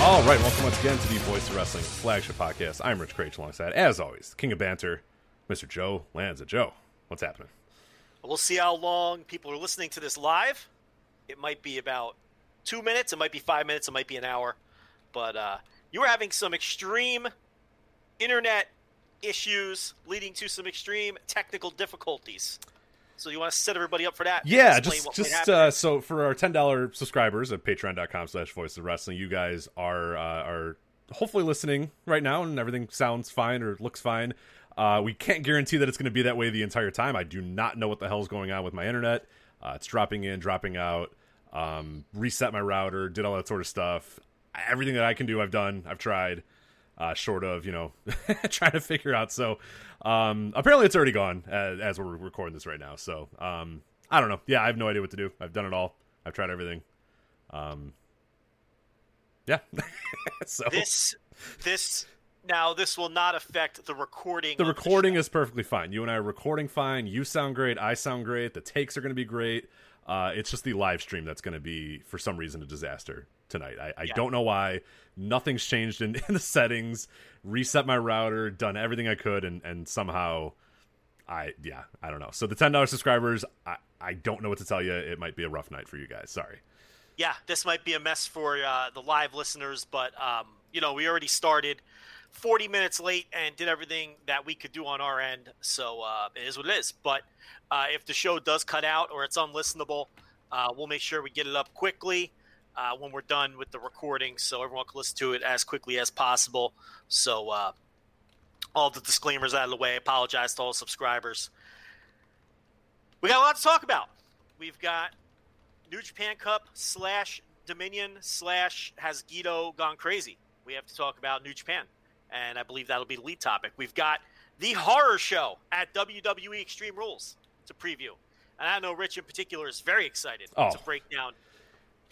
All right, welcome once again to the Voice of Wrestling flagship podcast. I'm Rich Kraetsch alongside, as always, the King of Banter, Mr. Joe Lanza. Joe, what's happening? We'll see how long people are listening to this live. It might be about two minutes. It might be five minutes. It might be an hour. But uh, you were having some extreme internet issues leading to some extreme technical difficulties. So you want to set everybody up for that? Yeah, just just uh, so for our ten dollar subscribers at patreon.com slash voice of wrestling, you guys are uh, are hopefully listening right now and everything sounds fine or looks fine. Uh, we can't guarantee that it's going to be that way the entire time. I do not know what the hell's going on with my internet. Uh, it's dropping in, dropping out. Um, reset my router, did all that sort of stuff. Everything that I can do, I've done. I've tried. Uh, short of you know trying to figure out. So um, apparently it's already gone as, as we're recording this right now. So um, I don't know. Yeah, I have no idea what to do. I've done it all. I've tried everything. Um, yeah. so this this now this will not affect the recording. the recording show. is perfectly fine. You and I are recording fine. You sound great. I sound great. The takes are going to be great. Uh, it's just the live stream that's going to be, for some reason, a disaster tonight. I, I Yeah. don't know why. Nothing's changed in, in the settings. Reset my router. Done everything I could, and and somehow, I yeah, I don't know. So the ten dollars subscribers, I I don't know what to tell you. It might be a rough night for you guys. Sorry. yeah, this might be a mess for uh, the live listeners, but um, you know we already started 40 minutes late and did everything that we could do on our end, so uh, it is what it is. But uh, if the show does cut out or it's unlistenable, uh, we'll make sure we get it up quickly uh, when we're done with the recording, so everyone can listen to it as quickly as possible. So uh, all the disclaimers out of the way. Apologize to all subscribers. We got a lot to talk about. We've got New Japan Cup slash Dominion slash has Gedo gone crazy? We have to talk about New Japan, and I believe that'll be the lead topic. We've got the horror show at WWE Extreme Rules to preview, and I know Rich in particular is very excited Oh. to break down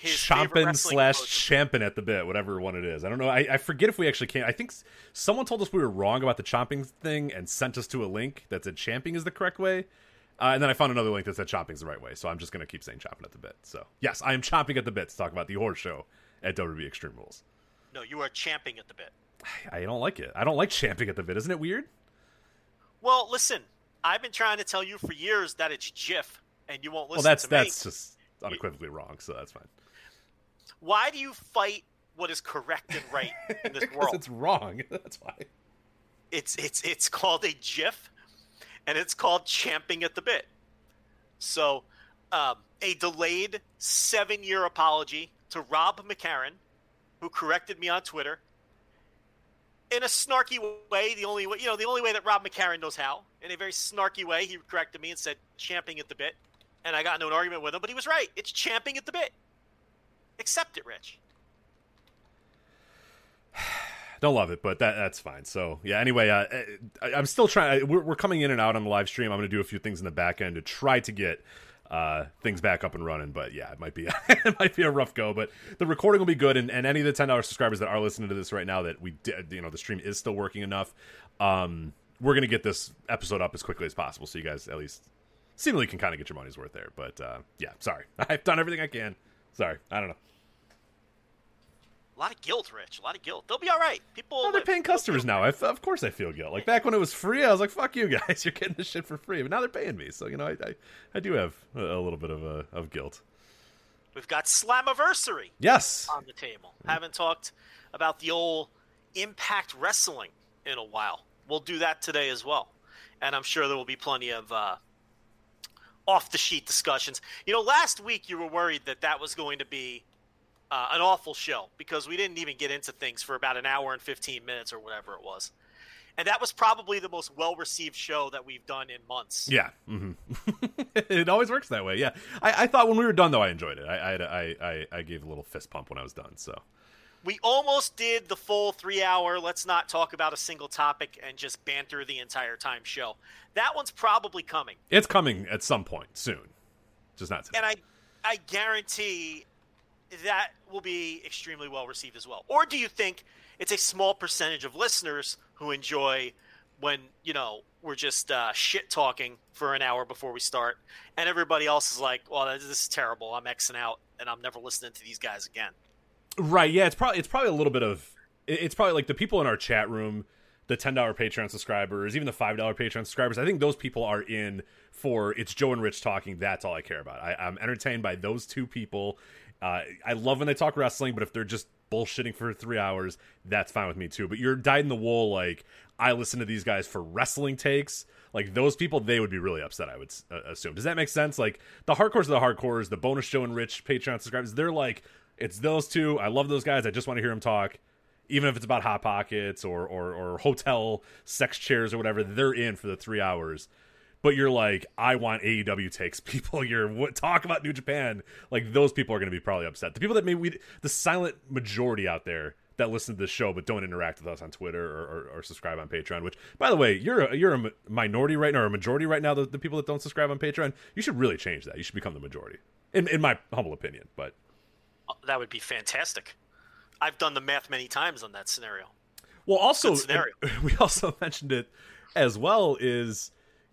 chomping slash champing at the bit, whatever one it is. I don't know. I, I forget if we actually can. I think s- someone told us we were wrong about the chomping thing and sent us to a link that said champing is the correct way. Uh, and then I found another link that said chomping is the right way. So I'm just going to keep saying chomping at the bit. So yes, I am chomping at the bit to talk about the horse show at WWE Extreme Rules. No, you are champing at the bit. I don't like it. I don't like champing at the bit. Isn't it weird? Well, listen, I've been trying to tell you for years that it's GIF, and you won't listen well, that's to me. that's just unequivocally wrong. So that's fine. Why do you fight what is correct and right in this world? it's wrong. That's why. It's it's it's called a GIF, and it's called champing at the bit. So, um, a delayed seven-year apology to Rob McCarran, who corrected me on Twitter in a snarky way. The only way, you know, the only way that Rob McCarran knows how. In a very snarky way, he corrected me and said champing at the bit, and I got into an argument with him. But he was right. It's champing at the bit. Accept it, Rich. don't love it, but that that's fine. So yeah. Anyway, uh, I, I'm still trying. We're, we're coming in and out on the live stream. I'm going to do a few things in the back end to try to get uh, things back up and running. But yeah, it might be it might be a rough go. But the recording will be good, and, and any of the ten dollars subscribers that are listening to this right now that we did, you know, the stream is still working enough. Um, we're going to get this episode up as quickly as possible, so you guys at least seemingly can kind of get your money's worth there. But uh, yeah, sorry, I've done everything I can. Sorry, I don't know. A lot of guilt, Rich. A lot of guilt. They'll be all right. People. Well, they're paying customers now. I, of course, I feel guilt. Like back when it was free, I was like, "Fuck you guys, you're getting this shit for free." But now they're paying me, so you know, I I, I do have a, a little bit of a, of guilt. We've got Slammiversary Yes, on the table. Haven't talked about the old Impact Wrestling in a while. we'll do that today as well, and I'm sure there will be plenty of uh, off the sheet discussions. You know, last week you were worried that that was going to be uh, an awful show because we didn't even get into things for about an hour and 15 minutes or whatever it was. And that was probably the most well received show that we've done in months. Yeah, hmm it always works that way. Yeah, I, I, thought when we were done though, I enjoyed it. I, I, I, I gave a little fist pump when I was done. So we almost did the full three hour. Let's not talk about a single topic and just banter the entire time show. That one's probably coming. It's coming at some point soon, just not today. And I, I guarantee that will be extremely well received as well. Or do you think it's a small percentage of listeners who enjoy when you know we're just uh, shit talking for an hour before we start, and everybody else is like, "Well, this is terrible. I'm xing out, and I'm never listening to these guys again." Right? Yeah. It's probably it's probably a little bit of it's probably like the people in our chat room, the ten dollar Patreon subscribers, even the five dollar Patreon subscribers. I think those people are in for it's Joe and Rich talking. That's all I care about. I, I'm entertained by those two people. Uh, I love when they talk wrestling, but if they're just bullshitting for three hours, that's fine with me too. But you're dyed in the wool. Like I listen to these guys for wrestling takes. Like those people, they would be really upset. I would uh, assume. Does that make sense? Like the hardcores of the hardcores, the bonus show and rich Patreon subscribers, they're like, it's those two. I love those guys. I just want to hear them talk. Even if it's about hot pockets or, or or hotel sex chairs or whatever, they're in for the three hours but you're like, I want AEW takes. People, you're what, talk about New Japan. Like those people are going to be probably upset. The people that maybe we, the silent majority out there that listen to this show but don't interact with us on Twitter or, or, or subscribe on Patreon. Which, by the way, you're a, you're a minority right now or a majority right now. The, the people that don't subscribe on Patreon, you should really change that. You should become the majority, in in my humble opinion. But that would be fantastic. I've done the math many times on that scenario. Well, also, we also mentioned it as well. Is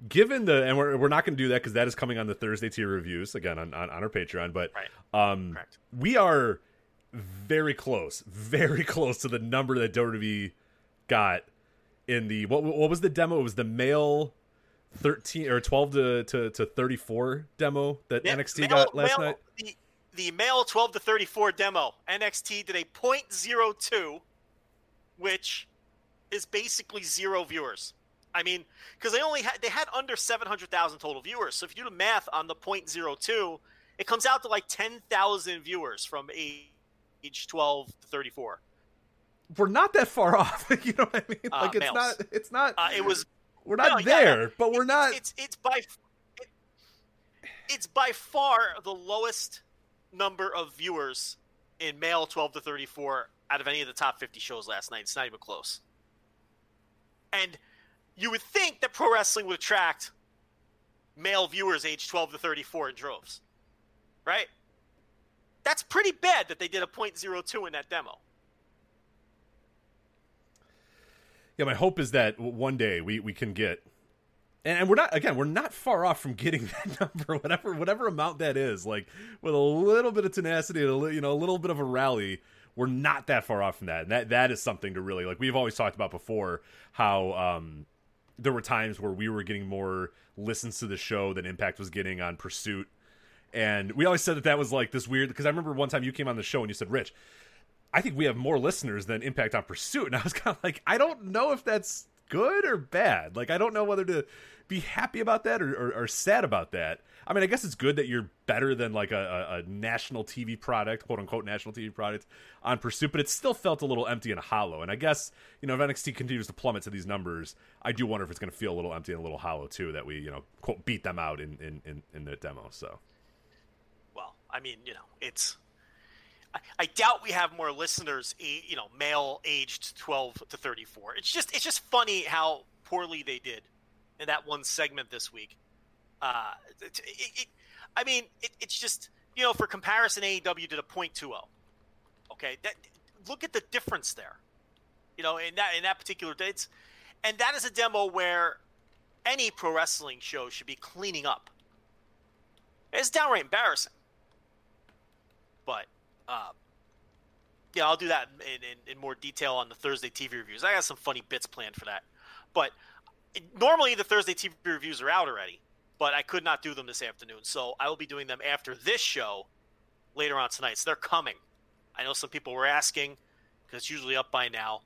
given the and we're, we're not going to do that because that is coming on the thursday tier reviews again on, on, on our patreon but right. um Correct. we are very close very close to the number that wwe got in the what what was the demo it was the male 13 or 12 to to, to 34 demo that yeah, nxt male, got last male, night the, the male 12 to 34 demo nxt did a 0.02 which is basically zero viewers I mean, because they only had they had under seven hundred thousand total viewers. So if you do the math on the point zero two, it comes out to like ten thousand viewers from age twelve to thirty four. We're not that far off. you know what I mean? Uh, like uh, it's males. not. It's not. Uh, it was. We're not no, there, yeah, but we're not. It's it's by. It, it's by far the lowest number of viewers in male 12 to 34 out of any of the top 50 shows last night. It's not even close. And you would think that pro wrestling would attract male viewers age 12 to 34 in droves, right? That's pretty bad that they did a .02 in that demo. Yeah, my hope is that one day we, we can get, and we're not again, we're not far off from getting that number, whatever whatever amount that is. Like with a little bit of tenacity, and a, you know, a little bit of a rally, we're not that far off from that. And that that is something to really like. We've always talked about before how um, there were times where we were getting more listens to the show than Impact was getting on Pursuit. And we always said that that was like this weird because I remember one time you came on the show and you said, Rich, I think we have more listeners than Impact on Pursuit. And I was kind of like, I don't know if that's good or bad. Like, I don't know whether to be happy about that or, or, or sad about that. I mean, I guess it's good that you're better than like a, a, a, national TV product, quote unquote national TV product on Pursuit, but it still felt a little empty and hollow. And I guess, you know, if NXT continues to plummet to these numbers, I do wonder if it's going to feel a little empty and a little hollow too, that we, you know, quote, beat them out in, in, in, in the demo. So, well, I mean, you know, it's, I, doubt we have more listeners, you know, male aged 12 to 34. It's just, it's just funny how poorly they did in that one segment this week. Uh, it, it, I mean, it, it's just you know, for comparison, AEW did a .20. Okay, that look at the difference there. You know, in that in that particular dates, and that is a demo where any pro wrestling show should be cleaning up. It's downright embarrassing. But uh, yeah, I'll do that in, in, in, more detail on the Thursday TV reviews. I got some funny bits planned for that. But normally the Thursday TV reviews are out already but I could not do them this afternoon. So I will be doing them after this show later on tonight. So they're coming. I know some people were asking because it's usually up by now,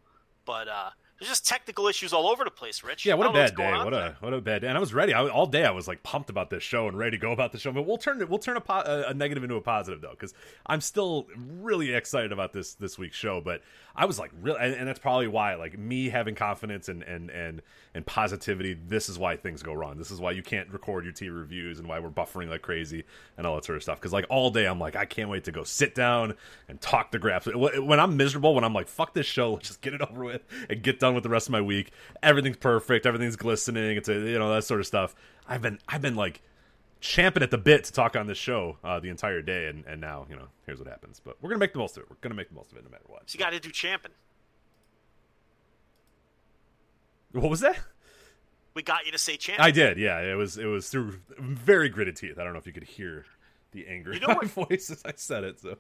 but uh, there's just technical issues all over the place, Rich. Yeah, what a don't know what's bad day. What a what a bad day. And I was ready. I, all day I was like pumped about this show and ready to go about the show. But we'll turn it. We'll turn a, po- a, a negative into a positive though, because I'm still really excited about this this week's show. But I was like really, and, and that's probably why like me having confidence and and and and positivity. This is why things go wrong. This is why you can't record your T reviews and why we're buffering like crazy and all that sort of stuff. Because like all day I'm like I can't wait to go sit down and talk the graphs. When I'm miserable, when I'm like fuck this show, let's just get it over with and get done with the rest of my week. Everything's perfect. Everything's glistening. It's a you know that sort of stuff. I've been I've been like champing at the bit to talk on this show uh, the entire day, and, and now you know here's what happens. But we're gonna make the most of it. We're gonna make the most of it no matter what. So you got to do champing. What was that? We got you to say champ. I did. Yeah, it was it was through very gritted teeth. I don't know if you could hear the anger You in my what- voice as I said it. So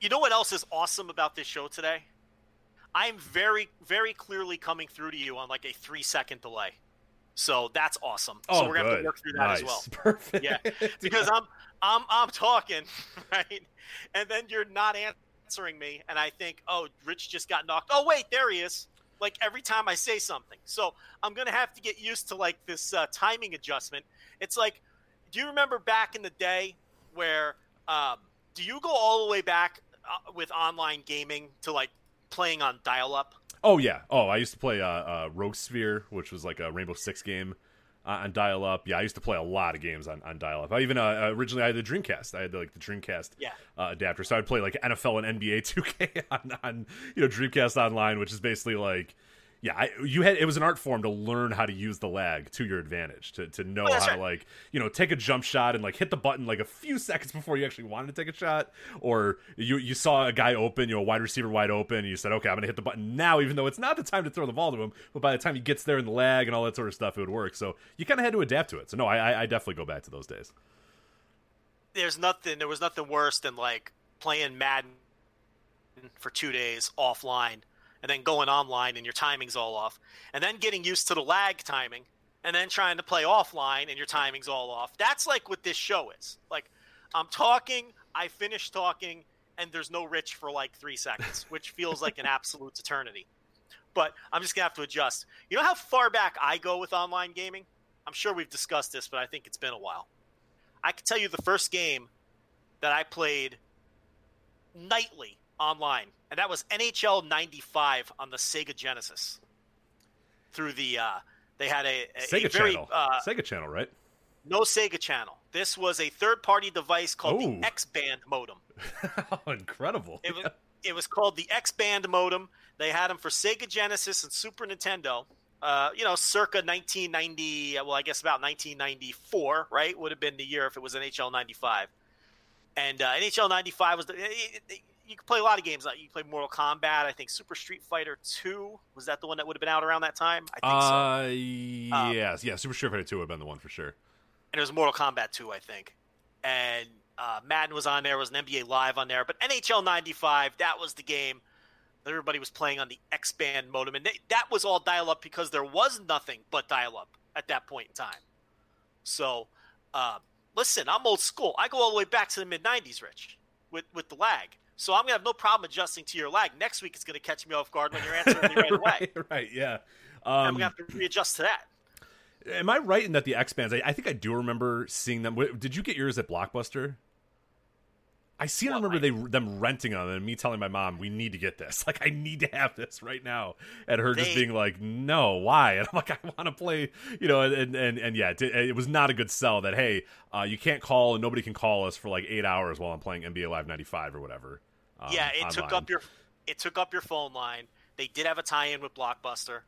You know what else is awesome about this show today? I'm very, very clearly coming through to you on like a three second delay. So that's awesome. oh, so we're gonna have to work through that nice. as well. Perfect. Yeah, because I'm I'm I'm talking, right? And then you're not answering me, and I think, oh, Rich just got knocked. Oh wait, there he is. Like every time I say something, so I'm gonna have to get used to like this uh, timing adjustment. It's like, do you remember back in the day where? Um, do you go all the way back uh, with online gaming to like playing on dial-up? Oh yeah. Oh, I used to play uh, uh, Rogue Spear, which was like a Rainbow Six game uh, on dial up. Yeah, I used to play a lot of games on, on dial up. I even uh, originally I had the Dreamcast. I had like the Dreamcast Yeah. uh, adapter, so I'd play like NFL and NBA 2K on, on you know Dreamcast Online, which is basically like. Yeah, I, you had it was an art form to learn how to use the lag to your advantage, to, to know Oh, how right. to like you know take a jump shot and like hit the button like a few seconds before you actually wanted to take a shot, or you you saw a guy open, you know, wide receiver wide open, and you said, okay, I'm gonna hit the button now, even though it's not the time to throw the ball to him, but by the time he gets there in the lag and all that sort of stuff, it would work. So you kind of had to adapt to it. So no, I I- I definitely go back to those days. there's nothing there was nothing worse than like playing Madden for two days offline and then going online and your timing's all off and then getting used to the lag timing and then trying to play offline and your timing's all off. That's like what this show is. Like I'm talking, I finish talking, and there's no Rich for like three seconds, which feels like an absolute eternity. But I'm just gonna have to adjust. You know how far back I go with online gaming? I'm sure we've discussed this, but I think it's been a while. I can tell you the first game that I played nightly online, and that was NHL '95 on the Sega Genesis. Through the, uh, they had a, a, Sega a very Channel, uh, Sega Channel, right? no Sega Channel. This was a third-party device called Ooh. the X-Band modem. oh, incredible! It was it was called the X Band modem. They had them for Sega Genesis and Super Nintendo. Uh, you know, circa 1990. Well, I guess about 1994, right? Would have been the year if it was NHL 95. And uh, NHL 95 was the. It- it- you could play a lot of games. Like you could play Mortal Kombat. I think Super Street Fighter 2 was that the one that would have been out around that time. I think so. Uh, yes, yeah. Super Street Fighter Two would have been the one for sure. and it was Mortal Kombat 2, I think. And uh, Madden was on there, was an NBA Live on there, but NHL 95, that was the game that everybody was playing on the X Band modem, and they, that was all dial up because there was nothing but dial up at that point in time. So, uh, listen, I'm old school. I go all the way back to the mid 90s, Rich, with with the lag. So I'm gonna have no problem adjusting to your lag. Next week it's gonna catch me off guard when you're answering me right away. right, right, yeah. I'm Um, gonna have to readjust to that. am I right in that the X bands? I, I think I do remember seeing them. Did you get yours at Blockbuster? I see. Well, remember they them renting them and me telling my mom we need to get this. Like I need to have this right now, and her just being like, "No, why?" And I'm like, "I want to play," you know. And and and yeah, it, it was not a good sell. That hey, uh, you can't call and nobody can call us for like eight hours while I'm playing NBA Live '95 or whatever. Um, yeah, it took up your it took up your phone line. They did have a tie-in with Blockbuster.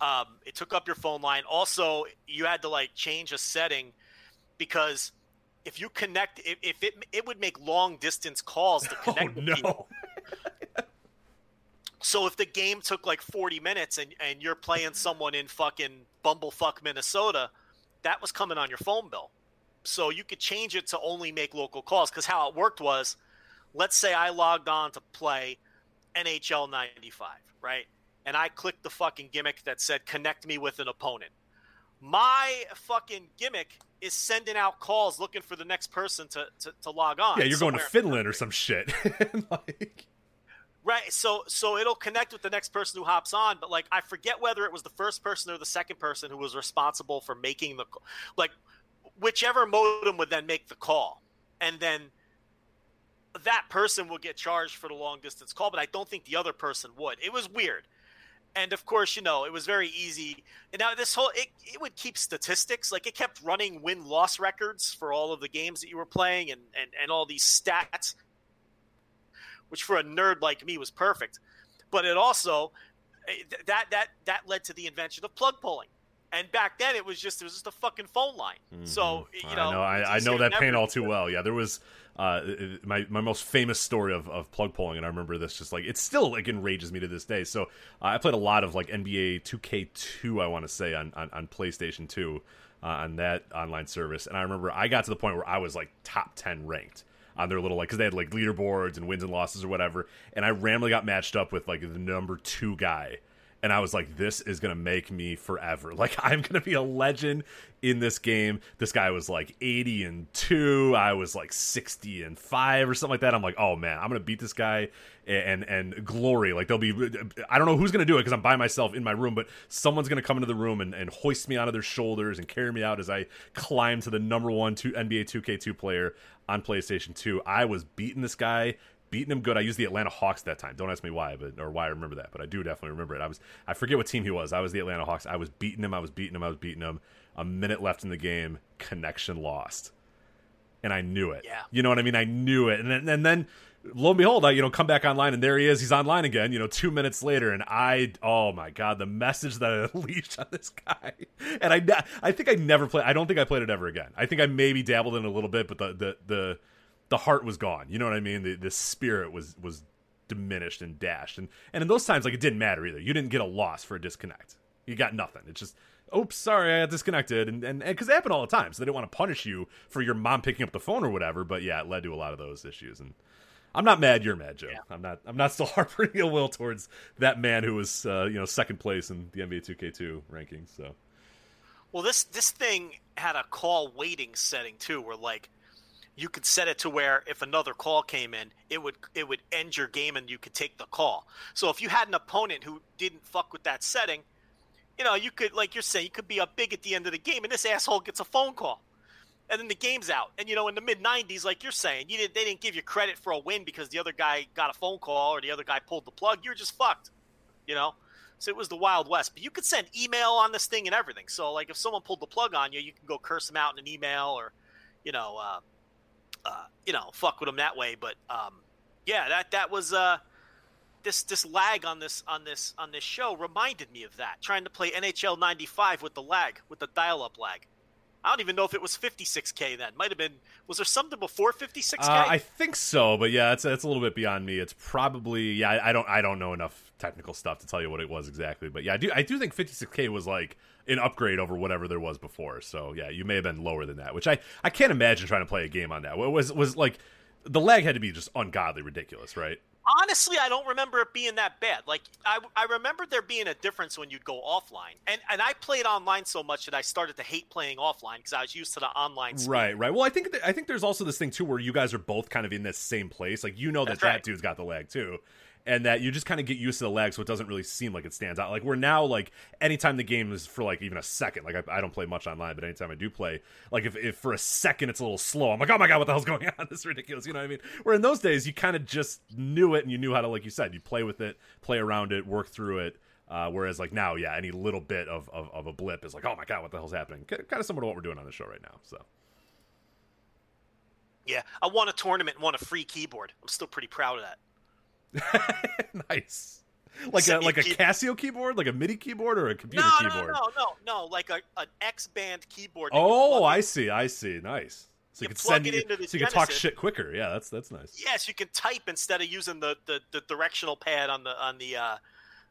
Um, it took up your phone line. Also, you had to like change a setting because if you connect, if, if it it would make long distance calls to Oh connect. people. no! So if the game took like 40 minutes and, and you're playing someone in fucking Bumblefuck, Minnesota, that was coming on your phone bill. So you could change it to only make local calls. Because how it worked was, let's say I logged on to play NHL 95, right? And I clicked the fucking gimmick that said connect me with an opponent. My fucking gimmick is sending out calls looking for the next person to, to, to log on. Yeah, you're going to. Finland or some shit. like, Right. So so it'll connect with the next person who hops on, but like I forget whether it was the first person or the second person who was responsible for making the like whichever modem would then make the call. And then that person will get charged for the long distance call, but I don't think the other person would. It was weird. And of course, you know, it was very easy. And now this whole it, it would keep statistics, like it kept running win loss records for all of the games that you were playing and, and, and all these stats which for a nerd like me was perfect. But it also eh, that that that led to the invention of plug pulling. And back then, it was just it was just a fucking phone line. Mm-hmm. So you know, I know, I, I know that pain all too well. Yeah, there was uh, my my most famous story of, of plug pulling, and I remember this just like it still like enrages me to this day. So uh, I played a lot of like NBA 2K2, I want to say on, on, on PlayStation 2 uh, on that online service, and I remember I got to the point where I was like top 10 ranked on their little like because they had like leaderboards and wins and losses or whatever. And I randomly got matched up with like the number two guy, and I was like, this is gonna make me forever. Like I'm gonna be a legend in this game. This guy was like 80 and two. I was like 60 and five or something like that. I'm like, oh man, I'm gonna beat this guy and and glory. Like they'll be, I don't know who's gonna do it because I'm by myself in my room, but someone's gonna come into the room and, and hoist me onto their shoulders and carry me out as I climb to the number one two NBA 2K2 player on PlayStation 2. I was beating this guy beating him good. I used the Atlanta Hawks that time. Don't ask me why, but or why I remember that, but I do definitely remember it. I was I forget what team he was. I was the Atlanta Hawks. I was beating him. I was beating him. I was beating him. A minute left in the game, connection lost, and I knew it. Yeah, you know what I mean. I knew it, and then, and then lo and behold, I you know come back online and there he is. He's online again. You know, two minutes later, and I oh my god, the message that I unleashed on this guy. And I I think I never played. I don't think I played it ever again. I think I maybe dabbled in a little bit, but the the the the heart was gone. You know what I mean? The the spirit was was diminished and dashed. And and in those times, like it didn't matter either. You didn't get a loss for a disconnect. You got nothing. It's just oops, sorry, I got disconnected, and and because it happened all the time, so they didn't want to punish you for your mom picking up the phone or whatever. But yeah, it led to a lot of those issues. And I'm not mad. You're mad, Joe. Yeah. I'm not. I'm not still harboring ill will towards that man who was uh, you know second place in the NBA 2K2 rankings. So. Well, this this thing had a call waiting setting too, where like you could set it to where if another call came in, it would it would end your game and you could take the call. So if you had an opponent who didn't fuck with that setting, you know, you could like you're saying, you could be up big at the end of the game and this asshole gets a phone call. And then the game's out. And you know, in the mid '90s, like you're saying, you didn't, they didn't give you credit for a win because the other guy got a phone call or the other guy pulled the plug. You're just fucked. You know, so it was the Wild West. But you could send email on this thing and everything. So like if someone pulled the plug on you, you can go curse them out in an email or, you know, uh, uh, you know, fuck with them that way. But um, yeah, that that was uh, this this lag on this on this on this show reminded me of that. Trying to play NHL '95 with the lag, with the dial-up lag. I don't even know if it was 56k then. Might have been. Was there something before 56k? Uh, I think so, but yeah, it's it's a little bit beyond me. It's probably yeah. I, I don't I don't know enough technical stuff to tell you what it was exactly, but yeah, I do I do think 56k was like an upgrade over whatever there was before. So yeah, you may have been lower than that, which I I can't imagine trying to play a game on that. It was was like the lag had to be just ungodly ridiculous, right? Honestly, I don't remember it being that bad. Like I, I remember there being a difference when you'd go offline, and and I played online so much that I started to hate playing offline because I was used to the online. Speed. Right, right. Well, I think th- I think there's also this thing too where you guys are both kind of in this same place. Like you know that That's that right. dude's got the lag too, and that you just kind of get used to the lag, so it doesn't really seem like it stands out. Like we're now like anytime the game is for like even a second, like I, I, don't play much online, but anytime I do play, like if, if for a second it's a little slow, I'm like, oh my god, what the hell's going on? This is ridiculous. You know what I mean? Where in those days you kind of just knew it and you knew how to, like you said, you play with it, play around it, work through it. Uh, whereas like now, yeah, any little bit of, of, of a blip is like, oh my god, what the hell's happening? Kind of similar to what we're doing on the show right now. So. Yeah, I won a tournament and won a free keyboard. I'm still pretty proud of that. nice. Like a like a Casio keyboard, like a MIDI keyboard, or a computer no, keyboard. No, no, no, no, like a an X band keyboard. Oh, I see, I see. Nice. So you, you can send it into the so you can talk shit quicker. Yeah, that's that's nice. Yes, you can type instead of using the, the, the directional pad on the on the uh,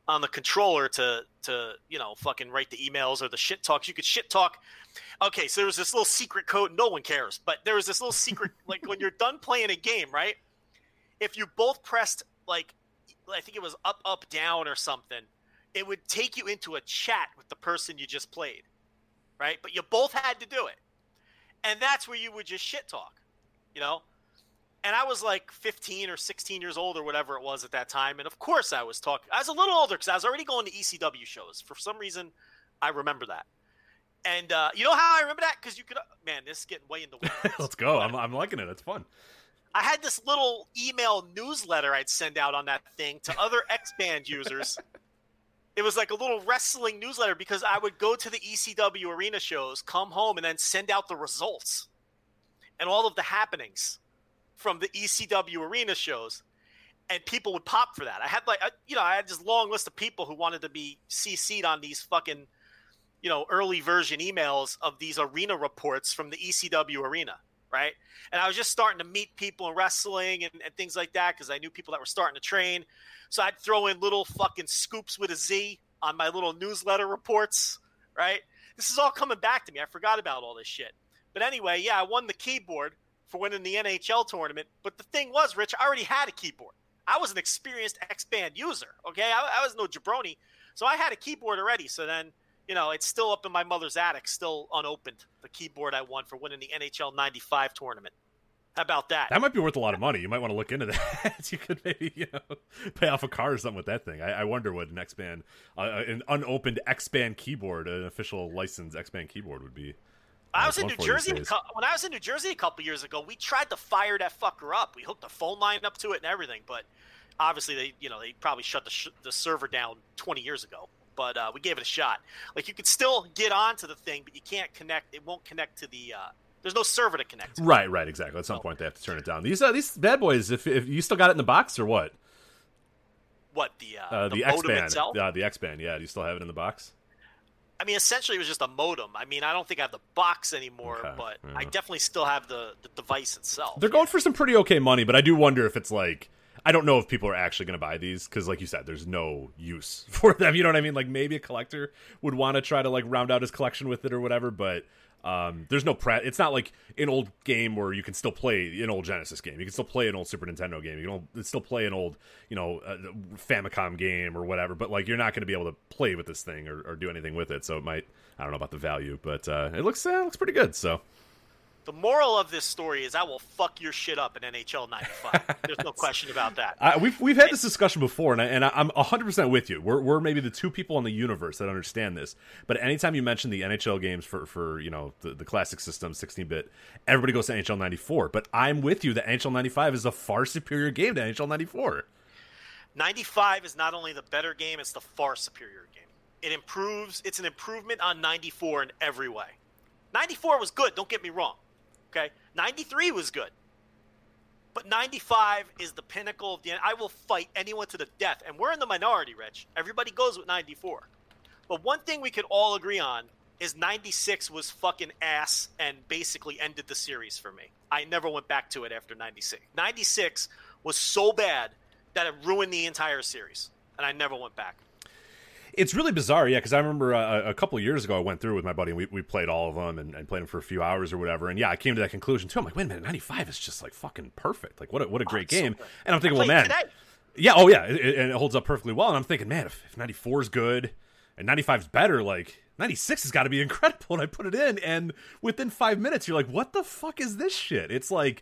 on the controller to to you know fucking write the emails or the shit talks. You could shit talk. Okay, so there was this little secret code. No one cares, but there was this little secret like when you're done playing a game, right? If you both pressed like I think it was up up down or something, it would take you into a chat with the person you just played. Right? But you both had to do it. And that's where you would just shit talk. You know? And I was like 15 or 16 years old or whatever it was at that time. And of course, I was talking. I was a little older because I was already going to ECW shows. For some reason, I remember that. And uh, you know how I remember that? Because you could, man, this is getting way into the. Let's go. I'm, I'm liking it. It's fun. I had this little email newsletter I'd send out on that thing to other X Band users. It was like a little wrestling newsletter because I would go to the ECW arena shows, come home, and then send out the results and all of the happenings from the ECW arena shows. And people would pop for that. I had like, uh, you know, I had this long list of people who wanted to be CC'd on these fucking, you know, early version emails of these arena reports from the ECW arena right? And I was just starting to meet people in wrestling and, and things like that because I knew people that were starting to train. So I'd throw in little fucking scoops with a Z on my little newsletter reports, right? This is all coming back to me. I forgot about all this shit. But anyway, yeah, I won the keyboard for winning the NHL tournament. But the thing was, Rich, I already had a keyboard. I was an experienced X Band user, okay? I, I was no jabroni. So I had a keyboard already. So then you know, it's still up in my mother's attic, still unopened. The keyboard I won for winning the NHL '95 tournament. How about that? That might be worth a lot of money. You might want to look into that. you could maybe you know pay off a car or something with that thing. I, I wonder what an X Band, uh, uh, an unopened X Band keyboard, an official licensed X Band keyboard would be. I was in New Jersey when I was in New Jersey a couple years ago. We tried to fire that fucker up. We hooked the phone line up to it and everything, but obviously they, you know, they probably shut the, sh- the server down 20 years ago but uh, we gave it a shot. Like you could still get onto the thing, but you can't connect. It won't connect to the. Uh, there's no server to connect. To. Right, right, exactly. At some point, they have to turn it down. These uh, these bad boys. If, if you still got it in the box or what? What the uh, uh the, the X band? Uh, the X band. Yeah, do you still have it in the box? I mean, essentially, it was just a modem. I mean, I don't think I have the box anymore, okay, but yeah. I definitely still have the, the device itself. They're going for some pretty okay money, but I do wonder if it's like I don't know if people are actually going to buy these because, like you said, there's no use for them. You know what I mean? Like maybe a collector would want to try to like round out his collection with it or whatever, but um, there's no pre. It's not like an old game where you can still play an old Genesis game. You can still play an old Super Nintendo game. You can still play an old, you know, uh, Famicom game or whatever. But like, you're not going to be able to play with this thing or, or, do anything with it. So it might. I don't know about the value, but uh, it looks uh, looks pretty good. So the moral of this story is I will fuck your shit up in NHL 95. There's no question about that. Uh, we've, we've had this discussion before, and, I, and I'm 100% with you. We're, we're maybe the two people in the universe that understand this. But anytime you mention the NHL games for, for you know the, the classic system, 16-bit, everybody goes to NHL 94. But I'm with you that NHL 95 is a far superior game to NHL 94. 95 is not only the better game, it's the far superior game. It improves. It's an improvement on 94 in every way. 94 was good, don't get me wrong. Okay, 93 was good, but 95 is the pinnacle of the. End. I will fight anyone to the death, and we're in the minority, Rich. Everybody goes with 94, but one thing we could all agree on is 96 was fucking ass and basically ended the series for me. I never went back to it after 96. 96 was so bad that it ruined the entire series, and I never went back. It's really bizarre, yeah, because I remember uh, a couple years ago I went through with my buddy and we, we played all of them and, and, played them for a few hours or whatever. And yeah, I came to that conclusion too. I'm like, wait a minute, 95 is just like fucking perfect. Like, what a, what a great oh, game. So and I'm thinking, well, man. Today. Yeah, oh yeah, it, and it holds up perfectly well. And I'm thinking, man, if, if 94 is good and 95 is better, like 96 has got to be incredible. And I put it in, and within five minutes, you're like, what the fuck is this shit? It's like,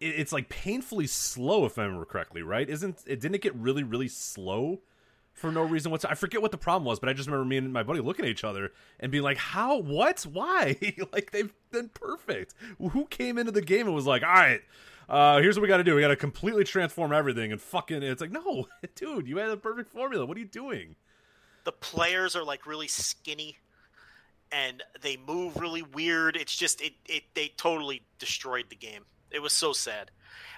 it's like painfully slow, if I remember correctly, right? Isn't it? Didn't it get really, really slow for no reason whatsoever. I forget what the problem was, but I just remember me and my buddy looking at each other and being like, "How? What? Why? like they've been perfect. Who came into the game and was like, all right." Uh, here's what we got to do. We got to completely transform everything and fucking. It's like, no, dude, you had a perfect formula. What are you doing? The players are like really skinny, and they move really weird. It's just it, it they totally destroyed the game. It was so sad.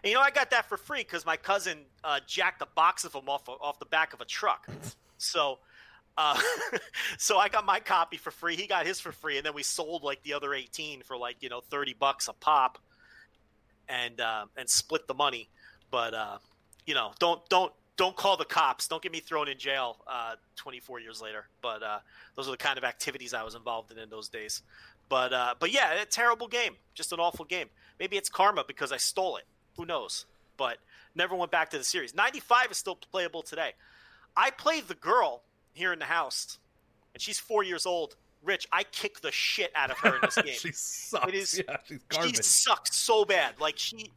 And you know, I got that for free because my cousin uh, jacked a box of them off off the back of a truck. So, uh, so I got my copy for free. He got his for free, and then we sold like the other eighteen for like you know thirty bucks a pop, and uh, and split the money. But uh, you know, don't don't don't call the cops. Don't get me thrown in jail uh, 24 years later. But uh, those are the kind of activities I was involved in in those days. But uh, but yeah, a terrible game, just an awful game. Maybe it's karma because I stole it. Who knows? But never went back to the series. 95 is still playable today. I played the girl here in the house, and she's four years old. Rich, I kick the shit out of her in this game. she sucks. It is. Yeah, she's She sucks so bad. Like she,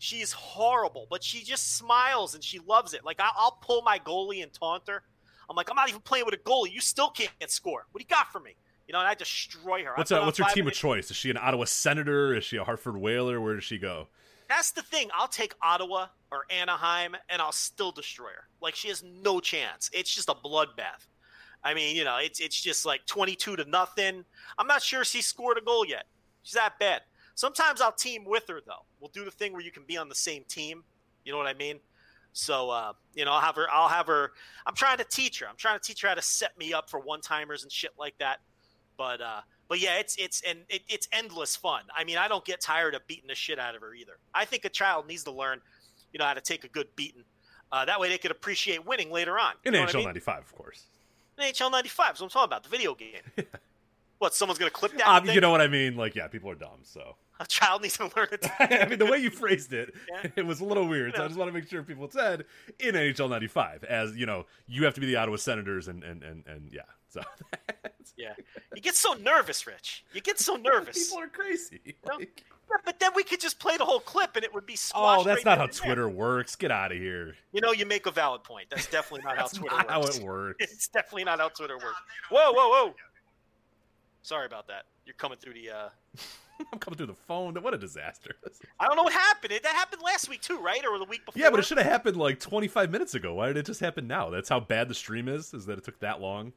She's horrible, but she just smiles and she loves it. Like I- I'll pull my goalie and taunt her. I'm like, I'm not even playing with a goalie. You still can't score. What do you got for me? You know, and I destroy her. What's uh, what's her team of choice? Is she an Ottawa Senator? Is she a Hartford Whaler? Where does she go? That's the thing. I'll take Ottawa or Anaheim, and I'll still destroy her. Like she has no chance. It's just a bloodbath. I mean, you know, it's it's just like twenty-two to nothing. I'm not sure she scored a goal yet. She's that bad. Sometimes I'll team with her though. We'll do the thing where you can be on the same team. You know what I mean? So uh, you know, I'll have her. I'll have her. I'm trying to teach her. I'm trying to teach her how to set me up for one timers and shit like that. But uh, but yeah, it's it's and it, it's endless fun. I mean, I don't get tired of beating the shit out of her either. I think a child needs to learn, you know, how to take a good beating. Uh, that way, they could appreciate winning later on. In what I NHL mean? '95, of course. In NHL '95. Is what I'm talking about. The video game. what? Someone's gonna clip that? Um, you know what I mean? Like, yeah, people are dumb. So, a child needs to learn it. I mean, the way you phrased it, Yeah. it was a little weird. So I just want to make sure people said in NHL '95, as you know, you have to be the Ottawa Senators, and and and, and yeah. So yeah, you get so nervous, Rich. You get so nervous. people are crazy. know? Like, Yeah, but then we could just play the whole clip and it would be oh, that's right not how and there. Twitter works. Get out of here. You know, you make a valid point. That's definitely not That's how Twitter not how it works. It's definitely not how Twitter works. Whoa, whoa, whoa! Sorry about that. You're coming through the. uh I'm coming through the phone. What a disaster. I don't know what happened. It, that happened last week too, right? Or the week before? Yeah, but it should have happened like 25 minutes ago. Why did it just happen now? That's how bad the stream is. Is that it took that long?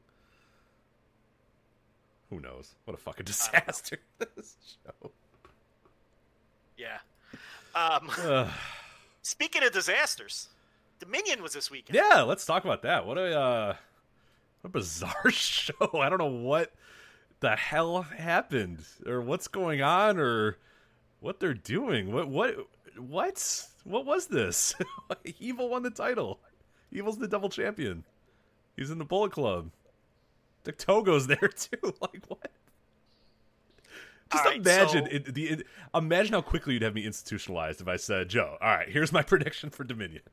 Who knows? What a fucking disaster this show. Yeah. Um, speaking of disasters, Dominion was this weekend. yeah, let's talk about that. What a uh, what a bizarre show. I don't know what the hell happened or what's going on or what they're doing. What what what what was this? Evil won the title. Evil's the double champion. He's in the Bullet Club. Dick Togo's there too. Like what? Just right, imagine so- it, the it, imagine how quickly you'd have me institutionalized if I said, "Joe, all right, here's my prediction for Dominion."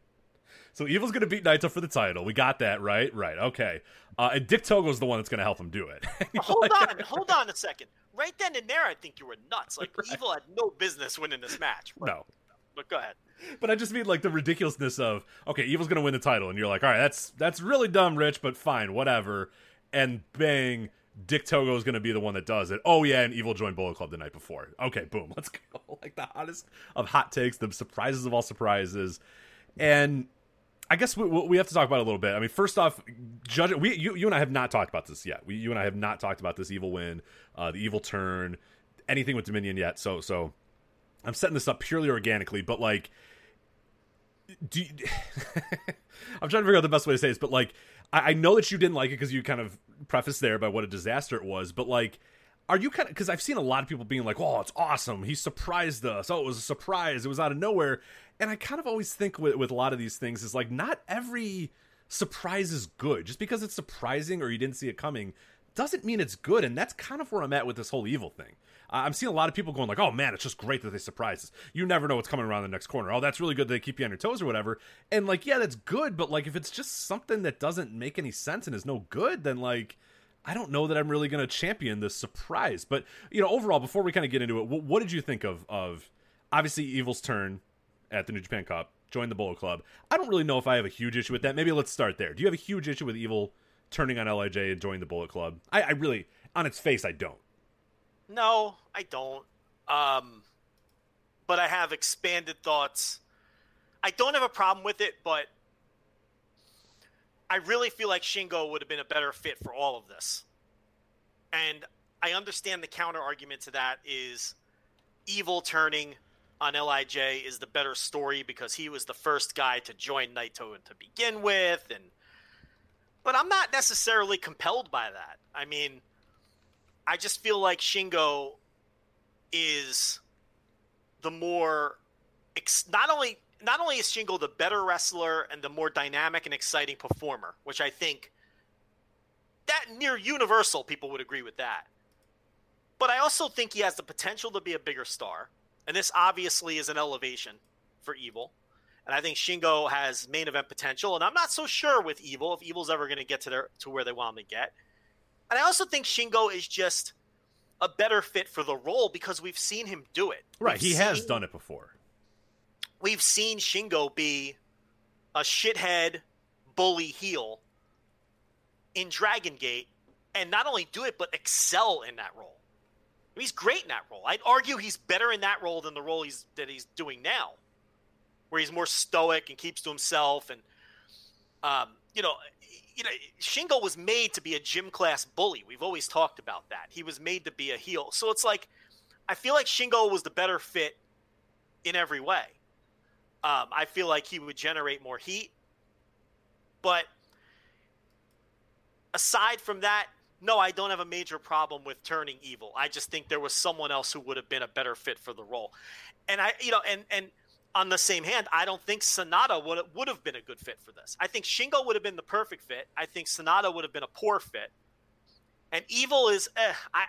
So Evil's going to beat Naito for the title. We got that right, right? Okay. Uh, and Dick Togo's the one that's going to help him do it. Hold on, hold on a second. Right then and there, I think you were nuts. Like Evil had no business winning this match. But, no, but go ahead. but I just mean like the ridiculousness of okay, Evil's going to win the title, and you're like, all right, that's that's really dumb, Rich, but fine, whatever. And bang, Dick Togo is going to be the one that does it. Oh yeah, and Evil joined Bullet Club the night before. Okay, boom, let's go. Like the hottest of hot takes, the surprises of all surprises, and I guess we, we have to talk about a little bit. I mean, first off, judge we you you and I have not talked about this yet. We you and I have not talked about this evil win, uh, the evil turn, anything with Dominion yet. So so I'm setting this up purely organically, but like, do you, I'm trying to figure out the best way to say this, but like, I, I know that you didn't like it because you kind of prefaced there by what a disaster it was, but like. Are you kind of because I've seen a lot of people being like, "Oh, it's awesome! He surprised us! Oh, it was a surprise! It was out of nowhere!" And I kind of always think with with a lot of these things is like, not every surprise is good. Just because it's surprising or you didn't see it coming doesn't mean it's good. And that's kind of where I'm at with this whole evil thing. I'm seeing a lot of people going like, "Oh man, it's just great that they surprise us." You never know what's coming around the next corner. Oh, that's really good. That they keep you on your toes or whatever. And like, yeah, that's good. But like, if it's just something that doesn't make any sense and is no good, then like. I don't know that I'm really going to champion this surprise, but you know, overall, before we kind of get into it, what, what did you think of of obviously Evil's turn at the New Japan Cup, join the Bullet Club? I don't really know if I have a huge issue with that. Maybe let's start there. Do you have a huge issue with Evil turning on Lij and joining the Bullet Club? I, I really, on its face, I don't. No, I don't. Um, but I have expanded thoughts. I don't have a problem with it, but I really feel like Shingo would have been a better fit for all of this. And I understand the counter argument to that is evil turning on Lij is the better story because he was the first guy to join Naito to begin with and but I'm not necessarily compelled by that. I mean, I just feel like Shingo is the more ex- not only not only is Shingo the better wrestler and the more dynamic and exciting performer, which I think that near universal people would agree with that. But I also think he has the potential to be a bigger star, and this obviously is an elevation for Evil. And I think Shingo has main event potential, and I'm not so sure with Evil if Evil's ever going to get to their to where they want him to get. And I also think Shingo is just a better fit for the role because we've seen him do it. Right, We've he has done it before. we've seen Shingo be a shithead bully heel in Dragon Gate and not only do it but excel in that role. I mean, he's great in that role. I'd argue he's better in that role than the role he's that he's doing now, where he's more stoic and keeps to himself and um, you know, you know, Shingo was made to be a gym class bully. We've always talked about that. He was made to be a heel. So it's like I feel like Shingo was the better fit in every way. Um, I feel like he would generate more heat. But aside from that, no, I don't have a major problem with turning evil. I just think there was someone else who would have been a better fit for the role. And I, you know, and and on the same hand, I don't think Sanada would would have been a good fit for this. I think Shingo would have been the perfect fit. I think Sanada would have been a poor fit. And evil is, eh, I,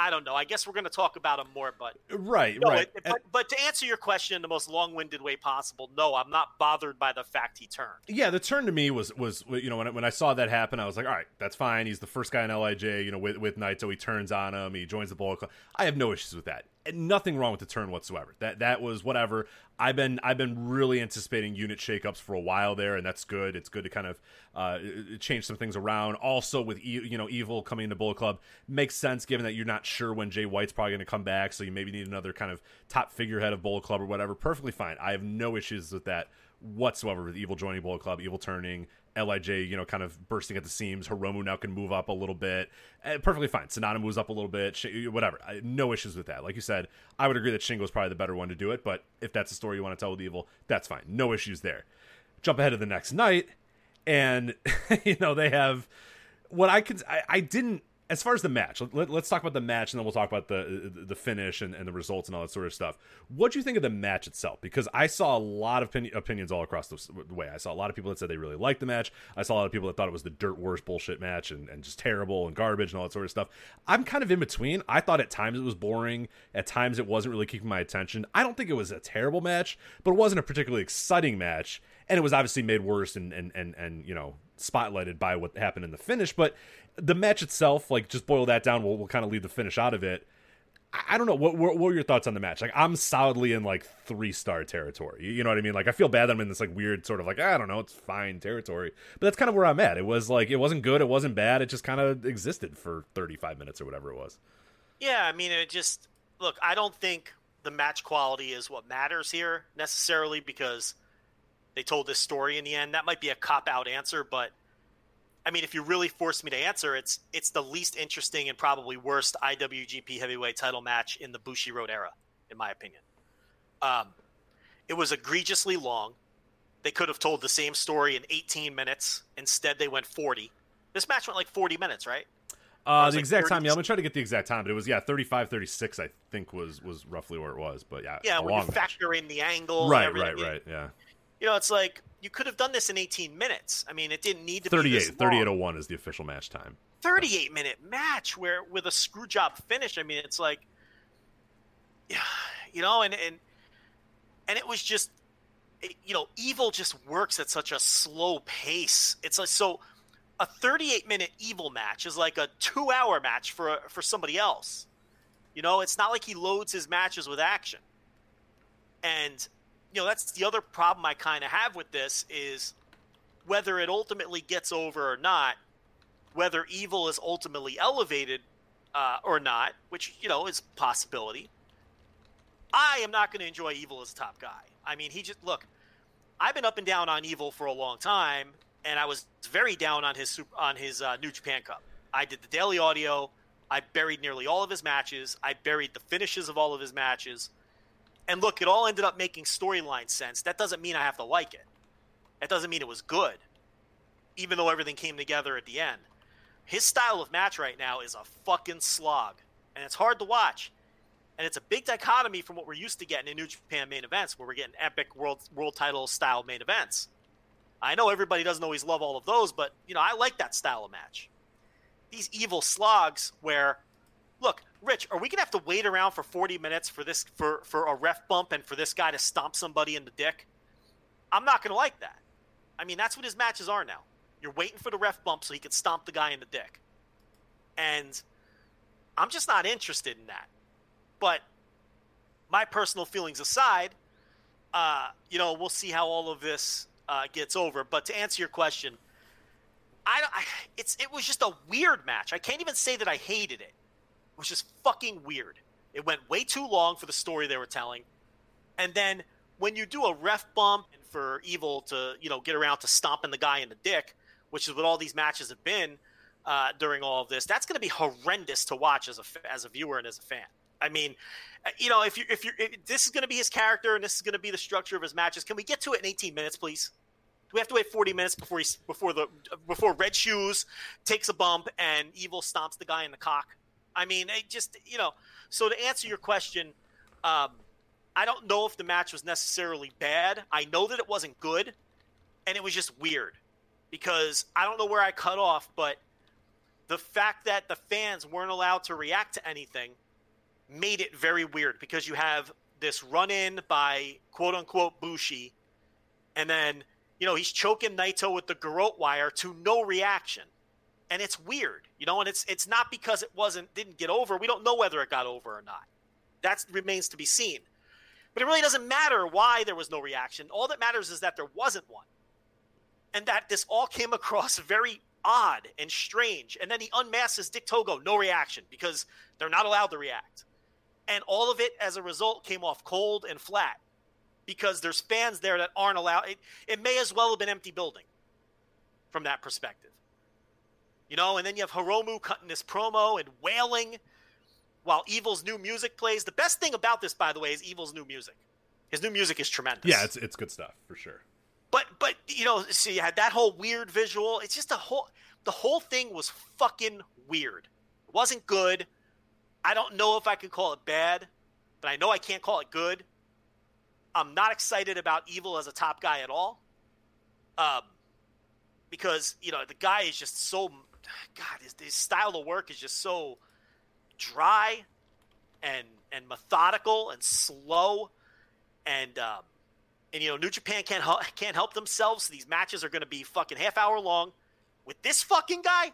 I don't know. I guess we're going to talk about him more, but right, no, right. It, but, but to answer your question in the most long-winded way possible, no, I'm not bothered by the fact he turned. Yeah, the turn to me was was you know when I, when I saw that happen, I was like, all right, that's fine. He's the first guy in Lij, you know, with with Naito. He turns on him. He joins the Bullet Club. I have no issues with that. And nothing wrong with the turn whatsoever. That that was whatever. I've been I've been really anticipating unit shakeups for a while there, and that's good. It's good to kind of uh, change some things around. Also, with e- you know Evil coming into Bullet Club makes sense given that you're not sure when Jay White's probably going to come back, so you maybe need another kind of top figurehead of Bullet Club or whatever. Perfectly fine. I have no issues with that whatsoever with Evil joining Bullet Club, Evil turning, Lij, you know, kind of bursting at the seams. Hiromu now can move up a little bit. Uh, perfectly fine. Sanada moves up a little bit. Sh- whatever. I, no issues with that. Like you said, I would agree that Shingo is probably the better one to do it. But if that's the story you want to tell with Evil, that's fine. No issues there. Jump ahead to the next night, and you know they have what I could. I, I didn't as far as the match, let, us talk about the match, and then we'll talk about the the finish and, and the results and all that sort of stuff. What do you think of the match itself? Because I saw a lot of opinion, opinions all across the way. I saw a lot of people that said they really liked the match. I saw a lot of people that thought it was the dirt worst bullshit match and, and just terrible and garbage and all that sort of stuff. I'm kind of in between. I thought at times it was boring. At times it wasn't really keeping my attention. I don't think it was a terrible match, but it wasn't a particularly exciting match. And it was obviously made worse and and and, and you know spotlighted by what happened in the finish. But the match itself, like just boil that down, we'll, we'll kind of leave the finish out of it. I, I don't know. What, what, what were your thoughts on the match? Like, I'm solidly in like three star territory. You, you know what I mean? Like, I feel bad that I'm in this like weird sort of like ah, I don't know, it's fine territory. But that's kind of where I'm at. It was like it wasn't good, it wasn't bad. It just kind of existed for 35 minutes or whatever it was. Yeah, I mean, it just look. I don't think the match quality is what matters here necessarily because they told this story in the end. That might be a cop out answer, but I mean, if you really force me to answer, it's it's the least interesting and probably worst IWGP Heavyweight Title match in the Bushiroad era, in my opinion. Um, it was egregiously long. They could have told the same story in 18 minutes. Instead, they went 40. This match went like 40 minutes, right? Uh, the like exact 30... time, yeah. I'm gonna try to get the exact time, but it was yeah, 35, 36, I think was was roughly where it was. But yeah, yeah, when you factor match. in the angle, right, right, right, yeah. You know, it's like you could have done this in 18 minutes. I mean, it didn't need to 38, be 3801 is the official match time. 38 minute match where with a screw job finish. I mean, it's like, yeah, you know, and and and it was just, you know, evil just works at such a slow pace. It's like so. A 38 minute evil match is like a two hour match for for somebody else. You know, it's not like he loads his matches with action. And you know, that's the other problem I kind of have with this is whether it ultimately gets over or not, whether evil is ultimately elevated uh, or not, which you know is possibility. I am not going to enjoy evil as a top guy. I mean, he just look. I've been up and down on evil for a long time, and I was very down on his on his uh, New Japan Cup. I did the daily audio. I buried nearly all of his matches. I buried the finishes of all of his matches. And look, it all ended up making storyline sense. That doesn't mean I have to like it. That doesn't mean it was good, even though everything came together at the end. His style of match right now is a fucking slog, and it's hard to watch. And it's a big dichotomy from what we're used to getting in New Japan main events, where we're getting epic world world title style main events. I know everybody doesn't always love all of those, but you know I like that style of match. These evil slogs where, look, Rich, are we gonna have to wait around for 40 minutes for this for for a ref bump and for this guy to stomp somebody in the dick? I'm not gonna like that. I mean, that's what his matches are now. You're waiting for the ref bump so he can stomp the guy in the dick, and I'm just not interested in that. But my personal feelings aside, uh, you know, we'll see how all of this uh, gets over. But to answer your question, I, don't I it's it was just a weird match. I can't even say that I hated it. Was just fucking weird. It went way too long for the story they were telling, and then when you do a ref bump and for Evil to you know get around to stomping the guy in the dick, which is what all these matches have been uh, during all of this, that's going to be horrendous to watch as a as a viewer and as a fan. I mean, you know, if you if you this is going to be his character and this is going to be the structure of his matches, can we get to it in 18 minutes, please? Do we have to wait 40 minutes before he before the before Red Shoes takes a bump and Evil stomps the guy in the cock? I mean, it just you know. So to answer your question, um, I don't know if the match was necessarily bad. I know that it wasn't good, and it was just weird because I don't know where I cut off, but the fact that the fans weren't allowed to react to anything made it very weird because you have this run in by quote unquote Bushi, and then you know he's choking Naito with the garrote wire to no reaction, and it's weird, you know, and it's it's not because it wasn't didn't get over. We don't know whether it got over or not. That remains to be seen. But it really doesn't matter why there was no reaction. All that matters is that there wasn't one, and that this all came across very odd and strange. And then he unmasks Dick Togo, no reaction because they're not allowed to react and all of it as a result came off cold and flat because there's fans there that aren't allowed. It, it may as well have been empty building from that perspective. You know, and then you have Hiromu cutting this promo and wailing while Evil's new music plays. The best thing about this, by the way, is Evil's new music. His new music is tremendous. Yeah, it's it's good stuff for sure. But but you know, see, you had that whole weird visual. It's just a whole the whole thing was fucking weird. It wasn't good. I don't know if I can call it bad, but I know I can't call it good. I'm not excited about Evil as a top guy at all. Um, because, you know, the guy is just so, God, his, his style of work is just so dry and and methodical and slow. And, um, and you know, New Japan can't, can't help themselves. These matches are going to be fucking half hour long. With this fucking guy,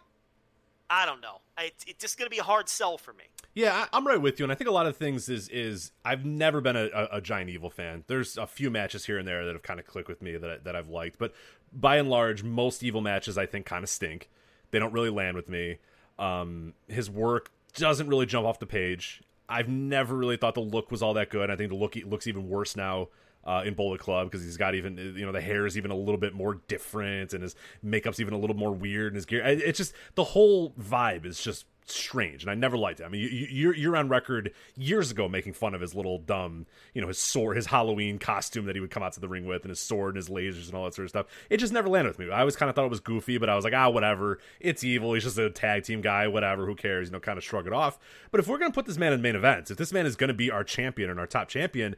I don't know. It's, it's just going to be a hard sell for me. Yeah, I, am right with you, and I think a lot of things is is I've never been a, a, a, giant evil fan. There's a few matches here and there that have kind of clicked with me that that I've liked, but by and large, most evil matches I think kind of stink. They don't really land with me. Um, his work doesn't really jump off the page. I've never really thought the look was all that good. I think the look looks even worse now uh, in Bullet Club because he's got even you know the hair is even a little bit more different and his makeup's even a little more weird and his gear. It's just the whole vibe is just strange, and I never liked it. I mean, you, you're you're on record years ago making fun of his little dumb, you know, his sword, his Halloween costume that he would come out to the ring with, and his sword and his lasers and all that sort of stuff. It just never landed with me. I always kind of thought it was goofy, but I was like, ah, whatever. It's evil. He's just a tag team guy. Whatever. Who cares? You know, kind of shrug it off. But if we're gonna put this man in main events, if this man is gonna be our champion and our top champion,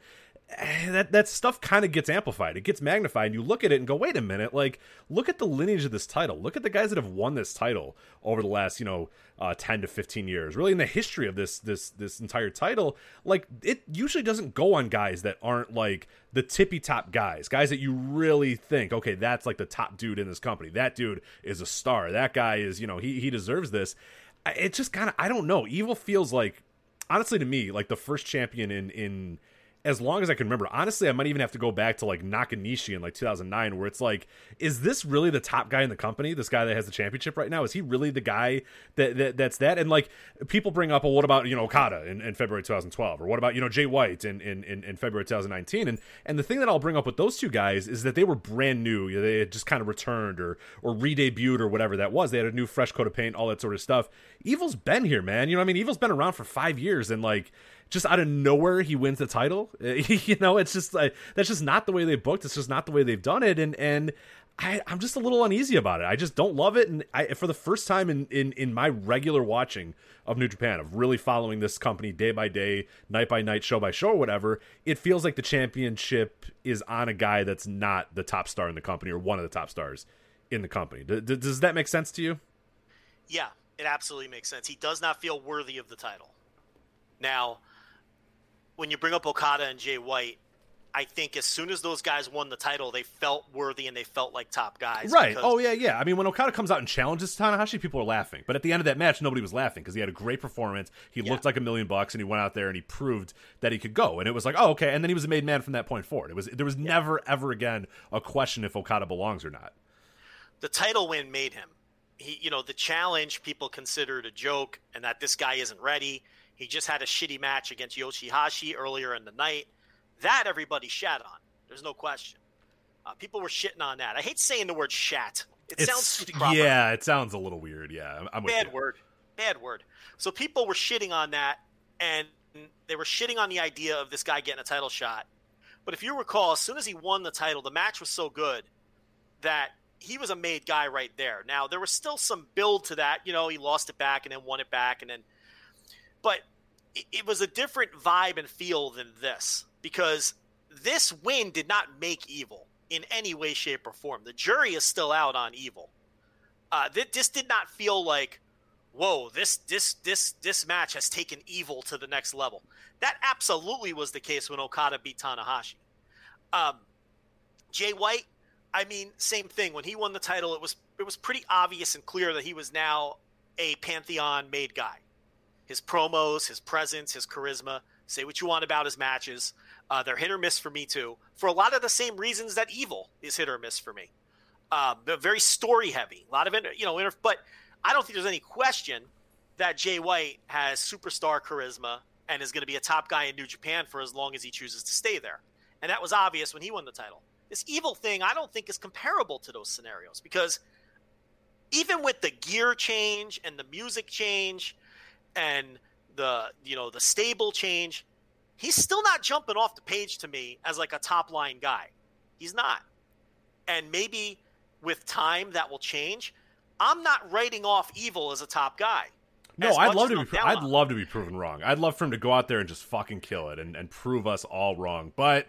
that that stuff kind of gets amplified. It gets magnified. And you look at it and go, wait a minute, like look at the lineage of this title. Look at the guys that have won this title over the last, you know, uh, ten to fifteen years. Really, in the history of this this this entire title, like it usually doesn't go on guys that aren't like the tippy top guys, guys that you really think, okay, that's like the top dude in this company. That dude is a star. That guy is, you know, he he deserves this. It just kind of, I don't know. Evil feels like, honestly, to me, like the first champion in in as long as I can remember. Honestly, I might even have to go back to like Nakanishi in like 2009, where it's like, is this really the top guy in the company? This guy that has the championship right now, is he really the guy that, that that's that? And like people bring up, well, what about you know Okada in, in February 2012, or what about you know Jay White in, in in, February 2019? And and the thing that I'll bring up with those two guys is that they were brand new. They had just kind of returned or or re-debuted or whatever that was. They had a new fresh coat of paint, all that sort of stuff. Evil's been here, man. You know, I mean, Evil's been around for five years, and like just out of nowhere he wins the title. you know, it's just like that's just not the way they booked. It's just not the way they've done it, and and I, am just a little uneasy about it. I just don't love it, and I, for the first time in, in in my regular watching of New Japan, of really following this company day by day, night by night, show by show, whatever, it feels like the championship is on a guy that's not the top star in the company or one of the top stars in the company. D- d- does that make sense to you? Yeah, it absolutely makes sense. He does not feel worthy of the title. Now, when you bring up Okada and Jay White, I think as soon as those guys won the title, they felt worthy and they felt like top guys. Right. Oh yeah, yeah. I mean, when Okada comes out and challenges Tanahashi, people are laughing. But at the end of that match, nobody was laughing because he had a great performance. He Yeah. looked like a million bucks, and he went out there and he proved that he could go. And it was like, oh, okay. And then he was a made man from that point forward. It was there was never ever again a question if Okada belongs or not. the title win made him. He, you know, the challenge people considered a joke and that this guy isn't ready. He just had a shitty match against Yoshihashi earlier in the night. That everybody shat on. There's no question. Uh, people were shitting on that. I hate saying the word shat. It sounds proper. yeah, it sounds a little weird. Yeah, I'm, I'm bad word. Bad word. So people were shitting on that, and they were shitting on the idea of this guy getting a title shot. But if you recall, as soon as he won the title, the match was so good that he was a made guy right there. Now there was still some build to that. You know, he lost it back and then won it back, and then, but it, it was a different vibe and feel than this because this win did not make evil in any way, shape, or form. The jury is still out on evil. Uh, th- this did not feel like, whoa, this this this this match has taken evil to the next level. That absolutely was the case when Okada beat Tanahashi. Um, Jay White, I mean, same thing. When he won the title, it was it was pretty obvious and clear that he was now a pantheon made guy. His promos, his presence, his charisma. Say what you want about his matches. Uh, they're hit or miss for me too, for a lot of the same reasons that Evil is hit or miss for me. Um, they're very story heavy, a lot of inter, you know, inter, but I don't think there's any question that Jay White has superstar charisma and is going to be a top guy in New Japan for as long as he chooses to stay there. And that was obvious when he won the title. This evil thing, I don't think is comparable to those scenarios because even with the gear change and the music change and the you know the stable change, he's still not jumping off the page to me as like a top line guy. He's not. And maybe with time that will change. I'm not writing off evil as a top guy. No, I'd love to be. down I'd love to be proven wrong. I'd love for him to go out there and just fucking kill it and, and prove us all wrong. But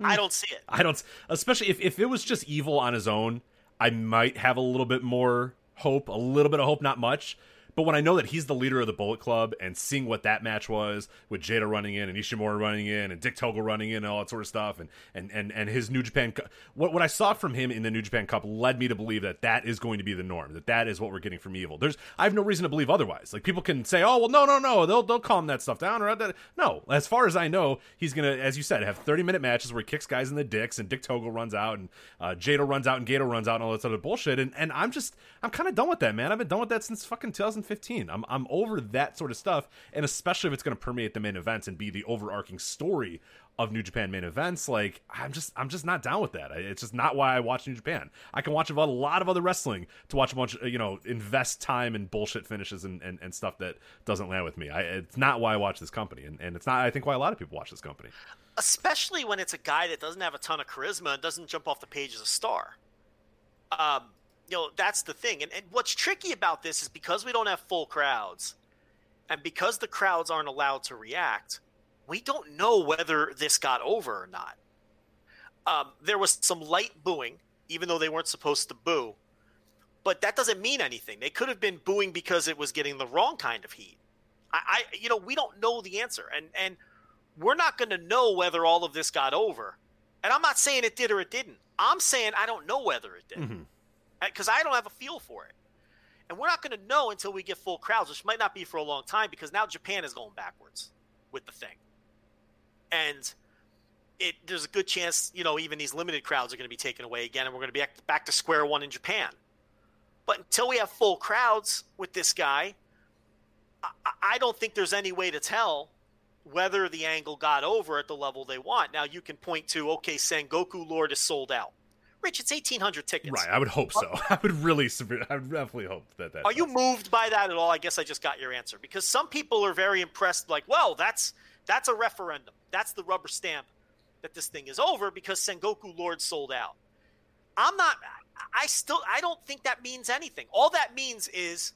I mm, don't see it. I don't, especially if, if it was just evil on his own, I might have a little bit more hope, a little bit of hope, not much. But when I know that he's the leader of the Bullet Club and seeing what that match was with Jado running in and Ishimori running in and Dick Togo running in and all that sort of stuff and and and, and his New Japan Cu- what what I saw from him in the New Japan Cup led me to believe that that is going to be the norm that that is what we're getting from Evil. There's I have no reason to believe otherwise. Like people can say, "Oh, well no, no, no, they'll they'll calm that stuff down." Or that. no, as far as I know, he's going to as you said have 30 minute matches where he kicks guys in the dicks and Dick Togo runs out and uh, Jado runs out and Gedo runs out and all that sort of bullshit and and I'm just I'm kind of done with that, man. I've been done with that since fucking 2015. I'm I'm over that sort of stuff, and especially if it's going to permeate the main events and be the overarching story of New Japan main events. Like I'm just I'm just not down with that. It's just not why I watch New Japan. I can watch a lot of other wrestling to watch a bunch, of, you know, invest time in bullshit finishes and, and, and stuff that doesn't land with me. I, it's not why I watch this company, and, and it's not I think why a lot of people watch this company. especially when it's a guy that doesn't have a ton of charisma and doesn't jump off the page as a star. Um, you know, that's the thing. And, and what's tricky about this is because we don't have full crowds and because the crowds aren't allowed to react, we don't know whether this got over or not. Um, there was some light booing, even though they weren't supposed to boo, but that doesn't mean anything. They could have been booing because it was getting the wrong kind of heat. I, I you know, we don't know the answer, and and we're not going to know whether all of this got over. And I'm not saying it did or it didn't. I'm saying I don't know whether it did because I don't have a feel for it. And we're not going to know until we get full crowds, which might not be for a long time because now Japan is going backwards with the thing. And it there's a good chance, you know, even these limited crowds are going to be taken away again and we're going to be back- to square one in Japan. But until we have full crowds with this guy, I, I don't think there's any way to tell whether the angle got over at the level they want. Now you can point to okay, Sengoku Lord is sold out. Rich, it's eighteen hundred tickets. Right, I would hope so. I would really, I would definitely hope that that. Are you moved by that at all? I guess I just got your answer because some people are very impressed. Like, well, that's that's a referendum. That's the rubber stamp that this thing is over because Sengoku Lord sold out. I'm not. I still. I don't think that means anything. All that means is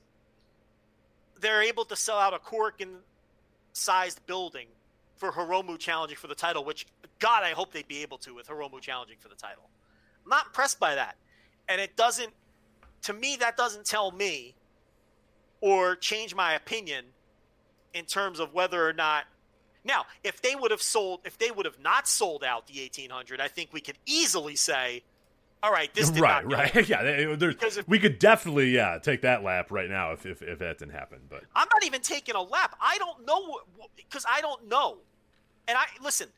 they're able to sell out a Korakuen-sized building for Hiromu challenging for the title. Which, God, I hope they'd be able to with Hiromu challenging for the title. I'm not impressed by that, and it doesn't. To me, that doesn't tell me or change my opinion in terms of whether or not. Now, if they would have sold, if they would have not sold out the 1800, I think we could easily say, all right, this did right, not right, yeah. there's- if- we could definitely, yeah, take that lap right now if if, if that didn't happen. But I'm not even taking a lap. I don't know because I don't know. And I listen.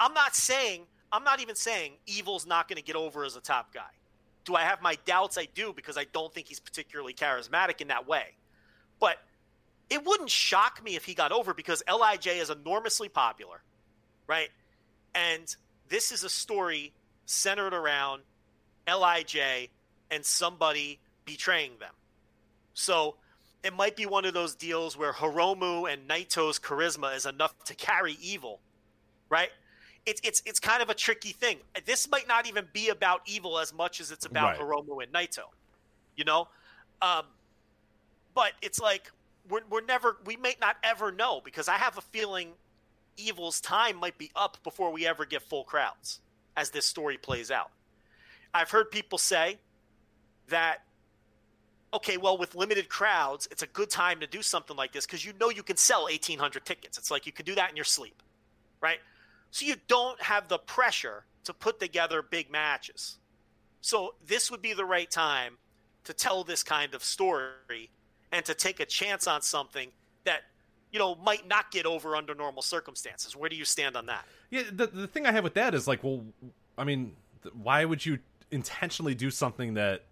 I'm not saying. I'm not even saying Evil's not going to get over as a top guy. Do I have my doubts? I do because I don't think he's particularly charismatic in that way. But it wouldn't shock me if he got over because Lij is enormously popular, right? And this is a story centered around Lij and somebody betraying them. So it might be one of those deals where Hiromu and Naito's charisma is enough to carry evil, right? It's it's it's kind of a tricky thing. This might not even be about evil as much as it's about Right. Hiromu and Naito, you know. Um, but it's like we're we're never we may not ever know because I have a feeling evil's time might be up before we ever get full crowds as this story plays out. I've heard people say that okay, well, with limited crowds, it's a good time to do something like this because you know you can sell 1,800 tickets. It's like you can do that in your sleep, right? So you don't have the pressure to put together big matches. So this would be the right time to tell this kind of story and to take a chance on something that, you know, might not get over under normal circumstances. Where do you stand on that? yeah, the the thing I have with that is like, well, I mean, why would you intentionally do something that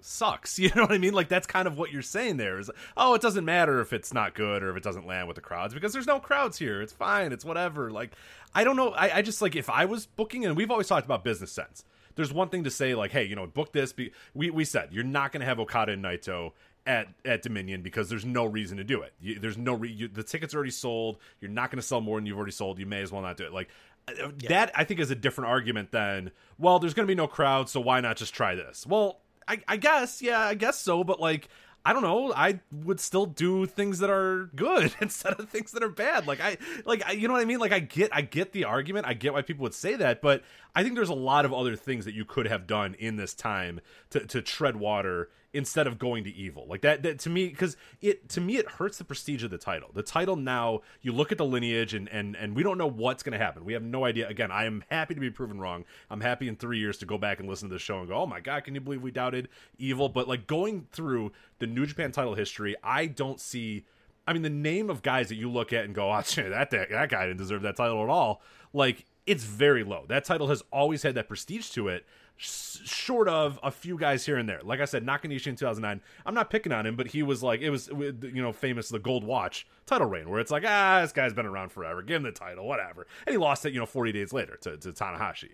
sucks? You know what I mean? Like that's kind of what you're saying there is, oh, it doesn't matter if it's not good or if it doesn't land with the crowds because there's no crowds here. It's fine. It's whatever. Like I don't know. I, I just like if I was booking, and we've always talked about business sense. There's one thing to say like, hey, you know, book this. Be- we we said you're not going to have Okada and Naito at at Dominion because there's no reason to do it. You, there's no re- you, the tickets are already sold. You're not going to sell more than you've already sold. You may as well not do it. Like uh, that, I think is a different argument than well, there's going to be no crowd, so why not just try this? Well, I, I guess, yeah, I guess so. But like, I don't know. I would still do things that are good instead of things that are bad. Like I, like I, you know what I mean. Like I get, I get the argument. I get why people would say that. But I think there's a lot of other things that you could have done in this time to to tread water instead of going to evil. Like that, that to me because it to me it hurts the prestige of the title. The title now you look at the lineage and and and we don't know what's going to happen. We have no idea. Again i am happy to be proven wrong. I'm happy in three years to go back and listen to the show and go oh my god can you believe we doubted evil? But like going through the new japan title history i don't see I mean, the name of guys that you look at and go, "Oh, that, that guy didn't deserve that title at all." Like, it's very low. That title has always had that prestige to it, s- short of a few guys here and there. Like I said, Nakanishi in 2009. I'm not picking on him, but he was like, it was you know famous the Gold Watch title reign, where it's like, ah, this guy's been around forever. Give him the title, whatever. And he lost it, you know, 40 days later to, to Tanahashi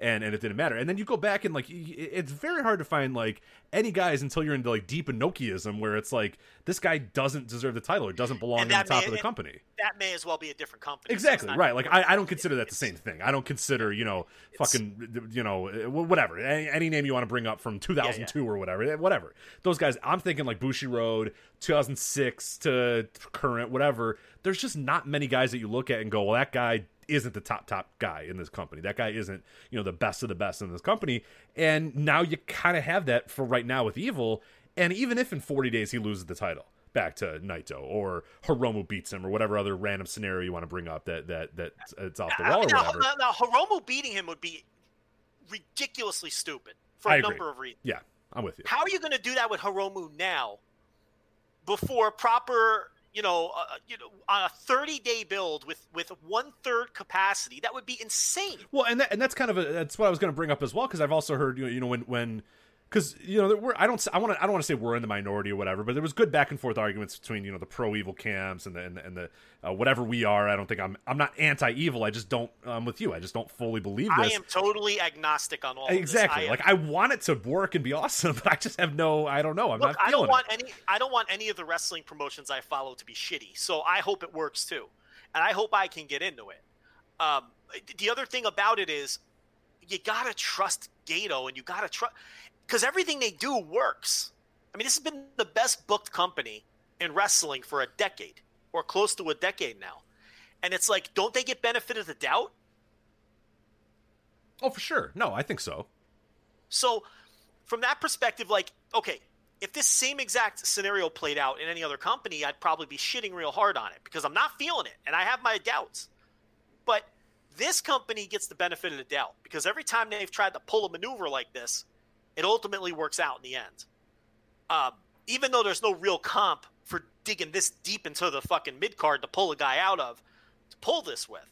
and and it didn't matter. And then you go back and like it's very hard to find like any guys until you're into like deep Inokiism where it's like this guy doesn't deserve the title or doesn't belong in the top may- of the company. That may as well be a different company. Exactly right. Like I, I don't consider that the same thing. I don't consider you know fucking you know uh, whatever any, any name you want to bring up from 2002 or whatever eh, whatever. Those guys. I'm thinking like Bushiroad 2006 to current whatever. There's just not many guys that you look at and go, well that guy isn't the top top guy in this company. That guy isn't you know the best of the best in this company. And now you kind of have that for right now with Evil. And even if in 40 days he loses the title back to Naito or Hiromu beats him or whatever other random scenario you want to bring up that that that it's off the I wall mean, or whatever. now, now, Hiromu beating him would be ridiculously stupid for I a agree. number of reasons. Yeah, I'm with you. How are you going to do that with Hiromu now before proper, you know, uh, you know, on a 30 day build with with one third capacity? That would be insane. Well, and that, and that's kind of a, that's what I was going to bring up as well because I've also heard you know, you know when when because you know we're I don't I want to I don't want to say we're in the minority or whatever, but there was good back and forth arguments between you know the pro evil camps and the and the, and the uh, whatever we are. I don't think I'm I'm not anti evil. I just don't I'm with you. I just don't fully believe this. I am totally agnostic on all of this. exactly. I am- like I want it to work and be awesome, but I just have no I don't know. I'm Look, not I don't want it. any. I don't want any of the wrestling promotions I follow to be shitty. So I hope it works too, and I hope I can get into it. Um, the other thing about it is, you gotta trust Gedo, and you gotta trust because everything they do works. I mean, this has been the best booked company in wrestling for a decade or close to a decade now, and it's like, don't they get benefit of the doubt? Oh, for sure. No, I think so. So, from that perspective, like, okay, if this same exact scenario played out in any other company, I'd probably be shitting real hard on it because I'm not feeling it and I have my doubts. But this company gets the benefit of the doubt because every time they've tried to pull a maneuver like this, it ultimately works out in the end. Um, even though there's no real comp for digging this deep into the fucking mid card to pull a guy out of, to pull this with,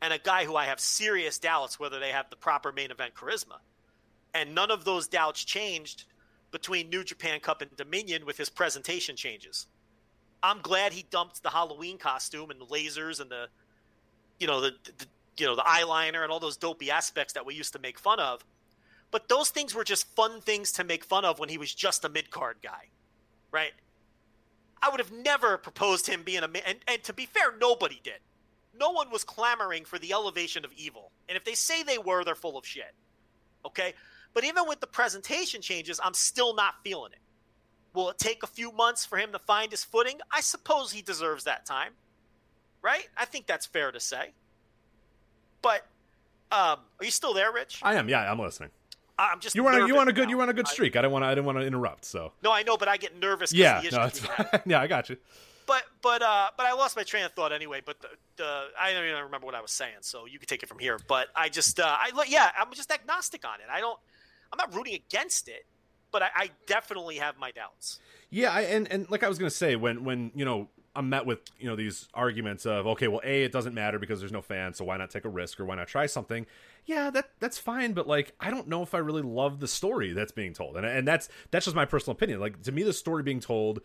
and a guy who I have serious doubts whether they have the proper main event charisma. And none of those doubts changed between New Japan Cup and Dominion with his presentation changes. I'm glad he dumped the Halloween costume and the lasers and the, you know, the, the you know the eyeliner and all those dopey aspects that we used to make fun of. But those things were just fun things to make fun of when he was just a mid card guy, right? I would have never proposed him being a and, and to be fair, nobody did. No one was clamoring for the elevation of evil. And if they say they were, they're full of shit. Okay? But even with the presentation changes, I'm still not feeling it. Will it take a few months for him to find his footing? I suppose he deserves that time. Right? I think that's fair to say. But um, are you still there, Rich? I am. Yeah, I'm listening. I'm just You want you want a good now. you want a good streak. I, don't want to I didn't want to interrupt. So no, I know, but I get nervous. yeah, the no, that's fine. yeah, I got you. But but uh, but I lost my train of thought anyway. But the, the I don't even remember what I was saying, so you can take it from here. But I just uh, I yeah, I'm just agnostic on it. I don't. I'm not rooting against it, but I, I definitely have my doubts. Yeah, I, and and like I was gonna say, when when you know I'm met with you know these arguments of okay, well, a it doesn't matter because there's no fans, so why not take a risk or why not try something? Yeah, that that's fine, but like I don't know if I really love the story that's being told, and and that's that's just my personal opinion. Like to me, the story being told,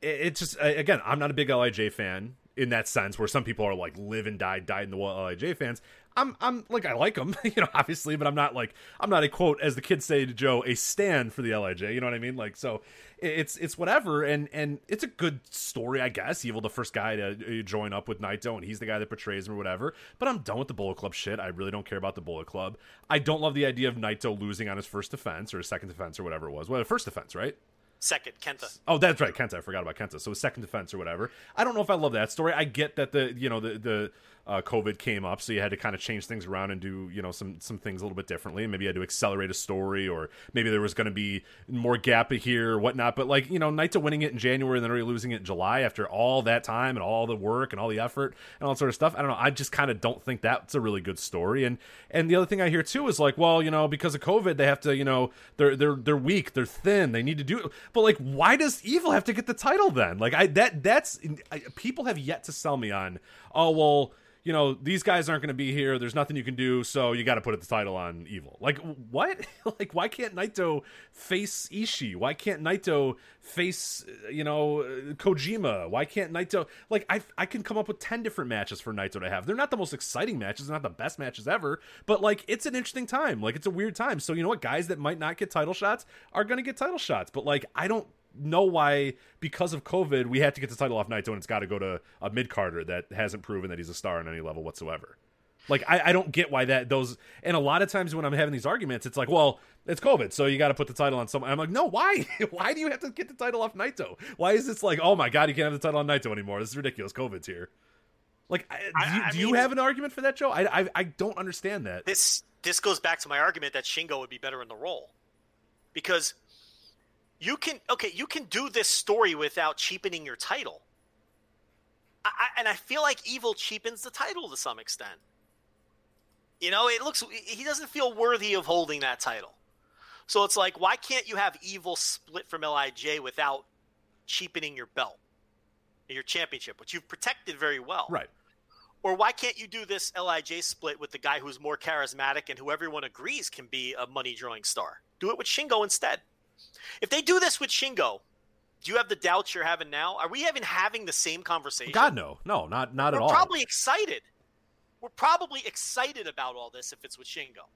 it, it just again, I'm not a big Lij fan in that sense, where some people are like live and die, died in the wall Lij fans. I'm I'm like I like him, you know, obviously, but I'm not like I'm not a quote as the kids say to Joe, a stand for the Lij. You know what I mean? Like so, it's it's whatever, and and it's a good story, I guess. Evil, the first guy to uh, join up with Naito, and he's the guy that portrays him or whatever. But I'm done with the Bullet Club shit. I really don't care about the Bullet Club. I don't love the idea of Naito losing on his first defense or his second defense or whatever it was. Well, first defense, right? Second, Kenta. Oh, that's right, Kenta. I forgot about Kenta. So his second defense or whatever. I don't know if I love that story. I get that the you know the the uh, COVID came up, so you had to kind of change things around and do you know some some things a little bit differently. Maybe you had to accelerate a story, or maybe there was going to be more gap here or whatnot. But like you know, Naito winning it in January and then already losing it in July after all that time and all the work and all the effort and all that sort of stuff. I don't know. I just kind of don't think that's a really good story. And and the other thing I hear too is like, well, you know, because of COVID, they have to you know they're they're they're weak, they're thin, they need to do. It. But like, why does Evil have to get the title then? Like, I that that's I, people have yet to sell me on. Oh well you know, these guys aren't going to be here. There's nothing you can do, so you got to put the title on Evil. Like, what? like, why can't Naito face Ishii Why can't Naito face, you know, uh, Kojima? Why can't Naito? Like, I I can come up with ten different matches for Naito to have. They're not the most exciting matches, not the best matches ever, but like, it's an interesting time. Like, it's a weird time. So you know what? Guys that might not get title shots are going to get title shots. But like, I don't know why because of COVID we had to get the title off Naito and it's got to go to a mid carder that hasn't proven that he's a star on any level whatsoever. Like I, I don't get why that those and a lot of times when I'm having these arguments, it's like, well, it's COVID, so you got to put the title on someone. I'm like, no, why? why do you have to get the title off Naito? Why is this like, oh my god, you can't have the title on Naito anymore? This is ridiculous. COVID's here. Like, I, do, you, I do you have an argument for that, Joe? I, I I don't understand that. This this goes back to my argument that Shingo would be better in the role because you can okay you can do this story without cheapening your title. I, I, and I feel like Evil cheapens the title to some extent. You know, it looks he doesn't feel worthy of holding that title. So it's like, why can't you have Evil split from Lij without cheapening your belt, your championship, which you've protected very well? Right. Or why can't you do this Lij split with the guy who's more charismatic and who everyone agrees can be a money drawing star? Do it with Shingo instead. If they do this with Shingo, do you have the doubts you're having now? Are we even having the same conversation? God no, no, not not We're at all. probably excited. We're probably excited about all this if it's with Shingo.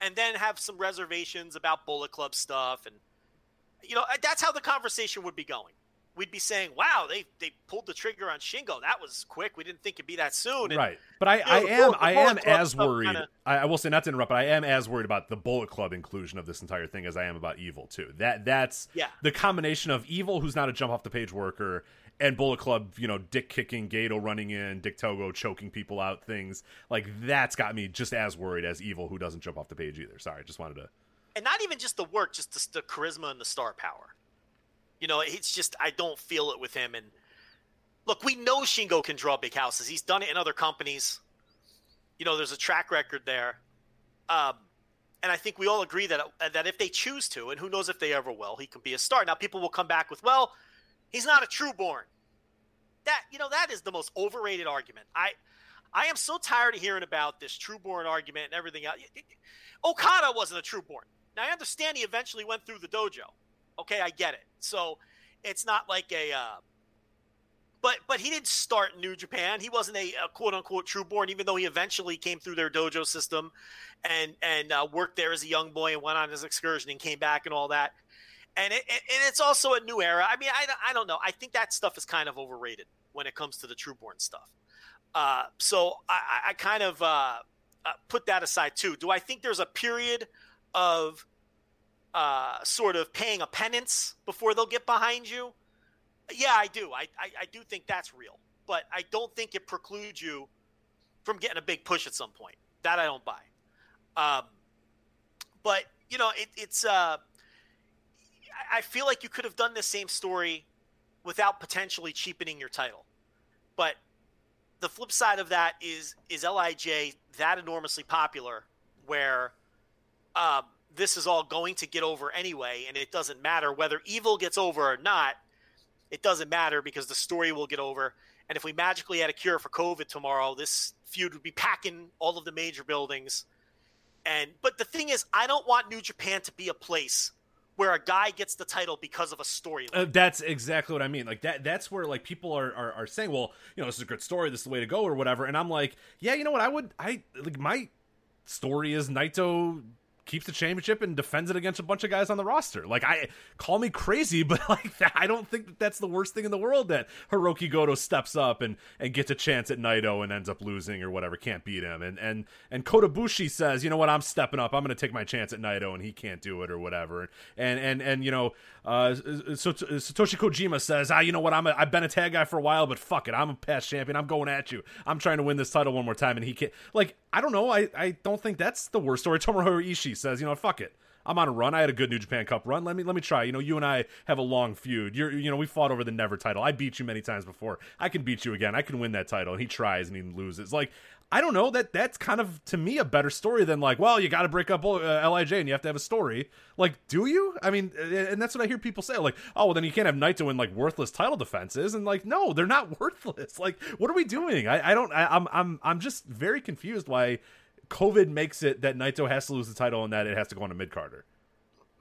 And then have some reservations about Bullet Club stuff and you know, that's how the conversation would be going. We'd be saying, "Wow, they they pulled the trigger on Shingo. That was quick. We didn't think it'd be that soon." And right but i, know, I am Bullet- i am as worried kinda- I, I will say not to interrupt but i am as worried about the bullet club inclusion of this entire thing as i am about evil too that that's Yeah. the combination of evil who's not a jump off the page worker and bullet club you know dick kicking Gedo running in dick togo choking people out things like that's got me just as worried as evil who doesn't jump off the page either sorry I just wanted to and not even just the work, just the, the charisma and the star power. You know, it's just I don't feel it with him. And look, we know Shingo can draw big houses. He's done it in other companies. You know, there's a track record there. Um, and I think we all agree that that if they choose to, and who knows if they ever will, he can be a star. Now, people will come back with, "Well, he's not a true born." That you know, that is the most overrated argument. I I am so tired of hearing about this true born argument and everything else. Okada wasn't a true born. Now I understand he eventually went through the dojo. Okay, I get it. So it's not like a uh, but but he didn't start New Japan. He wasn't a, a quote unquote true born, even though he eventually came through their dojo system and and uh, worked there as a young boy and went on his excursion and came back and all that. And it, and it's also a new era. I mean, I, I don't know. I think that stuff is kind of overrated when it comes to the Trueborn stuff. Uh, so I, I, kind of uh, uh, put that aside too. Do I think there's a period of uh, sort of paying a penance before they'll get behind you? Yeah, I do. I, I, I do think that's real, but I don't think it precludes you from getting a big push at some point. That I don't buy. Um, but you know, it, it's. Uh, I feel like you could have done the same story without potentially cheapening your title. But the flip side of that is is Lij that enormously popular where um, this is all going to get over anyway, and it doesn't matter whether evil gets over or not it doesn't matter because the story will get over. And if we magically had a cure for COVID tomorrow, this feud would be packing all of the major buildings. And but the thing is, I don't want New Japan to be a place where a guy gets the title because of a storyline. Uh, that's exactly what I mean. Like that that's where like people are, are are saying, well, you know, this is a good story, this is the way to go or whatever. And I'm like, yeah, you know what? I would I like my story is Naito keeps the championship and defends it against a bunch of guys on the roster. Like I call me crazy, but like I don't think that that's the worst thing in the world that Hiroki Goto steps up and and gets a chance at Naito and ends up losing or whatever, can't beat him. And and and Kota Ibushi says, you know what, I'm stepping up. I'm going to take my chance at Naito and he can't do it or whatever. And and and you know, uh, Satoshi Kojima says, ah, you know what, I'm a, I've been a tag guy for a while, but fuck it, I'm a past champion. I'm going at you. I'm trying to win this title one more time, and he can't. Like I don't know. I I don't think that's the worst story. Tomohiro Ishii says, you know, fuck it. I'm on a run. I had a good New Japan Cup run. Let me let me try. You know, you and I have a long feud. You're you know, we fought over the never title. I beat you many times before. I can beat you again. I can win that title. And he tries and he loses. Like I don't know that that's kind of to me a better story than like, well, you got to break up uh, Lij and you have to have a story. Like, do you? I mean, and that's what I hear people say. Like, oh, well, then you can't have Naito win like worthless title defenses. And like, no, they're not worthless. Like, what are we doing? I, I don't. I, I'm I'm I'm just very confused why COVID makes it that Naito has to lose the title and that it has to go on a mid carder.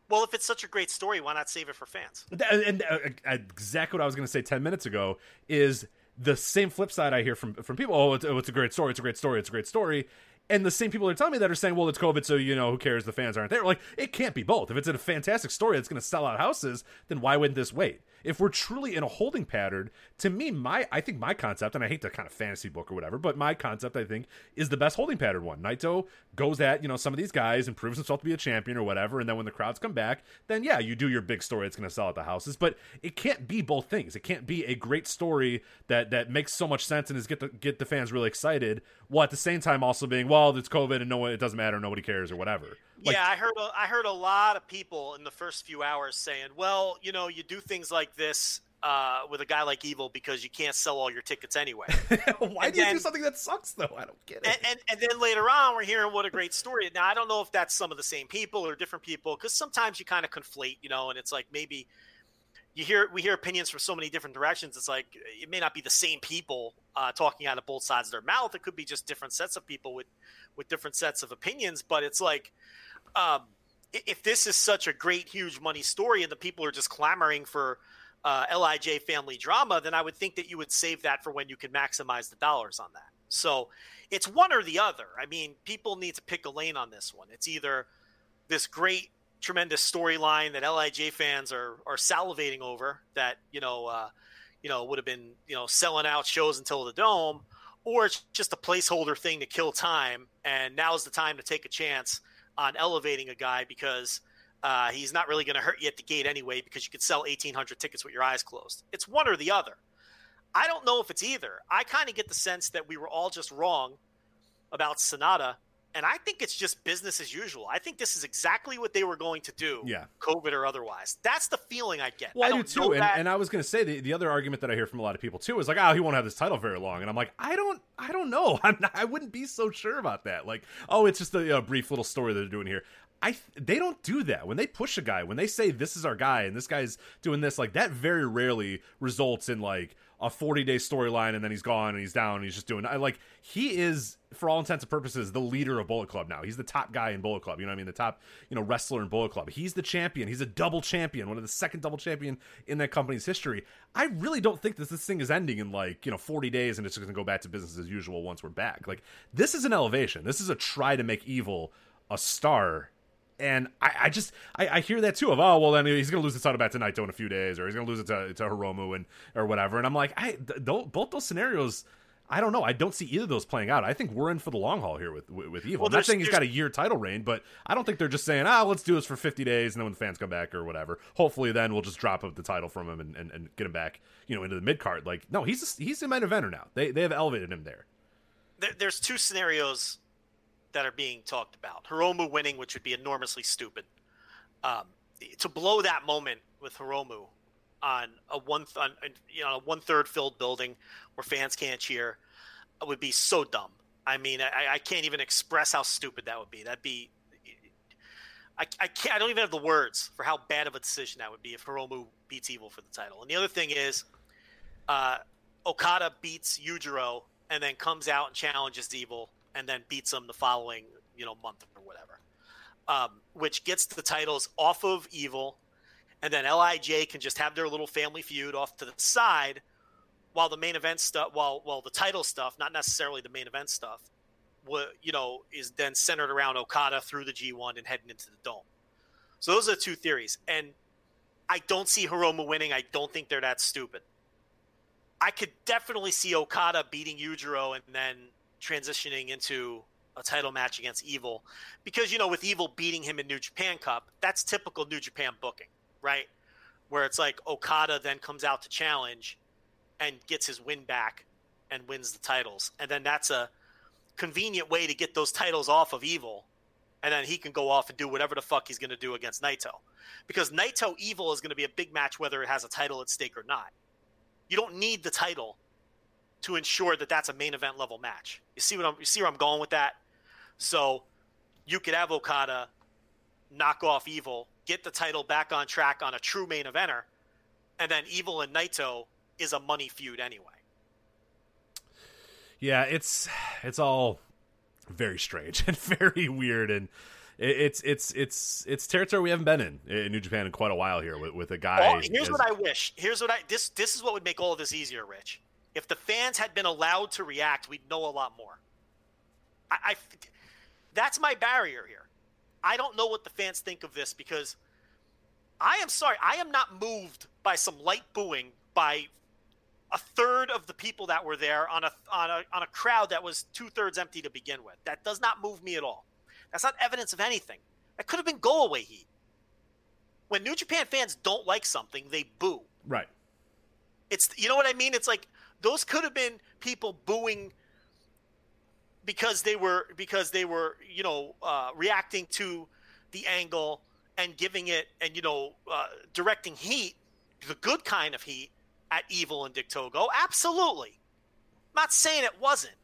Well, if it's such a great story, why not save it for fans? And, uh, exactly what I was going to say ten minutes ago is the same flip side I hear from from people. Oh, it's, oh, it's a great story. It's a great story. It's a great story and the same people are telling me that are saying, well, it's COVID, so you know who cares? The fans aren't there. Like it can't be both. If it's a fantastic story that's going to sell out houses, then why wouldn't this wait? If we're truly in a holding pattern, to me, my I think my concept, and I hate the kind of fantasy book or whatever, but my concept I think is the best holding pattern one. Naito goes at you know some of these guys and proves himself to be a champion or whatever, and then when the crowds come back, then yeah, you do your big story that's going to sell out the houses. But it can't be both things. It can't be a great story that that makes so much sense and is get the get the fans really excited, while at the same time also being well, it's COVID and no one, it doesn't matter, nobody cares or whatever. Like, yeah, I heard a, I heard a lot of people in the first few hours saying, well, you know, you do things like this uh, with a guy like Evil because you can't sell all your tickets anyway. Why and do then, you do something that sucks though? I don't get it. And, and, and then later on, we're hearing what a great story. Now I don't know if that's some of the same people or different people because sometimes you kind of conflate, you know, and it's like maybe you hear we hear opinions from so many different directions. It's like it may not be the same people uh, talking out of both sides of their mouth. It could be just different sets of people with with different sets of opinions. But it's like um, if this is such a great, huge money story, and the people are just clamoring for uh, Lij family drama, then I would think that you would save that for when you can maximize the dollars on that. So it's one or the other. I mean, people need to pick a lane on this one. It's either this great tremendous storyline that Lij fans are are salivating over that you know uh, you know would have been you know selling out shows until the dome, or it's just a placeholder thing to kill time, and now's the time to take a chance on elevating a guy because uh, he's not really going to hurt you at the gate anyway because you could sell 1,800 tickets with your eyes closed. It's one or the other. I don't know if it's either. I kind of get the sense that we were all just wrong about Sanada And I think it's just business as usual. I think this is exactly what they were going to do, Yeah. COVID or otherwise. That's the feeling I get. Well, I, do don't too, and, and I was going to say the, the other argument that I hear from a lot of people too is like, oh, he won't have this title very long, and I'm like, I don't, I don't know, I'm not, I wouldn't be so sure about that. Like, oh, it's just a, a brief little story they're doing here. I they don't do that when they push a guy when they say this is our guy and this guy's doing this like that very rarely results in like a 40 day storyline and then he's gone and he's down and he's just doing I like he is for all intents and purposes the leader of Bullet Club now. He's the top guy in Bullet Club you know what I mean? The top you know wrestler in Bullet Club. He's the champion. He's a double champion one of the second double champion in that company's history. I really don't think that this thing is ending in like you know 40 days and it's just gonna go back to business as usual once we're back. Like this is an elevation. This is a try to make evil a star and I, I just I, I hear that too of oh well then he's gonna lose the title back to Naito in a few days or he's gonna lose it to, to Hiromu and or whatever. And I'm like I th- th- both those scenarios I don't know. I don't see either of those playing out. I think we're in for the long haul here with with, with Evil. Well, I'm not saying he's got a year title reign but I don't think they're just saying ah let's do this for 50 days and then when the fans come back or whatever. Hopefully then we'll just drop the title from him and, and, and get him back you know into the mid card. Like no he's a, he's a main eventer now. They they have elevated him there. There, there's two scenarios that are being talked about. Hiromu winning, which would be enormously stupid. Um, to blow that moment with Hiromu on a one th- on, you know a one third filled building where fans can't cheer would be so dumb. I mean, I, I can't even express how stupid that would be. That'd be I, I can't. I don't even have the words for how bad of a decision that would be if Hiromu beats Evil for the title. And the other thing is, uh, Okada beats Yujiro and then comes out and challenges Evil and then beats them the following you know month or whatever, um, which gets the titles off of Evil, and then Lij can just have their little family feud off to the side, while the main event stuff, while while the title stuff, not necessarily the main event stuff, wa- you know, is then centered around Okada through the G1 and heading into the Dome. So those are the two theories, and I don't see Hiromu winning. I don't think they're that stupid. I could definitely see Okada beating Yujiro and then transitioning into a title match against Evil, because you know, with Evil beating him in New Japan Cup, that's typical New Japan booking, right? Where it's like Okada then comes out to challenge and gets his win back and wins the titles, and then that's a convenient way to get those titles off of Evil, and then he can go off and do whatever the fuck he's going to do against Naito, because Naito Evil is going to be a big match whether it has a title at stake or not. You don't need the title to ensure that that's a main event level match. You see what I'm you see where I'm going with that? So you could have Okada knock off Evil, get the title back on track on a true main eventer, and then Evil and Naito is a money feud anyway. yeah it's it's all very strange and very weird and it's it's it's it's territory we haven't been in in New Japan in quite a while here with, with a guy. Oh, all- here's as- what I wish. Here's what I this this is what would make all of this easier, Rich. If the fans had been allowed to react, we'd know a lot more. I, I that's my barrier here. I don't know what the fans think of this because I am sorry, I am not moved by some light booing by a third of the people that were there on a on a on a crowd that was two thirds empty to begin with. That does not move me at all. That's not evidence of anything. That could have been go away heat. When New Japan fans don't like something, they boo. right. It's you know what I mean? It's like those could have been people booing because they were because they were you know uh, reacting to the angle and giving it and you know uh, directing heat, the good kind of heat at Evil and Dick Togo. Absolutely, I'm not saying it wasn't,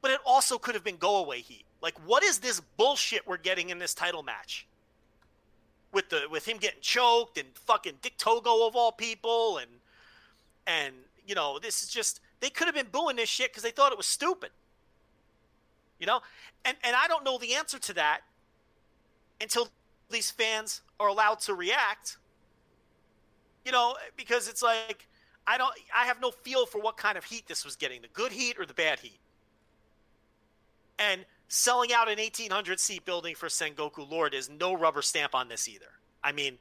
but it also could have been go away heat. Like, what is this bullshit we're getting in this title match? With the with him getting choked and fucking Dick Togo of all people and and you know this is just they could have been booing this shit because they thought it was stupid. You know? And and i don't know the answer to that until these fans are allowed to react you know because it's like i don't i have no feel for what kind of heat this was getting the good heat or the bad heat. And selling out an 1800 seat building for sengoku lord is no rubber stamp on this either. I mean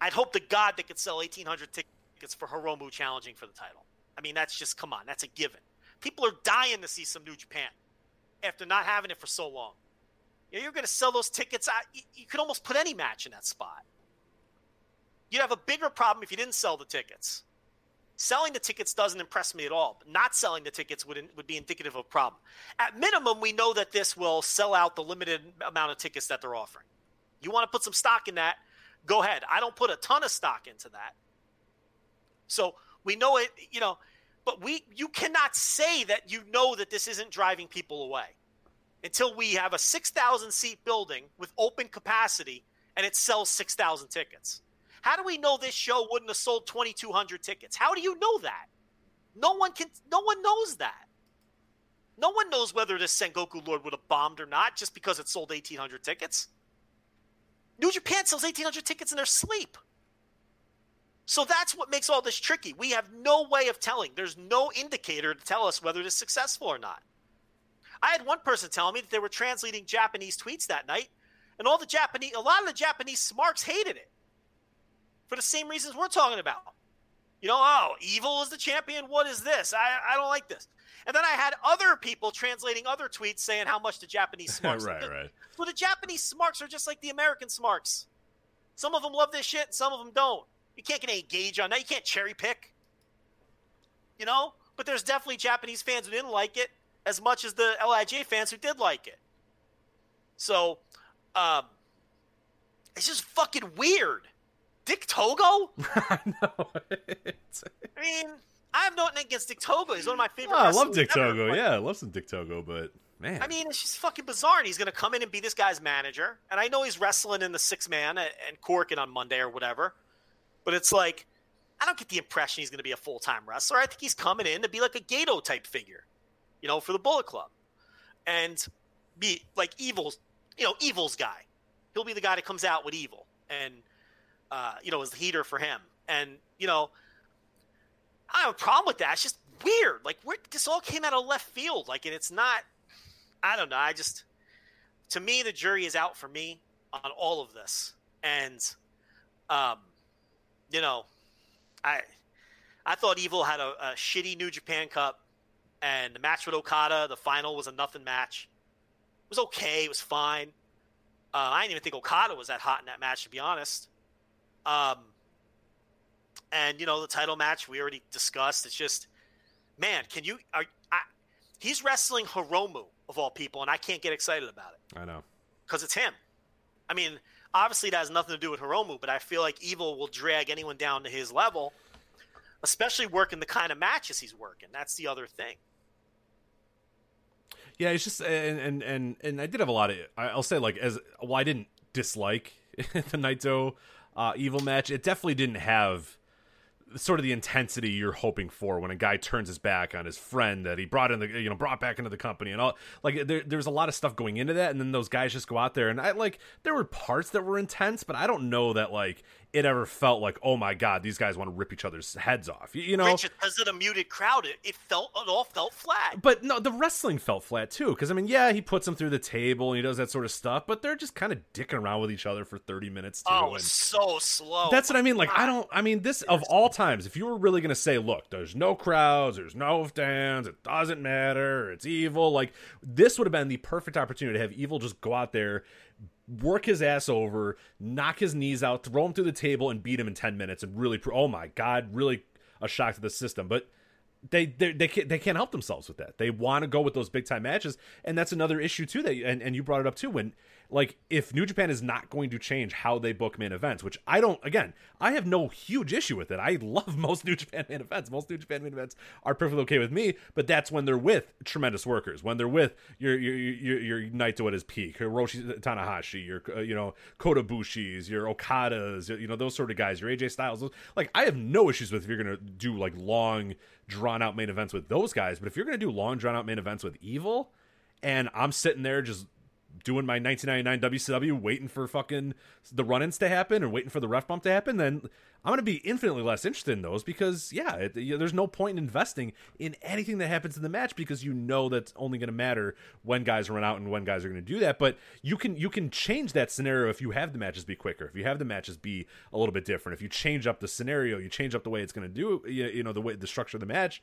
i'd hope to god they could sell 1800 tickets for hiromu challenging for the title i mean that's just come on that's a given people are dying to see some new japan after not having it for so long you know, you're going to sell those tickets you, you could almost put any match in that spot you'd have a bigger problem if you didn't sell the tickets Selling the tickets doesn't impress me at all. But not selling the tickets would would be indicative of a problem. At minimum, we know that this will sell out the limited amount of tickets that they're offering. You want to put some stock in that? Go ahead. I don't put a ton of stock into that. So we know it, you know, but we you cannot say that you know that this isn't driving people away until we have a 6,000 seat building with open capacity and it sells 6,000 tickets. How do we know this show wouldn't have sold 2,200 tickets? How do you know that? No one can. No one knows that. No one knows whether this Sengoku Lord would have bombed or not just because it sold 1,800 tickets. New Japan sells 1,800 tickets in their sleep. So that's what makes all this tricky. We have no way of telling. There's no indicator to tell us whether it is successful or not. I had one person tell me that they were translating Japanese tweets that night, and all the Japanese, a lot of the Japanese smarks hated it for the same reasons we're talking about. You know, oh, evil is the champion. What is this? I, I don't like this. And then I had other people translating other tweets saying how much the Japanese smarks. right, right. So the Japanese smarks are just like the American smarks. Some of them love this shit, some of them don't. You can't get any gauge on that. You can't cherry pick. You know? But there's definitely Japanese fans who didn't like it as much as the LIJ fans who did like it. So, um, it's just fucking weird. Dick Togo? I know. I mean, I have nothing against Dick Togo. He's one of my favorite. Oh, I love Dick ever, Togo. but- Yeah, I love some Dick Togo, but man, I mean, it's just fucking bizarre. And he's going to come in and be this guy's manager. And I know he's wrestling in the six man and Korakuen on Monday or whatever. But it's like, I don't get the impression he's going to be a full time wrestler. I think he's coming in to be like a Gedo type figure, you know, for the Bullet Club. And be like Evil's, you know, Evil's guy. He'll be the guy that comes out with Evil and, uh, you know, is the heater for him. And, you know, I have a problem with that. It's just weird. Like, where this all came out of left field. Like, and it's not. I don't know. I just, to me, the jury is out for me on all of this, and, um, you know, I, I thought Evil had a, a shitty New Japan Cup, and the match with Okada, the final was a nothing match. It was okay. It was fine. Uh, I didn't even think Okada was that hot in that match, to be honest. Um, and you know the title match we already discussed. It's just, man, can you? Are, I, he's wrestling Hiromu of all people, and I can't get excited about it I know. because it's him. I mean, obviously that has nothing to do with Hiromu, but I feel like Evil will drag anyone down to his level, especially working the kind of matches he's working. That's the other thing. Yeah, it's just and and and, and I did have a lot of. I'll say like as well, I didn't dislike the Naito uh, evil match. It definitely didn't have sort of the intensity you're hoping for when a guy turns his back on his friend that he brought in the you know brought back into the company and all like there, there's a lot of stuff going into that and then those guys just go out there and I like there were parts that were intense but I don't know that like it ever felt like oh my god these guys want to rip each other's heads off you, you know because of the muted crowd, it, it felt it all felt flat. but no, the wrestling felt flat too. Because I mean, yeah, he puts them through the table and he does that sort of stuff, but they're just kind of dicking around with each other for thirty minutes too. Oh, and it's so slow. that's what I mean. Like, I ah. don't. I mean, this of all times, if you were really gonna say, look, there's no crowds, there's no fans, it doesn't matter, it's evil. Like, this would have been the perfect opportunity to have evil just go out there. Work his ass over, knock his knees out, throw him through the table, and beat him in ten minutes, and really, oh my god, really a shock to the system. But they they they can't, they can't help themselves with that. They want to go with those big time matches, and that's another issue too. That and, and you brought it up too. When like if New Japan is not going to change how they book main events, which I don't. Again, I have no huge issue with it. I love most New Japan main events. Most New Japan main events are perfectly okay with me. But that's when they're with tremendous workers. When they're with your your your, your Naito at his peak, Hiroshi Tanahashi, your uh, you know Kota Ibushi's, your Okadas, you know those sort of guys, your AJ Styles. Those, like I have no issues with if you're gonna do like long drawn out main events with those guys. But if you're gonna do long drawn out main events with Evil, and I'm sitting there just doing my 1999 WCW, waiting for fucking the run-ins to happen and waiting for the ref bump to happen, then I'm going to be infinitely less interested in those because yeah, it, you know, there's no point in investing in anything that happens in the match because you know that's only going to matter when guys run out and when guys are going to do that. But you can you can change that scenario if you have the matches be quicker, if you have the matches be a little bit different, if you change up the scenario, you change up the way it's going to do, you you know, the way the structure of the match.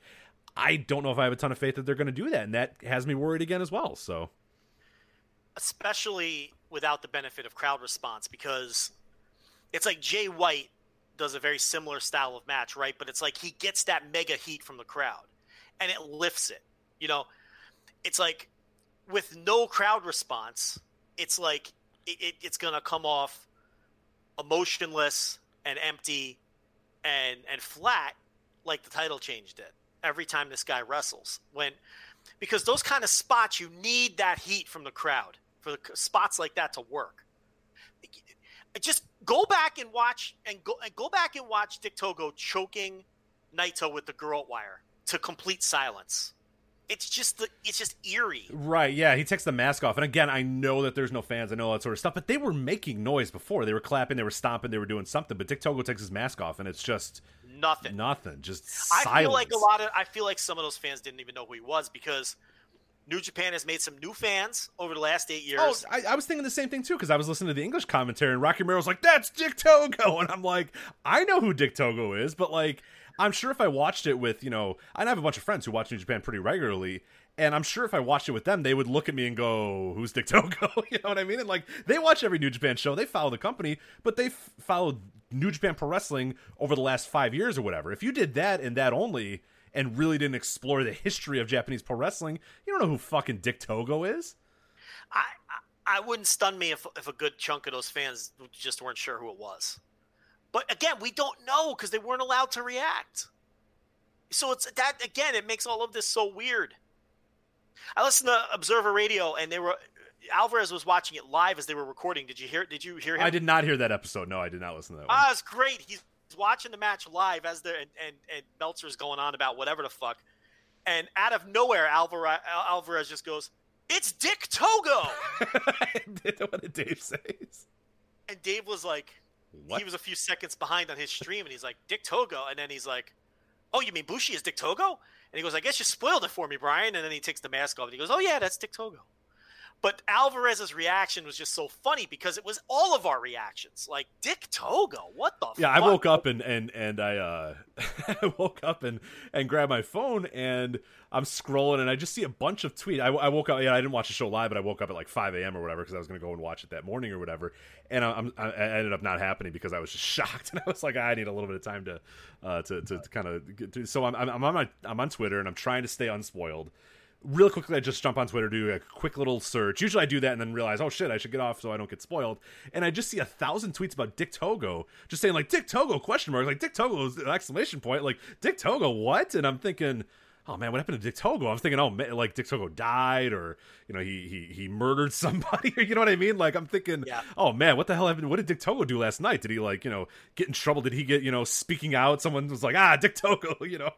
I don't know if I have a ton of faith that they're going to do that, and that has me worried again as well. So. Especially without the benefit of crowd response because it's like Jay White does a very similar style of match, right? But it's like he gets that mega heat from the crowd, and it lifts it. You know, it's like with no crowd response, it's like it, it, it's gonna come off emotionless and empty and and flat, like the title change did every time this guy wrestles. When because those kind of spots, you need that heat from the crowd for the spots like that to work. Just go back and watch and go and go back and watch Dick Togo choking Naito with the girl wire to complete silence. It's just the it's just eerie. Right, yeah, he takes the mask off. And again, I know that there's no fans, I know all that sort of stuff, but they were making noise before. They were clapping, they were stomping, they were doing something. But Dick Togo takes his mask off and it's just nothing. Nothing. Just I silence. feel like a lot of I feel like some of those fans didn't even know who he was because New Japan has made some new fans over the last eight oh, years. Oh, I, I was thinking the same thing too because I was listening to the English commentary and Rocky Romero's like, "That's Dick Togo," and I'm like, I know who Dick Togo is, but like, I'm sure if I watched it with you know, I have a bunch of friends who watch New Japan pretty regularly, and I'm sure if I watched it with them, they would look at me and go, "Who's Dick Togo?" you know what I mean? And like, they watch every New Japan show, they follow the company, but they f- followed New Japan Pro Wrestling over the last five years or whatever. If you did that and that only and really didn't explore the history of Japanese pro wrestling, you don't know who fucking Dick Togo is. I, I, wouldn't stun me if if a good chunk of those fans just weren't sure who it was. But again, we don't know because they weren't allowed to react. So it's that again. It makes all of this so weird. I listened to Observer Radio, and they were Alvarez was watching it live as they were recording. Did you hear? Did you hear him? I did not hear that episode. No, I did not listen to that. One. Ah, it's great. He's watching the match live as they're and, and, and Meltzer's going on about whatever the fuck. And out of nowhere, Alvarez, Alvarez just goes, It's Dick Togo. what did Dave say? And Dave was like, What? he was a few seconds behind on his stream, and he's like, Dick Togo. And then he's like, Oh, you mean Bushi is Dick Togo? And he goes, I guess you spoiled it for me, Brian. And then he takes the mask off and he goes, Oh, yeah, that's Dick Togo. But Alvarez's reaction was just so funny because it was all of our reactions. Like Dick Togo, what the? Yeah, fuck? I woke up and and and I uh I woke up and and grabbed my phone and I'm scrolling and I just see a bunch of tweets. I, I woke up. Yeah, I didn't watch the show live, but I woke up at like 5 a.m. or whatever because I was going to go and watch it that morning or whatever. And I, I'm, I ended up not happening because I was just shocked and I was like, I need a little bit of time to uh to to, to kind of. So I'm I'm on my I'm on Twitter and I'm trying to stay unspoiled real quickly i just jump on twitter do a quick little search. Usually i do that and then realize oh shit i should get off so i don't get spoiled. And i just see a thousand tweets about dick togo just saying like dick togo question mark like dick togo is exclamation point like dick togo what? And i'm thinking oh man, what happened to Dick Togo? I'm thinking, oh, man, like Dick Togo died, or you know, he he he murdered somebody, or you know what I mean? Like I'm thinking, Yeah. oh man, what the hell happened? What did Dick Togo do last night? Did he like you know get in trouble? Did he get you know speaking out? Someone was like, ah, Dick Togo, you know?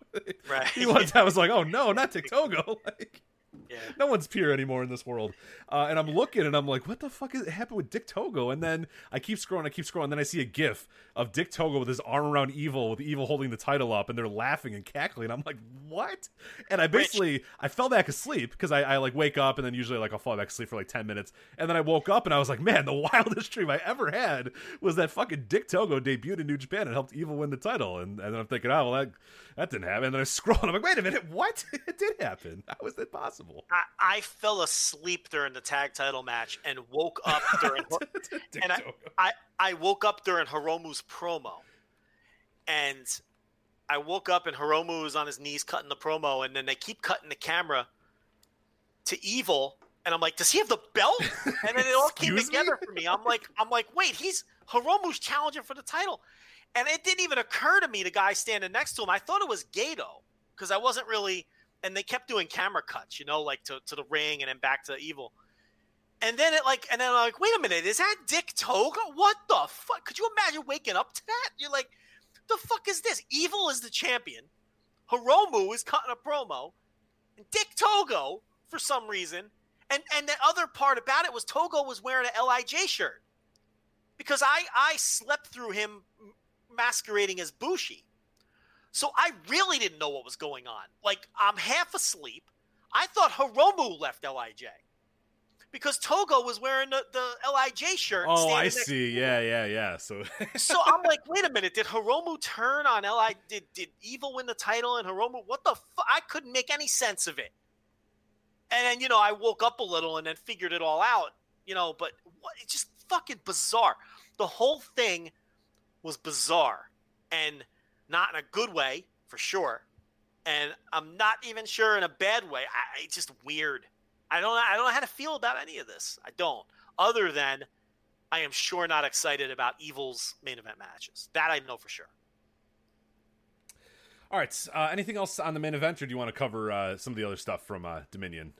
Right. he one time was like, oh no, not Dick Togo, like. Yeah. No one's pure anymore in this world. Uh, and I'm looking and I'm like, what the fuck is happened with Dick Togo? And then I keep scrolling, I keep scrolling, and then I see a gif of Dick Togo with his arm around Evil, with Evil holding the title up, and they're laughing and cackling. I'm like, what? And I basically I fell back asleep because I, I like wake up and then usually like I'll fall back asleep for like ten minutes, and then I woke up and I was like, man, the wildest dream I ever had was that fucking Dick Togo debuted in New Japan and helped Evil win the title. And, and then I'm thinking, oh well, that that didn't happen. And then I scroll and I'm like, wait a minute, what? it did happen. How is that possible? I, I fell asleep during the tag title match and woke up during and I, I I woke up during Hiromu's promo, and I woke up and Hiromu was on his knees cutting the promo, and then they keep cutting the camera to Evil, and I'm like, does he have the belt? And then it all came Excuse me? together for me. I'm like, I'm like, wait, he's Hiromu's challenging for the title, and it didn't even occur to me the guy standing next to him. I thought it was Gedo because I wasn't really, and they kept doing camera cuts, you know, like to to the ring and then back to Evil. And then it like, and then I'm like, wait a minute, is that Dick Togo? What the fuck? Could you imagine waking up to that? You're like, the fuck is this? Evil is the champion. Hiromu is cutting a promo. And Dick Togo, for some reason, and and the other part about it was Togo was wearing an Lij shirt because I I slept through him masquerading as Bushi, so I really didn't know what was going on. Like I'm half asleep. I thought Hiromu left Lij because Togo was wearing the, the Lij shirt. Oh, I see. Yeah, yeah, yeah. So so I'm like, wait a minute, did Hiromu turn on Li? Did did Evil win the title and Hiromu? What the? Fu- I couldn't make any sense of it. And then you know, I woke up a little and then figured it all out. You know, but what? It's just fucking bizarre. The whole thing was bizarre. and not in a good way for sure. And I'm not even sure in a bad way. I, it's just weird. I don't I don't know how to feel about any of this. I don't. Other than I am sure not excited about Evil's main event matches. That I know for sure. All right. Uh, anything else on the main event, or do you want to cover uh, some of the other stuff from uh, Dominion?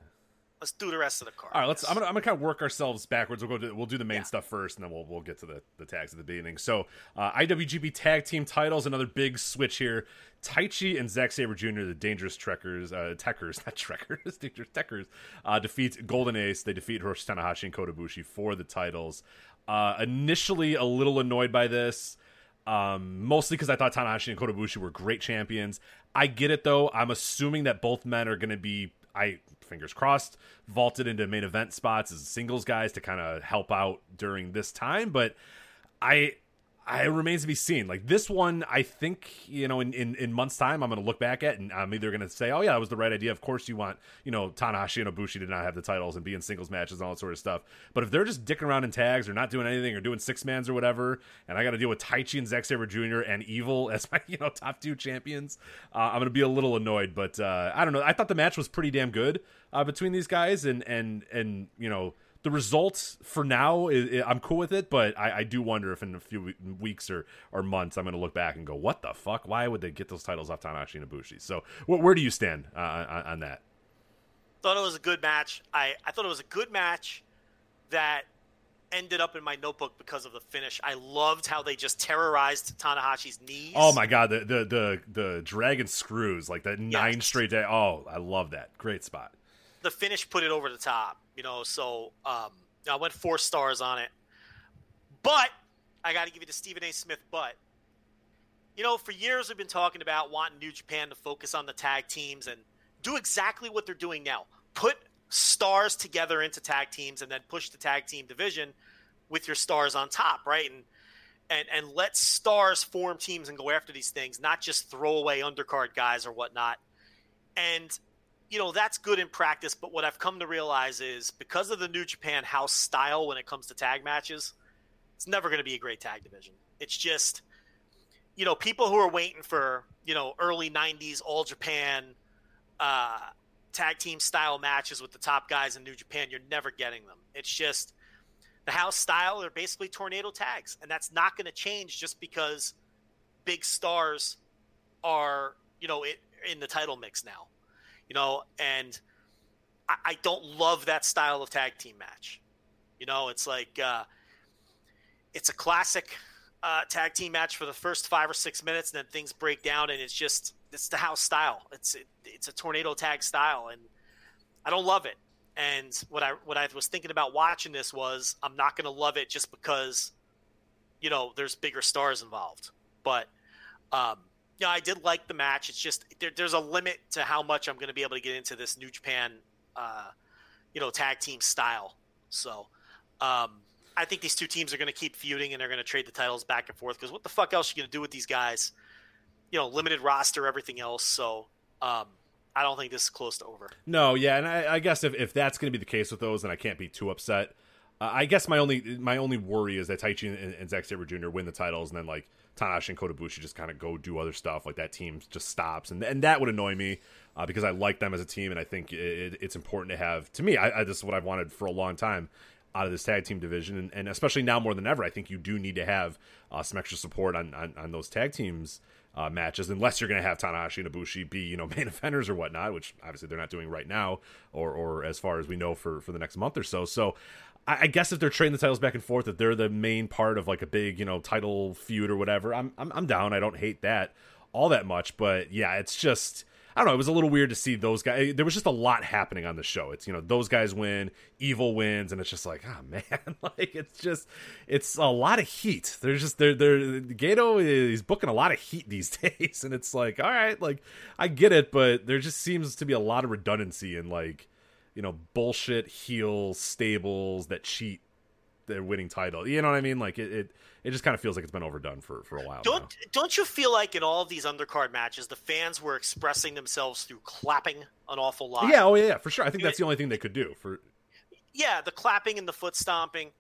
Let's do the rest of the card. All right, let's. I'm gonna, I'm gonna kind of work ourselves backwards. We'll go. To, we'll do the main Yeah. stuff first, and then we'll we'll get to the the tags at the beginning. So, uh, IWGP Tag Team Titles, another big switch here. Taichi and Zack Saber Jr., the Dangerous Trekkers, uh, Tekkers, not Trekkers, Dangerous Tekkers, uh, defeat Golden Ace. They defeat Hiroshi Tanahashi and Kota Ibushi for the titles. Uh, initially, a little annoyed by this. Um, mostly because I thought Tanahashi and Kota Ibushi were great champions. I get it though. I'm assuming that both men are going to be, I fingers crossed, vaulted into main event spots as singles guys to kind of help out during this time. But I, I it remains to be seen. Like this one, I think you know, in in, in months' time, I'm going to look back at, and I'm either going to say, "Oh yeah, that was the right idea." Of course, you want you know Tanahashi and Ibushi to not have the titles and be in singles matches and all that sort of stuff. But if they're just dicking around in tags or not doing anything or doing six mans or whatever, and I got to deal with Taichi and Zack Saber Jr. and Evil as my you know top two champions, uh, I'm going to be a little annoyed. But uh, I don't know. I thought the match was pretty damn good uh, between these guys, and and and you know the results for now is, I'm cool with it, but I, I do wonder if in a few weeks or, or months I'm going to look back and go, "What the fuck? Why would they get those titles off Tanahashi and Ibushi?" So, wh- where do you stand uh, on, on that? thought it was a good match. I, I thought it was a good match that ended up in my notebook because of the finish. I loved how they just terrorized Tanahashi's knees. Oh my god, the the the, the dragon screws like that nine Yes. straight day. Oh, I love that. Great spot. The finish put it over the top, you know. So um, I went four stars on it, but I got to give you the Stephen A. Smith. But you know, for years we've been talking about wanting New Japan to focus on the tag teams and do exactly what they're doing now. Put stars together into tag teams and then push the tag team division with your stars on top, right? And and and let stars form teams and go after these things, not just throw away undercard guys or whatnot. And you know that's good in practice, but what I've come to realize is because of the New Japan house style when it comes to tag matches, it's never going to be a great tag division. It's just you know people who are waiting for you know early '90s All Japan uh, tag team style matches with the top guys in New Japan. You're never getting them. It's just the house style. They're basically tornado tags, and that's not going to change just because big stars are you know it, in the title mix now. You know, and I, I don't love that style of tag team match. You know, it's like uh, it's a classic uh, tag team match for the first five or six minutes, and then things break down, and it's just it's the house style. It's it, it's a tornado tag style, and I don't love it. And what I what I was thinking about watching this was I'm not going to love it just because you know there's bigger stars involved, but um, yeah, I did like the match. It's just there, there's a limit to how much I'm going to be able to get into this New Japan, uh, you know, tag team style. So, um, I think these two teams are going to keep feuding and they're going to trade the titles back and forth because what the fuck else are you going to do with these guys? You know, limited roster, everything else. So, um, I don't think this is close to over. No, yeah, and I, I guess if, if that's going to be the case with those, then I can't be too upset. Uh, I guess my only my only worry is that Taichi and, and Zack Saber Jr. win the titles, and then like Tanahashi and Kota Ibushi just kind of go do other stuff. Like that team just stops, and and that would annoy me uh, because I like them as a team, and I think it, it's important to have. To me, I, I this is what I've wanted for a long time out of this tag team division, and, and especially now more than ever, I think you do need to have uh, some extra support on, on on those tag teams uh, matches, unless you're going to have Tanahashi and Ibushi be you know main offenders or whatnot, which obviously they're not doing right now, or or as far as we know for for the next month or so. So. I guess if they're trading the titles back and forth, if they're the main part of like a big, you know, title feud or whatever, I'm I'm, I'm down. I don't hate that all that much, but yeah, it's just I don't know. It was a little weird to see those guys. There was just a lot happening on the show. It's you know those guys win, Evil wins, and it's just like oh man, like it's just it's a lot of heat. There's just they're they're Gedo is booking a lot of heat these days, and it's like all right, like I get it, but there just seems to be a lot of redundancy in like you know bullshit heel stables that cheat their winning title. You know what I mean? Like it it, it just kind of feels like it's been overdone for for a while. Don't now. don't you feel like in all of these undercard matches, the fans were expressing themselves through clapping an awful lot? Yeah, oh yeah, for sure. I think that's the only thing they could do for yeah, the clapping and the foot stomping.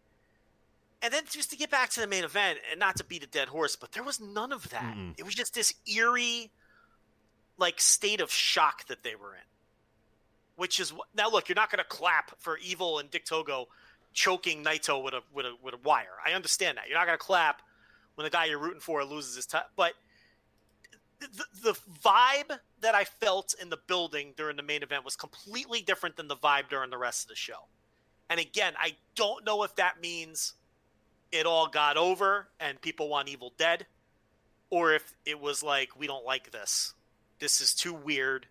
And then just to get back to the main event, and not to beat a dead horse, but there was none of that. Mm-mm. It was just this eerie, like state of shock that they were in. Which is now look, you're not going to clap for Evil and Dick Togo choking Naito with a with a with a wire. I understand that. You're not going to clap when the guy you're rooting for loses his time, but the, the vibe that I felt in the building during the main event was completely different than the vibe during the rest of the show. And again, I don't know if that means it all got over and people want Evil dead, or if it was like, we don't like this. This is too weird.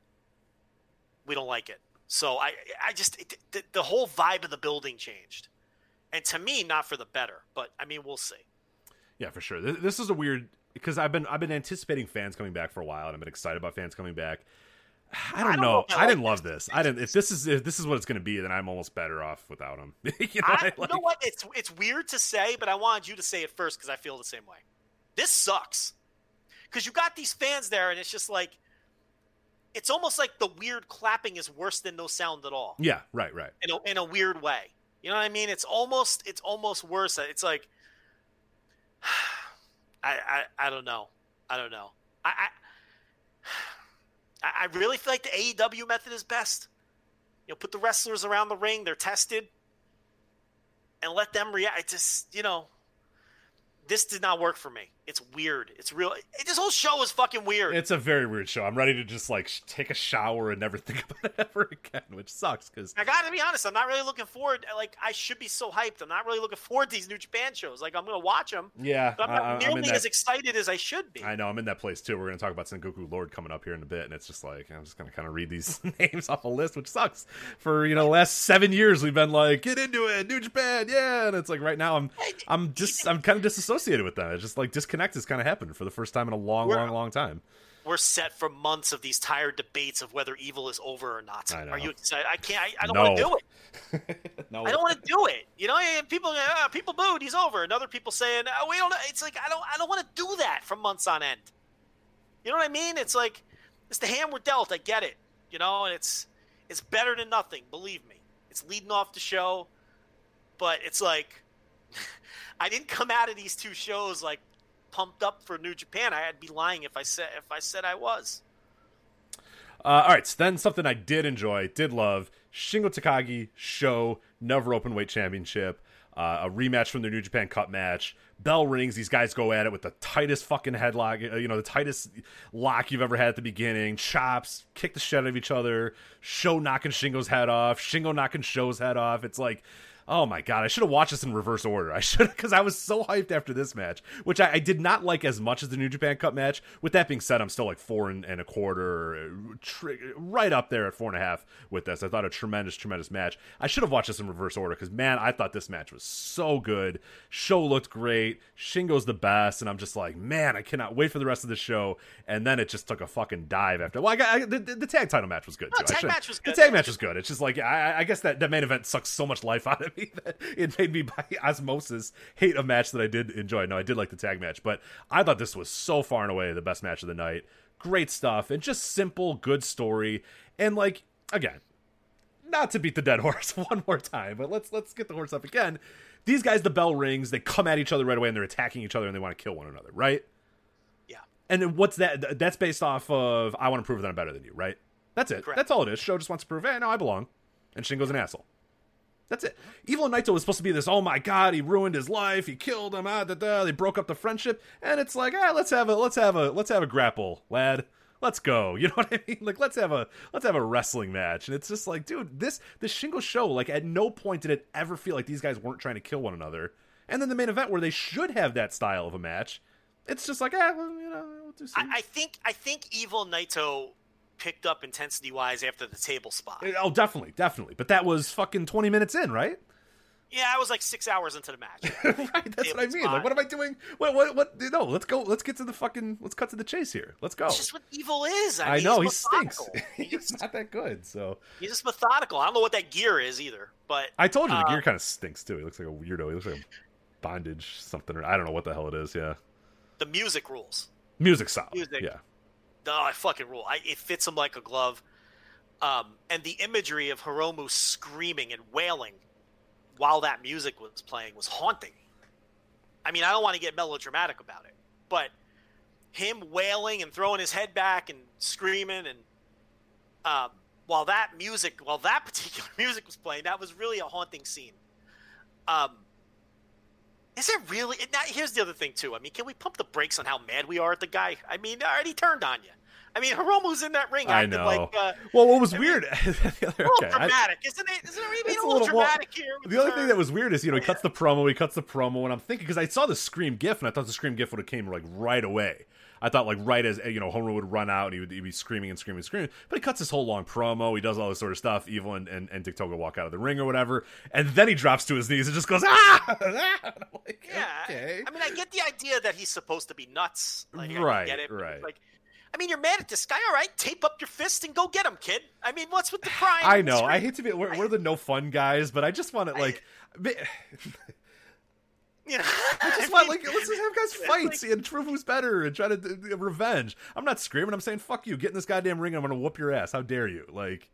We don't like it. So I, I just, it, the, the whole vibe of the building changed. And to me, not for the better, but I mean, we'll see. Yeah, for sure. This, this is a weird because I've been I've been anticipating fans coming back for a while, and I've been excited about fans coming back. I don't, don't know. know I I, didn't like love this. I didn't. If this is if this is what it's going to be, then I'm almost better off without him. you know, I, I, you know what? It's it's weird to say, but I wanted you to say it first because I feel the same way. This sucks because you got these fans there, and it's just like it's almost like the weird clapping is worse than no sound at all Yeah, right, right. in a, in a weird way. You know what I mean? It's almost it's almost worse. It's like I I, I don't know. I don't know. I, I I really feel like the AEW method is best. You know, put the wrestlers around the ring, they're tested, and let them react. Just you know, this did not work for me. It's weird. It's real. It, this whole show is fucking weird. It's a very weird show. I'm ready to just like sh- take a shower and never think about it ever again, which sucks because I gotta be honest. I'm not really looking forward. Like I should be so hyped. I'm not really looking forward to these New Japan shows. Like I'm gonna watch them, yeah, but I'm not I- nearly that. as excited as I should be. I know I'm in that place too. We're gonna talk about Sengoku Lord coming up here in a bit, and it's just like I'm just gonna kind of read these names off a list, which sucks. For you know, the last seven years we've been like, get into it, New Japan, yeah, and it's like right now I'm I'm just I'm kind of disassociated with that. It's just like disconnect has kind of happened for the first time in a long, We're- long, long time. We're set for months of these tired debates of whether evil is over or not. Are you excited? I can't. I, I don't No. want to do it. no, I don't want to do it. You know, and people uh, people booed. He's over, and other people saying, oh, "We don't." know. It's like I don't. I don't want to do that for months on end. You know what I mean? It's like it's the hand we're dealt. I get it. You know, and it's it's better than nothing. Believe me, it's leading off the show, but it's like I didn't come out of these two shows like pumped up for New Japan. I'd be lying if I said if I said I was. Uh, all right, so then something I did enjoy, did love Shingo Takagi Sho never open weight championship, uh, a rematch from their New Japan Cup match. Bell rings, these guys go at it with the tightest fucking headlock, uh, you know, the tightest lock you've ever had at the beginning. Chops, kick the shit out of each other. Sho knocking Shingo's head off, Shingo knocking Sho's head off. It's like. Oh my god! I should have watched this in reverse order. I should have, because I was so hyped after this match, which I, I did not like as much as the New Japan Cup match. With that being said, I'm still like four and, and a quarter, uh, tr- right up there at four and a half with this. I thought a tremendous, tremendous match. I should have watched this in reverse order because man, I thought this match was so good. Sho looked great. Shingo's the best, and I'm just like, man, I cannot wait for the rest of the show. And then it just took a fucking dive after. Well, I got I, the, the tag title match was good No, too. I tag match was good. The tag match was good. It's just like I, I guess that that main event sucks so much life out of me that it made me by osmosis hate a match that I did enjoy. No, I did like the tag match, but I thought this was so far and away the best match of the night. Great stuff and just simple, good story. And like again, not to beat the dead horse one more time, but let's let's get the horse up again. These guys, the bell rings, they come at each other right away and they're attacking each other and they want to kill one another, right? Yeah. And then what's that? That's based off of I want to prove that I'm better than you, right? That's it. Correct. That's all it is. Sho just wants to prove, hey, no, I belong. And Shingo's an asshole. That's it. Evil Naito was supposed to be this, oh my god, he ruined his life, he killed him, ah, da, da, they broke up the friendship, and it's like, ah, let's have a let's have a let's have a grapple, lad. Let's go. You know what I mean? Like let's have a let's have a wrestling match. And it's just like, dude, this this Shingo Sho, like at no point did it ever feel like these guys weren't trying to kill one another. And then the main event where they should have that style of a match, it's just like, ah, well, you know, we'll. I, I think I think Evil Naito picked up intensity wise after the table spot. Oh, definitely, definitely. But that was fucking twenty minutes in, right? Yeah, I was like six hours into the match. right. That's what I mean. fine. Like, what am I doing? What? What? What? No, let's go. Let's get to the fucking. Let's cut to the chase here. Let's go. It's just what Evil is. I, I mean, know he stinks. He's, He's not that good. So he's just methodical. I don't know what that gear is either, but I told you the Uh, gear kind of stinks too. He looks like a weirdo. He looks like a bondage something. Or I don't know what the hell it is. Yeah, the music rules. music solid. Music. Yeah, Oh, I fucking rule. I, it fits him like a glove. Um, and the imagery of Hiromu screaming and wailing while that music was playing was haunting. I mean, I don't want to get melodramatic about it, but him wailing and throwing his head back and screaming and um, while that music, while that particular music was playing, that was really a haunting scene. Um, is it really? Now, here's the other thing too. I mean, can we pump the brakes on how mad we are at the guy? I mean, already turned on you. I mean, Hiromu's in that ring. I know. Like, uh, well, what was I mean, weird? a little okay, I- dramatic, isn't it? Isn't it a little, well, dramatic here? with The only thing that was weird is you know he cuts the promo, he cuts the promo, and I'm thinking because I saw the Scream GIF and I thought the Scream GIF would have came like right away. I thought like right as you know Hiromu would run out and he would he'd be screaming and screaming and screaming, but he cuts this whole long promo. He does all this sort of stuff. Evil and and, and TikTok walk out of the ring or whatever, and then he drops to his knees and just goes ah. Like, Yeah, okay. I mean, I get the idea that he's supposed to be nuts. Like, I Right, get it, right. Like, I mean, you're mad at this guy. All right, tape up your fist and go get him, kid. I mean, what's with the crying? I know. I hate to be. We're, we're the no fun guys, but I just want it like. You know, I just I want mean, like let's just have guys fight like- and prove who's better and try to uh, revenge. I'm not screaming. I'm saying fuck you. Get in this goddamn ring. and I'm gonna whoop your ass. How dare you? Like,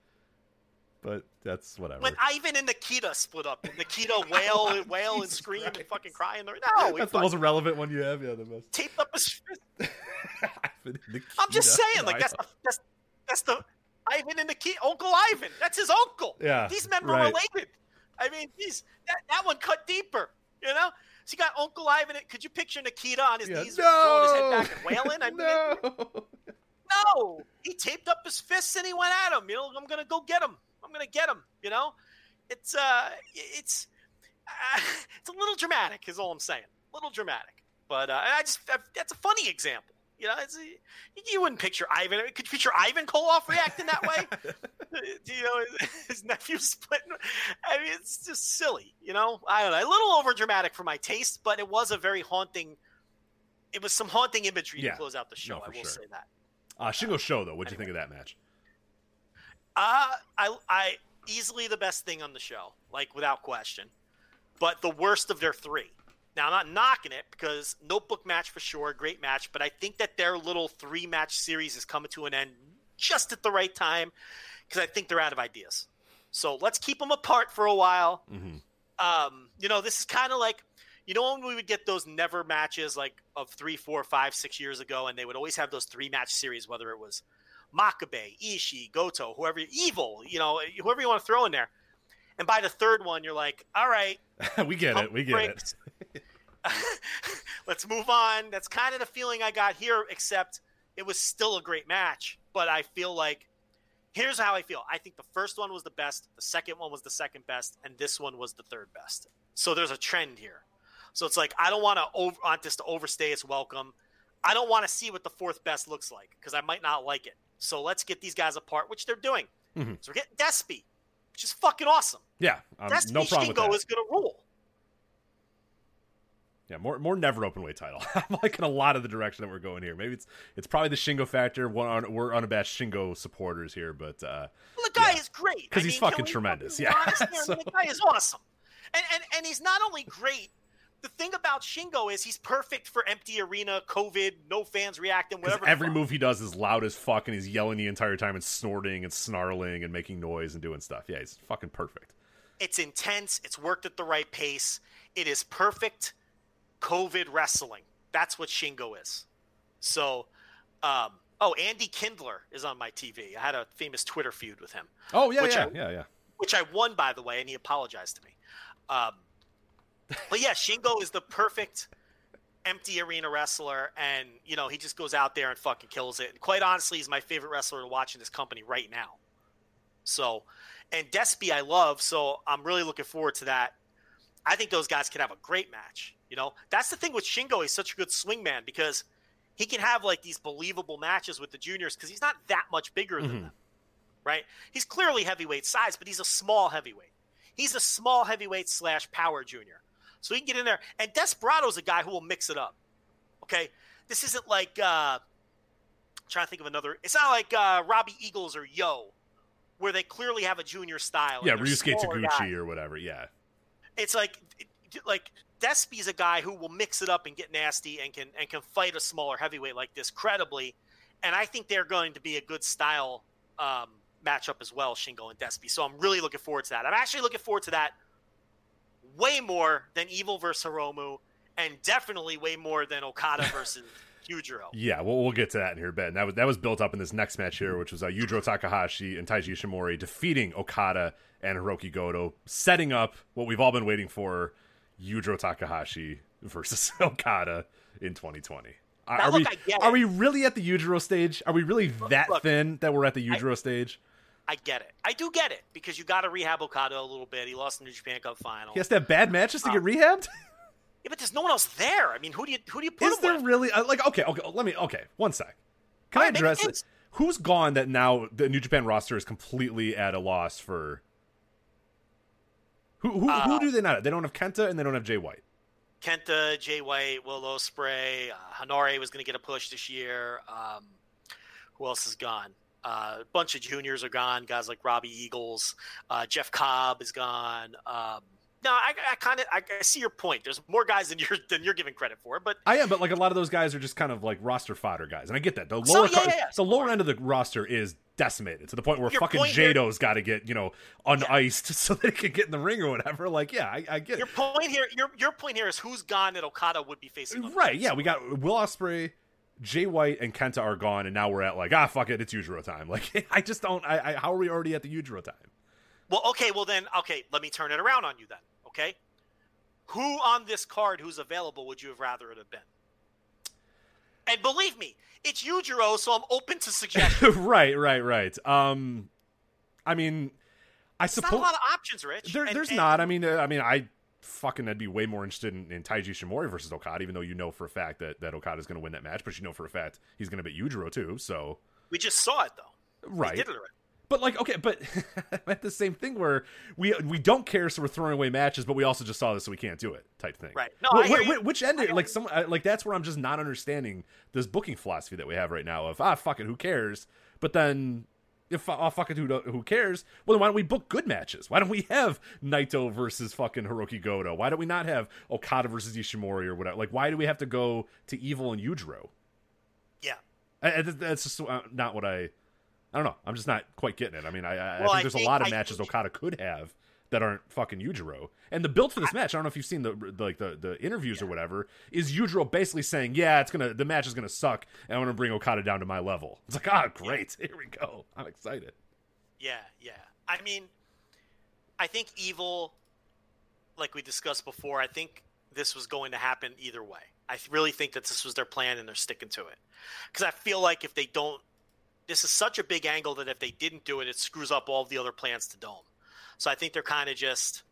but that's whatever. When Ivan and Nikita split up, and Nikita wail and wail and scream and Christ. fucking cry in the no, that's the most relevant one you have. Yeah, the best. taped up his fist. I'm just saying, like that's the, that's that's the Ivan and Nikita, Uncle Ivan. That's his uncle. Yeah, these men were right. related. I mean, he's that, that one cut deeper. You know, so you got Uncle Ivan. Could you picture Nikita on his Yeah. knees, throwing his head back and wailing? I mean, no. no, he taped up his fists and he went at him. You know, I'm gonna go get him. I'm gonna get him. You know, it's uh, it's uh, it's a little dramatic, is all I'm saying. A little dramatic, but uh, I just that's a funny example. You know, it's, you wouldn't picture Ivan. Could you picture Ivan Koloff reacting that way? Do you know, his, his nephew splitting. I mean, it's just silly. You know, I don't know. A little over dramatic for my taste, but it was a very haunting. It was some haunting imagery Yeah. to close out the show. No, I will sure. say that. Uh, Shingo Sho though. What'd you think of that match? Uh, I, I easily the best thing on the show, like without question. But the worst of their three. Now I'm not knocking it because notebook match for sure, great match. But I think that their little three match series is coming to an end just at the right time because I think they're out of ideas. So let's keep them apart for a while. Mhm. Um, you know, this is kind of like, you know, when we would get those never matches like of three, four, five, six years ago, and they would always have those three match series, whether it was Makabe, Ishii, Goto, whoever, Evil, you know, whoever you want to throw in there. And by the third one, you're like, all right, we get it. We get it. Let's move on. That's kind of the feeling I got here, except it was still a great match. But I feel like here's how I feel. I think the first one was the best, the second one was the second best, and this one was the third best. So there's a trend here. So it's like I don't want to over, want this to overstay its welcome. I don't want to see what the fourth best looks like because I might not like it. So let's get these guys apart, which they're doing. Mhm. So we're getting Despy, which is fucking awesome. Yeah, um, Despy no problem with Shingo that. is gonna rule. Yeah, more more never open weight title. I'm liking a lot of the direction that we're going here. Maybe it's it's probably the Shingo factor. We're, un, we're unabashed Shingo supporters here, but uh, Well, the guy Yeah. is great because he's mean, fucking tremendous, yeah. honest? I mean, So- the guy is awesome, and, and and he's not only great. The thing about Shingo is he's perfect for empty arena, COVID, no fans reacting, whatever. every move he does is loud as fuck, and he's yelling the entire time and snorting and snarling and making noise and doing stuff. Yeah, he's fucking perfect. It's intense. It's worked at the right pace. It is perfect COVID wrestling. That's what Shingo is. So, um, oh, Andy Kindler is on my TV. I had a famous Twitter feud with him. Oh yeah, Which yeah, I- yeah, yeah. which I won by the way, and he apologized to me. Um, but yeah, Shingo is the perfect empty arena wrestler, and you know he just goes out there and fucking kills it. And quite honestly, he's my favorite wrestler to watch in this company right now. So, and Despy I love, so I'm really looking forward to that. I think those guys could have a great match. You know, that's the thing with Shingo. He's such a good swingman because he can have like these believable matches with the juniors because he's not that much bigger than Mhm. them right? He's clearly heavyweight size, but he's a small heavyweight. He's a small heavyweight slash power junior. So he can get in there. And Desperado's a guy who will mix it up. Okay? This isn't like uh trying to think of another it's not like uh Robbie Eagles or YOH, where they clearly have a junior style. Yeah, Ryusuke Taguchi or whatever. Yeah, It's like like Despy's a guy who will mix it up and get nasty and can and can fight a smaller heavyweight like this credibly. And I think they're going to be a good style um, matchup as well, Shingo and Despy. So I'm really looking forward to that. I'm actually looking forward to that way more than Evil versus Hiromu and definitely way more than Okada versus Yujiro. Yeah, we'll, we'll get to that in here. And that was that was built up in this next match here, which was uh, Yujiro Takahashi and Taiji Ishimori defeating Okada and Hirooki Goto, setting up what we've all been waiting for: Yujiro Takahashi versus Okada in 2020. Are, Now, are look, we are we really at the Yujiro stage? Are we really that look, thin that we're at the Yujiro stage? I get it. I do get it because you got to rehab Okada a little bit. He lost in the New Japan Cup final. He has to have bad matches to get rehabbed. Yeah, but there's no one else there. I mean, who do you who do you put Is there with? really uh, like okay, okay? Let me okay. One sec. Can I address it it? is. Who's gone that now the New Japan roster is completely at a loss for? Who who, Uh, who do they not? Have? They don't have Kenta and they don't have Jay White. Kenta, Jay White, Will Ospreay, uh, Hanare was going to get a push this year. Um, who else is gone? Uh, a bunch of juniors are gone. Guys like Robbie Eagles, uh, Jeff Cobb is gone. Um, no, I, I kind of I, I see your point. There's more guys than you're than you're giving credit for, but I am, but like a lot of those guys are just kind of like roster fodder guys, and I get that. The So, lower, yeah, yeah, yeah. the lower end of the roster is decimated to the point where Your fucking point Jado's got to get you know uniced so they can get in the ring or whatever. Like, yeah, I, I get your it. point here your your point here is who's gone that Okada would be facing. Right? Yeah, we got Will Ospreay, Jay White, and Kenta are gone, and now we're at like ah fuck it, it's Yujiro time. Like, I just don't. I, I how are we already at the Yujiro time? Well, okay, well then, okay, let me turn it around on you then. Okay, who on this card who's available would you have rather it have been? And believe me, it's Yujiro, so I'm open to suggestions. right, right, right. Um, I mean, I suppose. There's not a lot of options, Rich. there, And- there's and- not. I mean, uh, I mean, I fucking I'd be way more interested in, in Taiji Ishimori versus Okada, even though you know for a fact that that Okada's going to win that match, but you know for a fact he's going to beat Yujiro too. So we just saw it though. right, We did it already. But like, okay, but at the same thing where we we don't care, so we're throwing away matches, but we also just saw this, so we can't do it, type thing. Right. No, Wh- wh- which end? Like some, like that's where I'm just not understanding this booking philosophy that we have right now of ah fuck it, who cares? But then if oh fuck it, who who cares? Well, then why don't we book good matches? Why don't we have Naito versus fucking Hirooki Goto? Why don't we not have Okada versus Ishimori or whatever? Like, why do we have to go to Evil and Yujiro? Yeah. I, I- that's just uh, not what I. I don't know. I'm just not quite getting it. I mean, I, I, Well, I think I there's think- a lot of I matches think- Okada could have that aren't fucking Yujiro. And the build for this match, I don't know if you've seen the the- like the, the interviews or whatever, is Yujiro basically saying, "Yeah, it's gonna the match is gonna suck, and I'm gonna bring Okada down to my level." It's like, ah, great, here we go. I'm excited. Yeah, yeah. I mean, I think evil, like we discussed before, I think this was going to happen either way. I really think that this was their plan and they're sticking to it. Because I feel like if they don't, this is such a big angle that if they didn't do it, it screws up all the other plans to Dome. So I think they're kind of just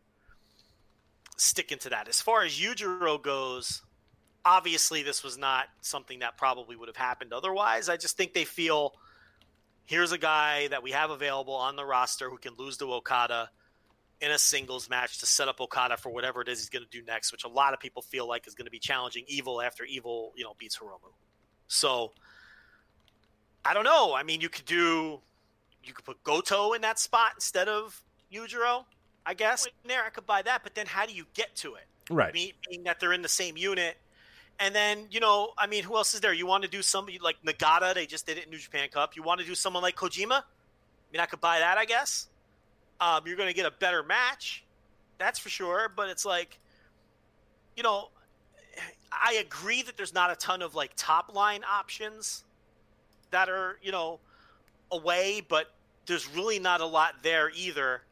sticking to that. As far as Yujiro goes, obviously this was not something that probably would have happened otherwise. I just think they feel here's a guy that we have available on the roster who can lose to Okada in a singles match to set up Okada for whatever it is he's going to do next, which a lot of people feel like is going to be challenging Evil after Evil, you know, beats Hiromu. So I don't know. I mean, you could do you could put Goto in that spot instead of Yujiro, I guess. There, I could buy that, but then how do you get to it? Right. Being, being that they're in the same unit. And then, you know, I mean, who else is there? You want to do somebody like Nagata, they just did it in New Japan Cup. You want to do someone like Kojima? I mean, I could buy that, I guess. Um, you're going to get a better match, that's for sure. But it's like, you know, I agree that there's not a ton of like top line options that are, you know, away, but there's really not a lot there either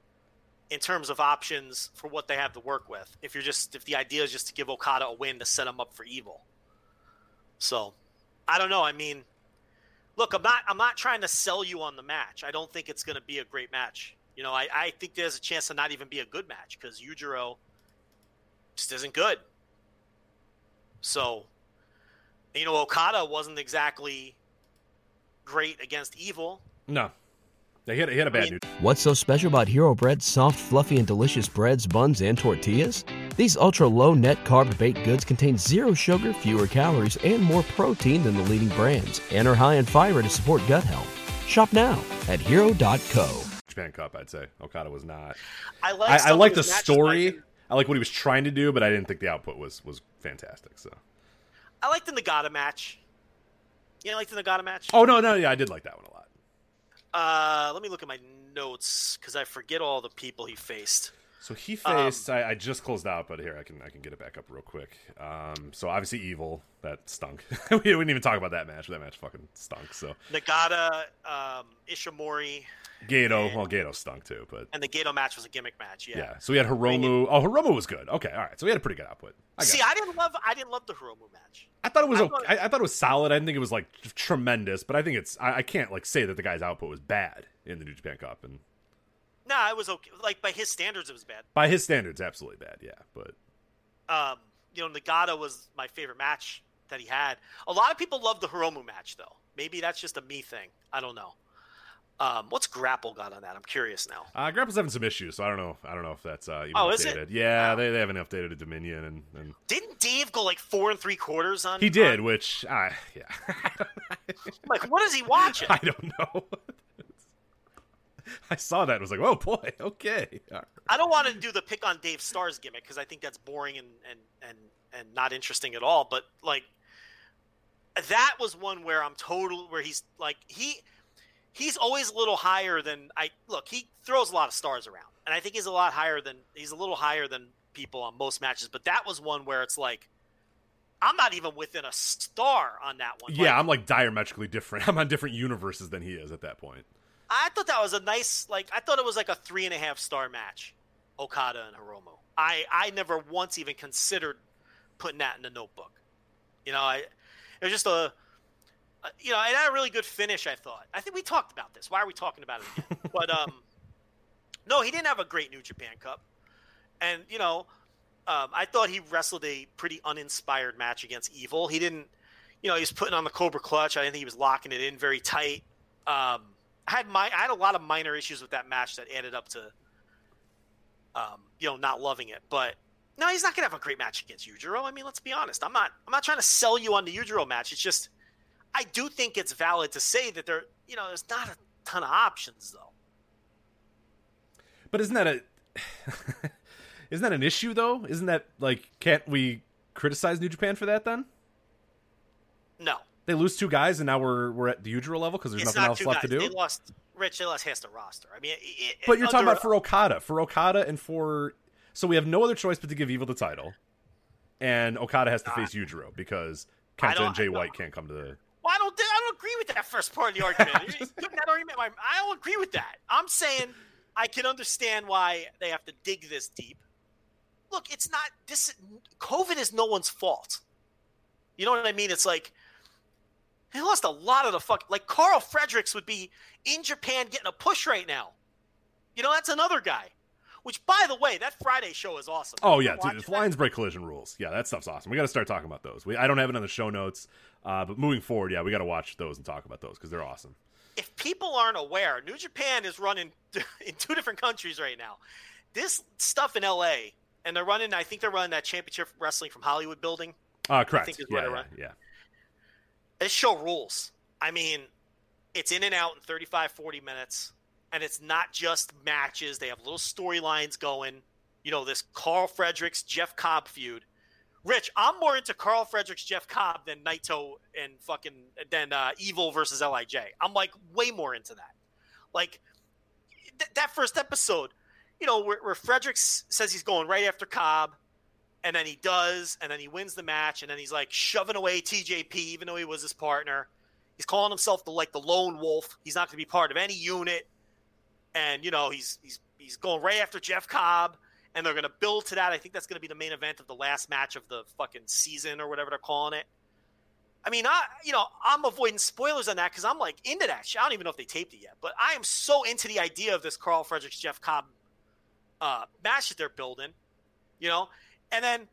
in terms of options for what they have to work with. If you're just if the idea is just to give Okada a win to set him up for evil. So, I don't know. I mean, look, I'm not I'm not trying to sell you on the match. I don't think it's going to be a great match. You know, I, I think there's a chance to not even be a good match because Yujiro just isn't good. So, you know, Okada wasn't exactly great against Evil. No. Yeah, he had, he had a bad mean- news. What's so special about Hero Bread's soft, fluffy, and delicious breads, buns, and tortillas? These ultra low net carb baked goods contain zero sugar, fewer calories, and more protein than the leading brands, and are high in fiber to support gut health. Shop now at hero.co. Japan Cup, I'd say Okada was not. I like I, I like the story. but I like what he was trying to do, but I didn't think the output was was fantastic. So. I liked the Nagata match. You know, like the Nagata match. Oh no, no, yeah, I did like that one a lot. Uh, let me look at my notes because I forget all the people he faced. So he faced. I, I just closed out, but here I can I can get it back up real quick. Um, so obviously evil that stunk. we didn't even talk about that match. That match fucking stunk. So Nagata, um, Ishimori, Gedo, And- well Gedo stunk too, but and the Gedo match was a gimmick match. Yeah. yeah. So we had Hiromu. Oh, Hiromu was good. Okay, all right. So we had a pretty good output. I, See, it. I didn't love I didn't love the Hiromu match. I thought it was I okay. thought- I, I thought it was solid. I didn't think it was like tremendous, but I think it's. I, I can't like say that the guy's output was bad in the New Japan Cup, and Nah, it was okay. Like by his standards, it was bad. by his standards, absolutely bad. Yeah, but Um, you know, Nagata was my favorite match that he had. A lot of people love the Hiromu match, though. Maybe that's just a me thing. I don't know. Um, what's Grapple got on that? I'm curious now. uh, Grapple's having some issues, so I don't know. I don't know if that's uh, even Oh, updated. is it? Yeah, Wow. they, they haven't updated a Dominion, and, and Didn't Dave go like four and three quarters on? he did, on- which I yeah, like, what is he watching? I don't know. I saw that and was like, oh boy, okay. Right. I don't want to do the pick on Dave Stars gimmick because I think that's boring and, and and and not interesting at all. But like that was one where I'm total where he's like he he's always a little higher than I look. He throws a lot of stars around, and I think he's a lot higher than he's a little higher than people on most matches. But that was one where it's like I'm not even within a star on that one. Yeah, Like, I'm like diametrically different. I'm on different universes than he is at that point. I thought that was a nice like I thought it was like a three and a half star match, Okada and Hiromu. I I never once even considered putting that in the notebook. You know, I it was just a uh, you know, it had a really good finish. I thought. I think we talked about this. Why are we talking about it again? but um, no, he didn't have a great New Japan Cup, and you know, um, I thought he wrestled a pretty uninspired match against Evil. He didn't, you know, he was putting on the Cobra Clutch. I didn't think he was locking it in very tight. Um, I had my I had a lot of minor issues with that match that added up to, um, you know, not loving it. But no, he's not gonna have a great match against Yujiro. I mean, let's be honest. I'm not I'm not trying to sell you on the Yujiro match. It's just I do think it's valid to say that there, you know, there's not a ton of options though. But isn't that a isn't that an issue though? Isn't that like can't we criticize New Japan for that then? No, They lose two guys and now we're we're at the Yujiro level because there's it's nothing not else left guys. to do. They lost Rich. They lost half the roster. I mean, it, But you're talking about for Okada, for Okada, and for so we have no other choice but to give Evil the title, and Okada has to face Yujiro because Kenta and Jay White can't come to the. Well, I don't. I don't agree with that first part of the argument. That argument. I don't agree with that. I'm saying I can understand why they have to dig this deep. Look, it's not this. COVID is no one's fault. You know what I mean? It's like he lost a lot of the fuck. Like Carl Fredericks would be in Japan getting a push right now. You know, that's another guy. Which, by the way, that Friday show is awesome. Oh yeah, dude, that? Lions break collision rules, yeah, that stuff's awesome. We got to start talking about those. We, I don't have it on the show notes, uh, but moving forward, yeah, we got to watch those and talk about those because they're awesome. if people aren't aware, New Japan is running in two different countries right now. This stuff in LA, and they're running. I think they're running that championship wrestling from Hollywood building. Uh, correct. I think is yeah, yeah, yeah. This show rules. I mean, it's in and out in 35, 40 minutes, and it's not just matches. They have little storylines going. You know, this Carl Fredericks Jeff Cobb feud. Rich, I'm more into Carl Fredericks Jeff Cobb than Naito and fucking than uh, Evil versus Lij. I'm like way more into that. Like th- that first episode, you know, where, where Fredericks says he's going right after Cobb, and then he does, and then he wins the match, and then he's like shoving away TJP, even though he was his partner. He's calling himself the like the lone wolf. He's not going to be part of any unit, and you know he's he's he's going right after Jeff Cobb, and they're going to build to that. I think that's going to be the main event of the last match of the fucking season or whatever they're calling it. I mean, I you know I'm avoiding spoilers on that because I'm like into that. shit. I don't even know if they taped it yet, but I am so into the idea of this Carl Fredericks Jeff Cobb uh, match that they're building. You know, and then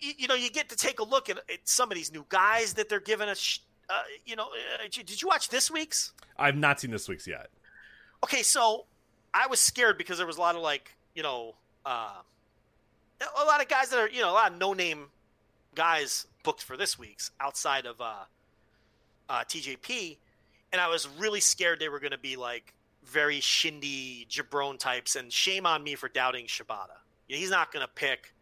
you, you know you get to take a look at, at some of these new guys that they're giving us. sh- Uh, you know, uh, did you- watch this week's? I've not seen this week's yet. Okay, so I was scared because there was a lot of like, you know, uh, a lot of guys that are, you know, a lot of no-name guys booked for this week's outside of uh, uh, TJP, and I was really scared they were going to be like very shindy jabron types. And shame on me for doubting Shibata. You know, he's not going to pick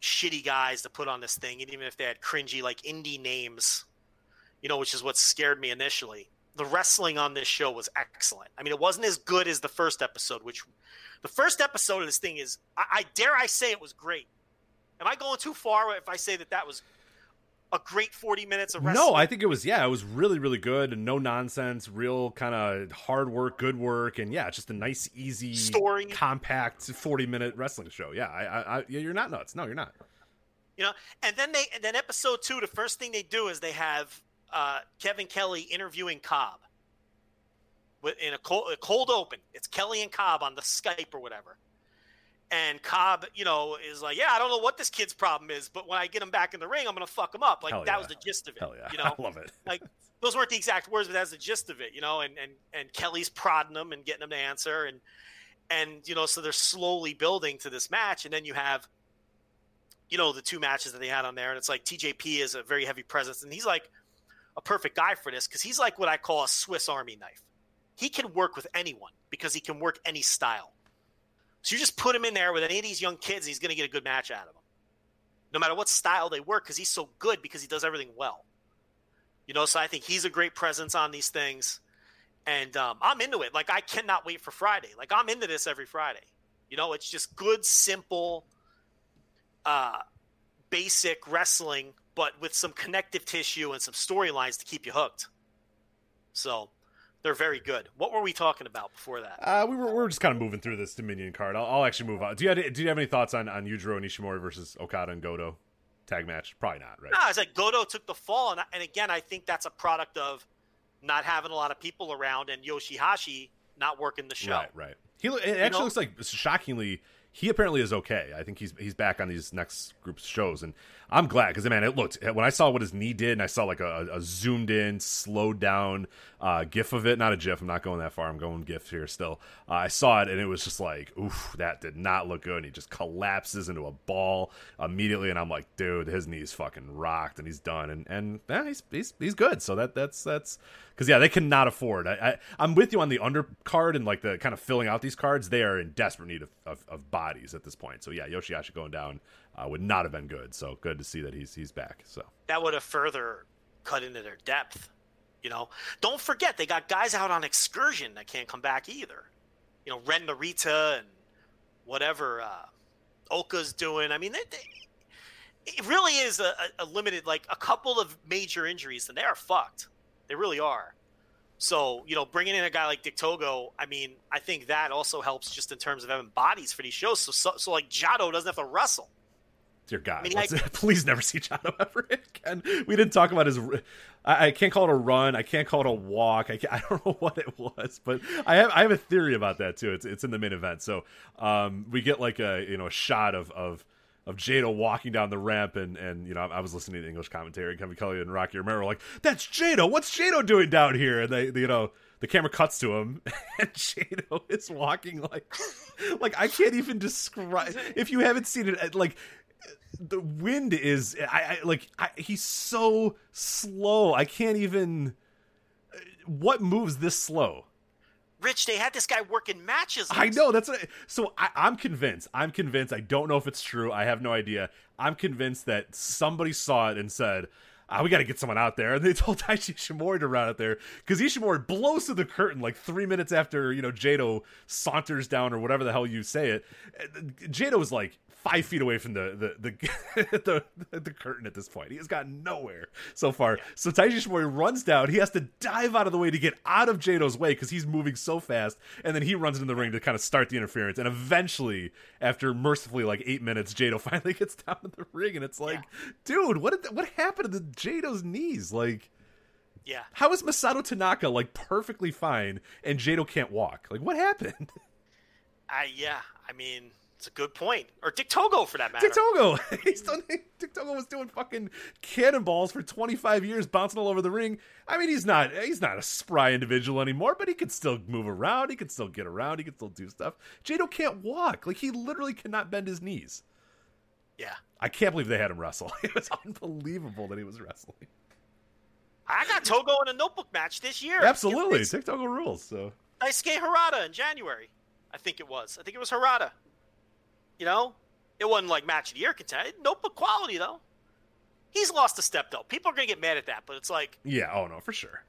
shitty guys to put on this thing, and even if they had cringy like indie names, you know, which is what scared me initially the wrestling on this show was excellent. I mean, it wasn't as good as the first episode, which the first episode of this thing is, I, I dare I say it was great. Am I going too far if I say that that was a great 40 minutes of wrestling? No, I think it was yeah, it was really really good and no nonsense, real kind of hard work, good work, and yeah, just a nice, easy Story. compact 40 minute wrestling show. Yeah, I, I, I yeah, you're not nuts. No, you're not. You know, and then they, and then episode two, the first thing they do is they have uh, Kevin Kelly interviewing Cobb in a cold, a cold open. It's Kelly and Cobb on the Skype or whatever. And Cobb, you know, is like, yeah, I don't know what this kid's problem is, but when I get him back in the ring, I'm going to fuck him up. Like Hell that yeah. was the gist of it. Hell yeah, You know, I love it. like those weren't the exact words, but that's the gist of it. You know, and and and Kelly's prodding him and getting him to answer, and and you know, so they're slowly building to this match, and then you have, you know, the two matches that they had on there, and it's like TJP is a very heavy presence, and he's like a perfect guy for this because he's like what I call a Swiss Army knife. He can work with anyone because he can work any style. So you just put him in there with any of these young kids, he's going to get a good match out of them. No matter what style they work, because he's so good because he does everything well. You know, so I think he's a great presence on these things, and um, I'm into it. Like I cannot wait for Friday. Like I'm into this every Friday. You know, it's just good, simple, uh, basic wrestling, but with some connective tissue and some storylines to keep you hooked. So they're very good. What were we talking about before that? Uh, we were we were just kind of moving through this Dominion card. I'll, I'll actually move on. Do you have, do you have any thoughts on on Yujiro and Ishimori versus Okada and Goto tag match? Probably not, right? No, it's like Goto took the fall, and, and again, I think that's a product of not having a lot of people around and Yoshihashi not working the show. Right, right. He it actually know? looks like shockingly he apparently is okay. I think he's he's back on these next group shows, and I'm glad because man, it looked when I saw what his knee did, and I saw like a, a zoomed in, slowed down uh, gif of it, not a gif. I'm not going that far. I'm going gif here still. Uh, I saw it, and it was just like, oof, that did not look good. And he just collapses into a ball immediately, and I'm like, dude, his knee's fucking rocked, and he's done, and and yeah, he's he's he's good. So that that's that's because yeah, they cannot afford. I, I I'm with you on the undercard and like the kind of filling out these cards. They are in desperate need of, of, of bodies at this point. So yeah, Yoshihashi going down uh, would not have been good. So good to see that he's he's back. So That would have further cut into their depth. You know, don't forget they got guys out on excursion that can't come back either. You know, Ren Narita and whatever uh, Oka's doing. I mean, they, they, it really is a, a limited, like a couple of major injuries, and they are fucked. They really are. So, you know, bringing in a guy like Dick Togo, I mean, I think that also helps just in terms of having bodies for these shows. So, so, so like Jado doesn't have to wrestle. Dear God, I mean, please never see Jado ever again. We didn't talk about his. I, I can't call it a run. I can't call it a walk. I, can't, I don't know what it was, but I have I have a theory about that too. It's it's in the main event. So um, we get like a you know a shot of of of Jado walking down the ramp, and and you know I was listening to the English commentary. Kevin Kelly and Rocky Romero were like, "That's Jado. What's Jado doing down here?" And they, they you know the camera cuts to him, and Jado is walking like like I can't even describe. If you haven't seen it, like the wind is I, I like I, he's so slow. I can't even. What moves this slow? Rich, they had this guy working matches. I know that's what I, so. I, I'm convinced. I'm convinced. I don't know if it's true. I have no idea. I'm convinced that somebody saw it and said, ah, "We got to get someone out there." And they told Taiji Ishimori to run out there because Ishimori blows through the curtain like three minutes after you know Jado saunters down or whatever the hell you say it. Jado is like five feet away from the the the, the, the curtain at this point. He has gotten nowhere so far. So Taiji Ishimori runs down. He has to dive out of the way to get out of Jado's way because he's moving so fast. And then he runs into the ring to kind of start the interference. And eventually, after mercifully like eight minutes, Jado finally gets down to the ring. And it's like, dude, what did, what happened to the Jado's knees? Like, Yeah. how is Masato Tanaka like perfectly fine and Jado can't walk? Like, what happened? I yeah. I mean, it's a good point. Or Dick Togo for that matter. Dick Togo. He's done. Dick Togo was doing fucking cannonballs for 25 years, bouncing all over the ring. I mean, he's not. He's not a spry individual anymore, but he can still move around. He can still get around. He can still do stuff. Jado can't walk. Like he literally cannot bend his knees. Yeah. I can't believe they had him wrestle. It was unbelievable that he was wrestling. I got Togo in a notebook match this year. Absolutely, Dick Togo rules. So Daisuke Harada in January. I think it was. I think it was Harada. You know? It wasn't like match of the year contender. Notebook quality though. He's lost a step though. People are gonna get mad at that, but it's like yeah. Oh no, for sure.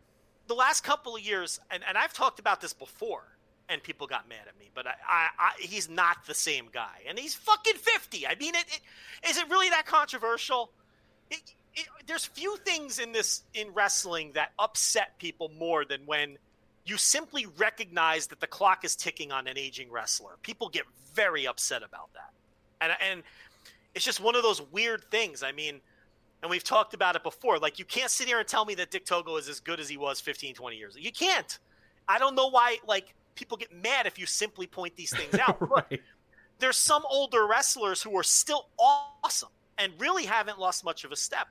the last couple of years, and, and I've talked about this before, and people got mad at me, but I, I, I he's not the same guy, and he's fucking fifty. I mean, it, it is it really that controversial? It, it, there's few things in this in wrestling that upset people more than when you simply recognize that the clock is ticking on an aging wrestler. People get very upset about that, and and it's just one of those weird things. I mean and we've talked about it before. Like, you can't sit here and tell me that Dick Togo is as good as he was 15, 20 years ago. You can't. I don't know why, like, people get mad if you simply point these things out. right. There's some older wrestlers who are still awesome and really haven't lost much of a step.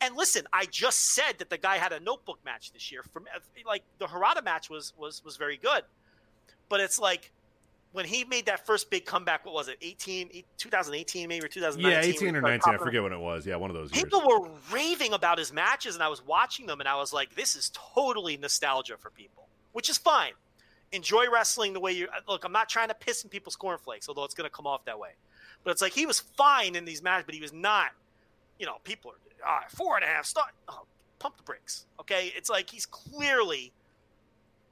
And listen, I just said that the guy had a notebook match this year. From like the Harada match was was was very good, but it's like when he made that first big comeback, what was it, 18, 2018 maybe or 2019? Yeah, 18 or 19. I forget when it was. Yeah, one of those years. People years. were raving about his matches, and I was watching them, and I was like, this is totally nostalgia for people, which is fine. Enjoy wrestling the way you look. I'm not trying to piss in people's cornflakes, although it's going to come off that way. But it's like he was fine in these matches, but he was not. You know, people are ah, four and a half star. Oh, pump the brakes, okay? It's like he's clearly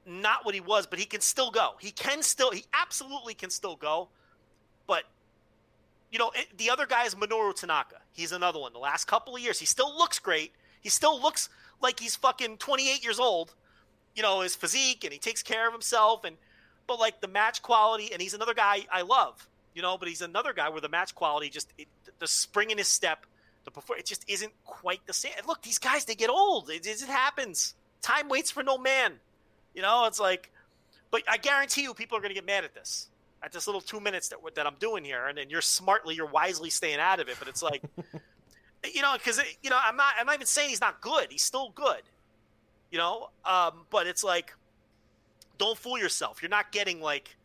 not what he was, but he can still go. He can still, he absolutely can still go. But, you know, it, the other guy is Minoru Tanaka. He's another one. The last couple of years, he still looks great. He still looks like he's fucking 28 years old. You know, his physique and he takes care of himself. And, but like the match quality, and he's another guy I love, you know, but he's another guy where the match quality just, it, the spring in his step, the before, it just isn't quite the same. look, these guys, they get old. It, it happens. Time waits for no man. You know, it's like, but I guarantee you, people are going to get mad at this, at this little two minutes that that I'm doing here, and you're smartly, you're wisely staying out of it. But it's like, you know, because you know, I'm not, I'm not even saying he's not good. He's still good. You know, um, but it's like, don't fool yourself. You're not getting like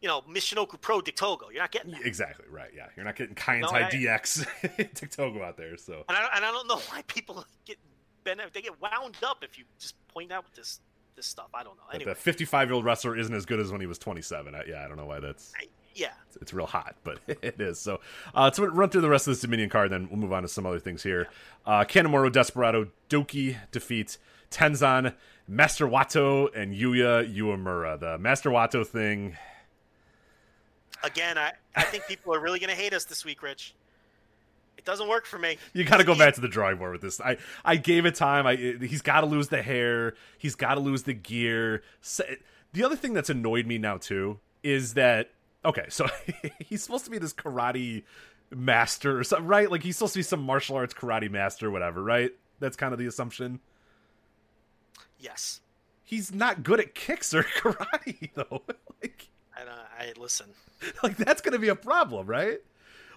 you know, Michinoku Pro Dick Togo. You're not getting that. Exactly, right. Yeah. You're not getting Kaientai no, DX Dick Togo out there. So and I, and I don't know why people get they get wound up if you just point out this this stuff. I don't know. Anyway. The 55 year old wrestler isn't as good as when he was 27. I, yeah, I don't know why that's. I, yeah, it's, it's, real hot, but it is. So uh, let's run through the rest of this Dominion card, then we'll move on to some other things here. Yeah. Uh, Desperado Douki defeat Tenzan, Master Wato, and Yuya Uemura. The Master Wato thing. Again, I, I think people are really going to hate us this week, Rich. It doesn't work for me. You got to go back to the drawing board with this. I I gave it time. I he's got to lose the hair. He's got to lose the gear. The other thing that's annoyed me now too is that okay, so he's supposed to be this karate master or something, right? Like he's supposed to be some martial arts karate master, whatever, right? That's kind of the assumption. Yes. He's not good at kicks or karate though. like I, I listen. Like that's going to be a problem, right?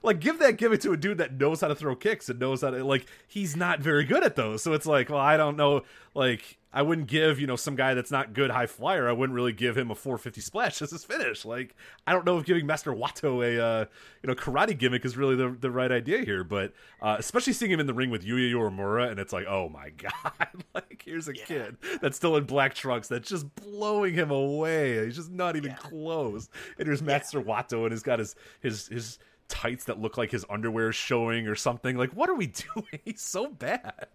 Like give that gimmick to a dude that knows how to throw kicks and knows how to like he's not very good at those. So it's like, well, I don't know, like I wouldn't give, you know, some guy that's not good high flyer, I wouldn't really give him a 450 splash as his finish. Like, I don't know if giving Master Wato a, uh, you know, karate gimmick is really the, the right idea here, but uh, especially seeing him in the ring with Yuya Uemura, and it's like, oh my God, like, here's a yeah. kid that's still in black trunks that's just blowing him away. He's just not even yeah. close. And here's Master yeah. Wato, and he's got his, his, his, tights that look like his underwear is showing or something. Like, what are we doing? He's so bad.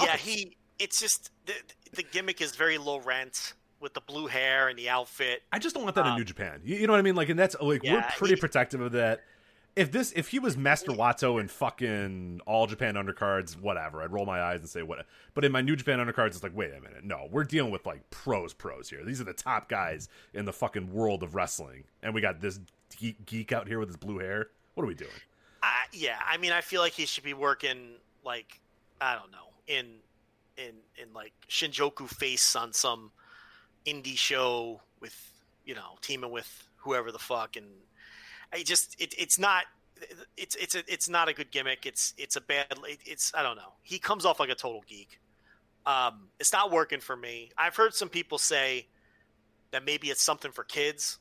Yeah, he. It's just the the gimmick is very low rent with the blue hair and the outfit. I just don't want that um, in New Japan. You, you, know what I mean? Like, and that's like yeah, we're pretty he, protective of that. If this, if he was Master Wato and fucking all Japan undercards, whatever, I'd roll my eyes and say what. But in my New Japan undercards, it's like, wait a minute, no, we're dealing with like pros, pros here. These are the top guys in the fucking world of wrestling, and we got this geek, geek out here with his blue hair? What are we doing? Uh, yeah, I mean, I feel like he should be working like I don't know in in in like Shinjuku face on some indie show with you know teaming with whoever the fuck, and I just it, it's not it's it's a, it's not a good gimmick. It's it's a bad. It's I don't know. He comes off like a total geek. Um, it's not working for me. I've heard some people say that maybe it's something for kids.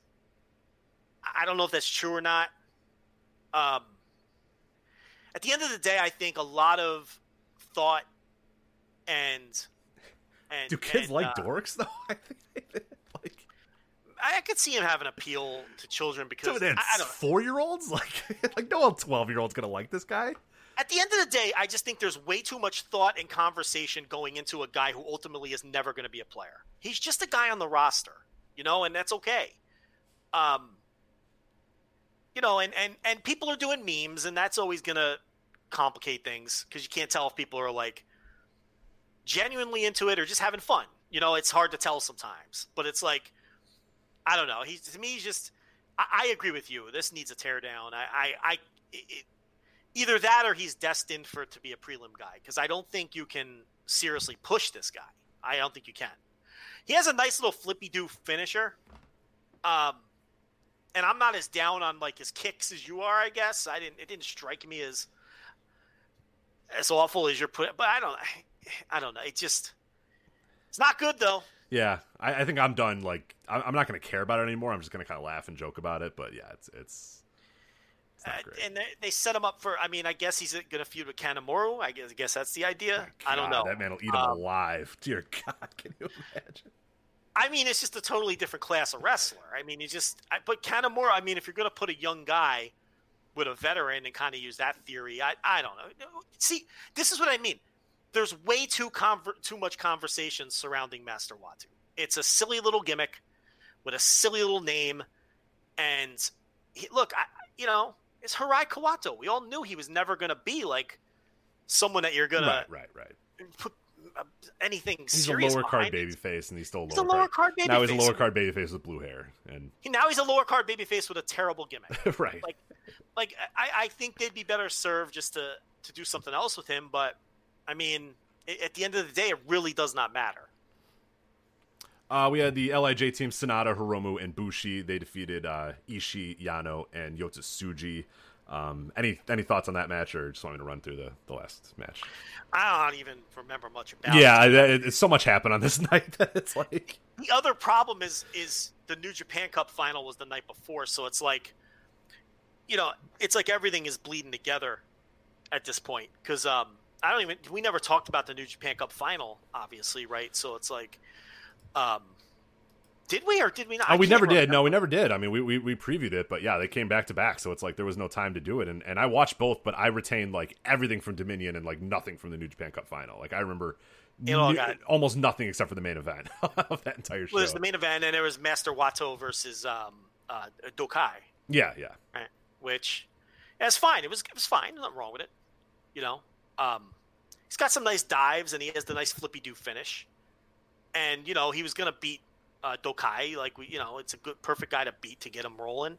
I don't know if that's true or not. Um, at the end of the day, I think a lot of thought and and do kids and, like uh, dorks though? I think I could see him having appeal to children because I, I don't four year olds like like no twelve year old's gonna like this guy. at the end of the day, I just think there's way too much thought and conversation going into a guy who ultimately is never going to be a player. He's just a guy on the roster, you know, and that's okay. Um, you know, and and and people are doing memes, and that's always going to complicate things because you can't tell if people are like genuinely into it or just having fun. You know, it's hard to tell sometimes, but it's like I don't know. He's to me, he's just. I, I agree with you. This needs a teardown. I, I, I it, either that or he's destined for to be a prelim guy because I don't think you can seriously push this guy. I don't think you can. He has a nice little flippy do finisher. Um, and I'm not as down on like his kicks as you are. I guess I didn't. It didn't strike me as as awful as you're putting. But I don't. I don't know. It just it's not good though. Yeah, I, I think I'm done. Like, I'm, I'm not going to care about it anymore. I'm just going to kind of laugh and joke about it. But yeah, it's it's. Uh, and they, they set him up for. I mean, I guess he's going to feud with Kanemaru. I guess, I guess that's the idea. I don't know. That man will eat him Um, alive. Dear God, can you imagine? I mean, it's just a totally different class of wrestler. I mean, he's just. I, but Kanemaru. I mean, if you're going to put a young guy with a veteran and kind of use that theory, I I don't know. See, this is what I mean. There's way too conver- too much conversation surrounding Master Wato. It's a silly little gimmick with a silly little name, and he, look, I, you know, it's Hirai Kawato. We all knew he was never going to be like someone that you're gonna right, right. put uh, anything He's a lower card behind it. baby face, and he's still a He's a lower, lower card baby Now he's a lower card baby face with blue hair, and He, now he's a lower card baby face with a terrible gimmick. right. like, like I, I think they'd be better served just to to do something else with him. But I mean, at the end of the day, it really does not matter. Uh, we had the Lij team Sanada, Hiromu, and Bushi. They defeated uh, Ishii, Yano, and Yota Tsuji. Um, any any thoughts on that match, or just want me to run through the, the last match? I don't even remember much about. Yeah, it. I- I- it's so much happened on this night that it's like The other problem is is the New Japan Cup final was the night before, so it's like, you know, it's like everything is bleeding together at this point because um, I don't even we never talked about the New Japan Cup final, obviously, right? So it's like, um, did we or did we not? Oh, we never did. No, we never did. I mean, we, we, we previewed it, but yeah, they came back to back, so it's like there was no time to do it. And, and I watched both, but I retained like everything from Dominion and like nothing from the New Japan Cup final. Like I remember It all got- almost nothing except for the main event of that entire show. Well, there's the main event, and there was Master Wato versus um, uh, Douki, yeah, yeah. right? Which, it's fine. It was it was fine. Nothing wrong with it. You know, um, he's got some nice dives, and he has the nice flippy do finish. And you know, he was gonna beat uh, Douki. Like we, you know, it's a good, perfect guy to beat to get him rolling.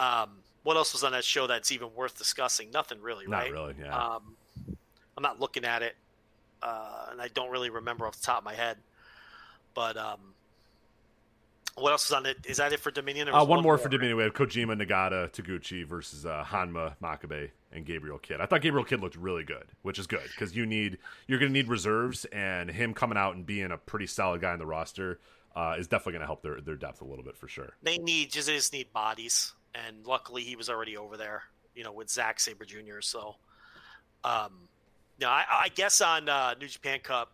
Um, what else was on that show that's even worth discussing? Nothing really, Not right? really, yeah. Um, I'm not looking at it, uh, and I don't really remember off the top of my head. But um, what else was on it? Is that it for Dominion? or Uh, was one more for Dominion. We have Kojima, Nagata, Taguchi versus uh, Honma, Makabe, and Gabriel Kidd. I thought Gabriel Kidd looked really good, which is good because you need you're going to need reserves, and him coming out and being a pretty solid guy in the roster uh, is definitely going to help their their depth a little bit for sure. They need just they just need bodies, and luckily he was already over there, you know, with Zack Saber Jr. So, um, no, I, I guess on uh, New Japan Cup,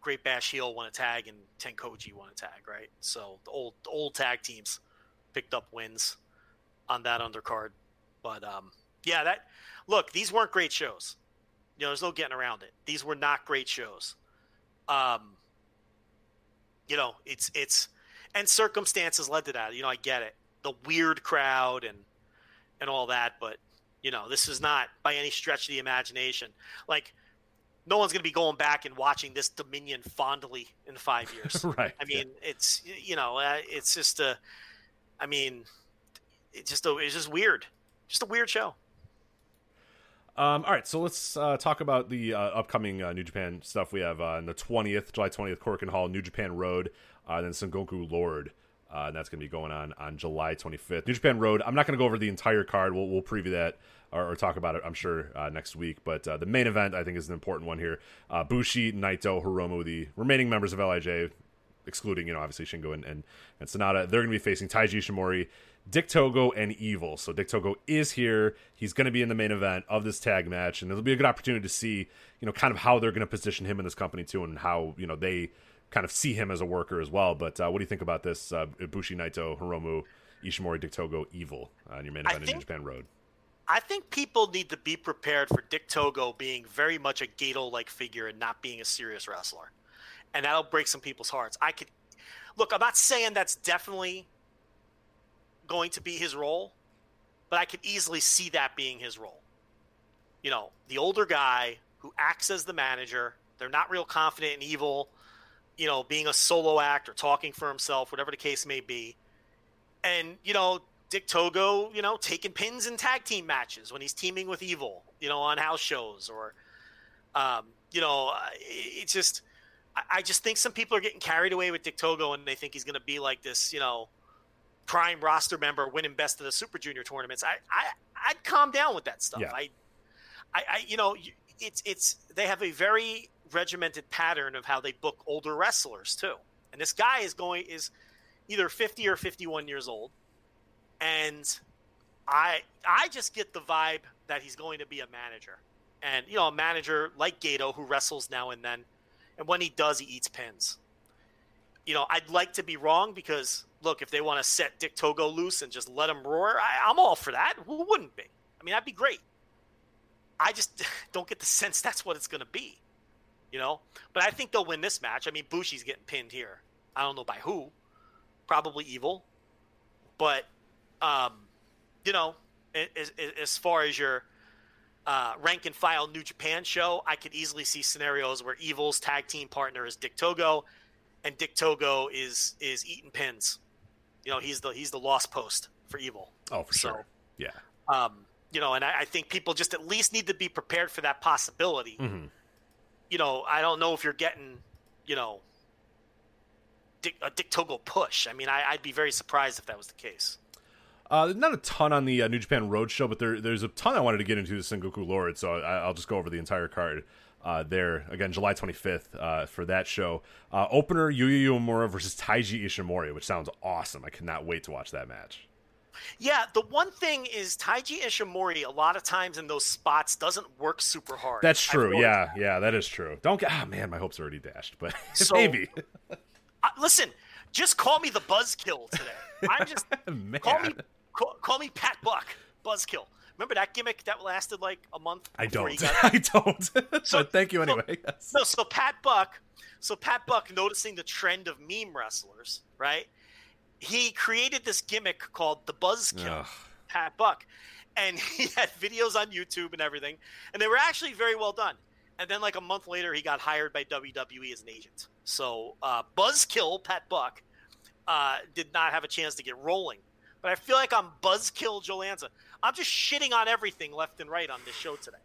Great Bash Heel won a tag and Tenkoji won a tag, right? So the old old tag teams picked up wins on that undercard, but um, yeah, that look these weren't great shows. You know, there's no getting around it. These were not great shows. Um, you know, it's it's and circumstances led to that. You know, I get it. The weird crowd and and all that, but you know, this is not by any stretch of the imagination. Like no one's going to be going back and watching this Dominion fondly in 5 years. right. I mean, it's you know, uh, it's just a I mean, it's just a, it's just weird. Just a weird show. Um, all right, so let's uh, talk about the uh, upcoming uh, New Japan stuff we have uh, on the 20th, July 20th, Korakuen Hall, New Japan Road, uh, then Sengoku Lord. Uh, and that's going to be going on on July 25th. New Japan Road. I'm not going to go over the entire card. We'll, we'll preview that or, or talk about it, I'm sure, uh, next week. But uh, the main event, I think, is an important one here. Uh, Bushi, Naito, Hiromu, the remaining members of LIJ, excluding, you know, obviously Shingo and, and, and Sanada, they're going to be facing Taiji Ishimori, Dick Togo, and Evil. So Dick Togo is here. He's going to be in the main event of this tag match, and it'll be a good opportunity to see, you know, kind of how they're going to position him in this company too, and how you know they kind of see him as a worker as well. But uh, what do you think about this? Uh, Bushi, Naito, Hiromu, Ishimori, Dick Togo, Evil uh, your main event in Japan Road. I think people need to be prepared for Dick Togo being very much a Gedo-like figure and not being a serious wrestler, and that'll break some people's hearts. I could look. I'm not saying that's definitely going to be his role, but I could easily see that being his role. You know, the older guy who acts as the manager. They're not real confident in evil, you know, being a solo act or talking for himself, whatever the case may be. And, you know, Dick Togo, you know, taking pins in tag team matches when he's teaming with Evil, you know, on house shows or, um, you know, it's just, I just think some people are getting carried away with Dick Togo and they think he's going to be like this, you know, prime roster member winning best of the Super Junior tournaments. I, I, I'd calm down with that stuff. Yeah. I, I, I, you know, it's, it's, they have a very regimented pattern of how they book older wrestlers too. And this guy is going, is either 50 or 51 years old and I I just get the vibe that he's going to be a manager, and you know a manager like Gedo who wrestles now and then, and when he does, he eats pins. You know, I'd like to be wrong because look, if they want to set Dick Togo loose and just let him roar, I, I'm all for that. Who wouldn't be? I mean, that'd be great. I just don't get the sense that's what it's going to be, you know. But I think they'll win this match. I mean, Bushi's getting pinned here. I don't know by who. Probably evil, but um, you know, as, as far as your uh, rank and file New Japan show, I could easily see scenarios where Evil's tag team partner is Dick Togo, and Dick Togo is is eating pins. You know, he's the he's the lost post for Evil. Oh, for So, sure. Yeah. Um, you know, and I, I think people just at least need to be prepared for that possibility. Mhm. You know, I don't know if you're getting, you know, Dick, a Dick Togo push. I mean, I, I'd be very surprised if that was the case. Uh, not a ton on the uh, New Japan Roadshow, but there, there's a ton I wanted to get into the Sengoku Lord, so I, I'll just go over the entire card uh, there. Again, July 25th uh, for that show. Uh, opener, Yuya Uemura versus Taiji Ishimori, which sounds awesome. I cannot wait to watch that match. Yeah, the one thing is Taiji Ishimori a lot of times in those spots doesn't work super hard. That's true. Yeah, yeah, that is true. Don't get. Ah, man, my hopes are already dashed, but So- maybe. Uh, listen, just call me the Buzzkill today. I'm just call me call, call me Pat Buck Buzzkill. Remember that gimmick that lasted like a month? I don't. he got- I don't. So- but thank you so- anyway. Yes. No, so Pat Buck, so Pat Buck noticing the trend of meme wrestlers, right? He created this gimmick called the Buzzkill, Ugh. Pat Buck, and he had videos on YouTube and everything, and they were actually very well done. And then, like a month later, he got hired by WWE as an agent. So uh, Buzzkill Pat Buck uh, did not have a chance to get rolling. But I feel like I'm Buzzkill Joe Lanza. I'm just shitting on everything left and right on this show today.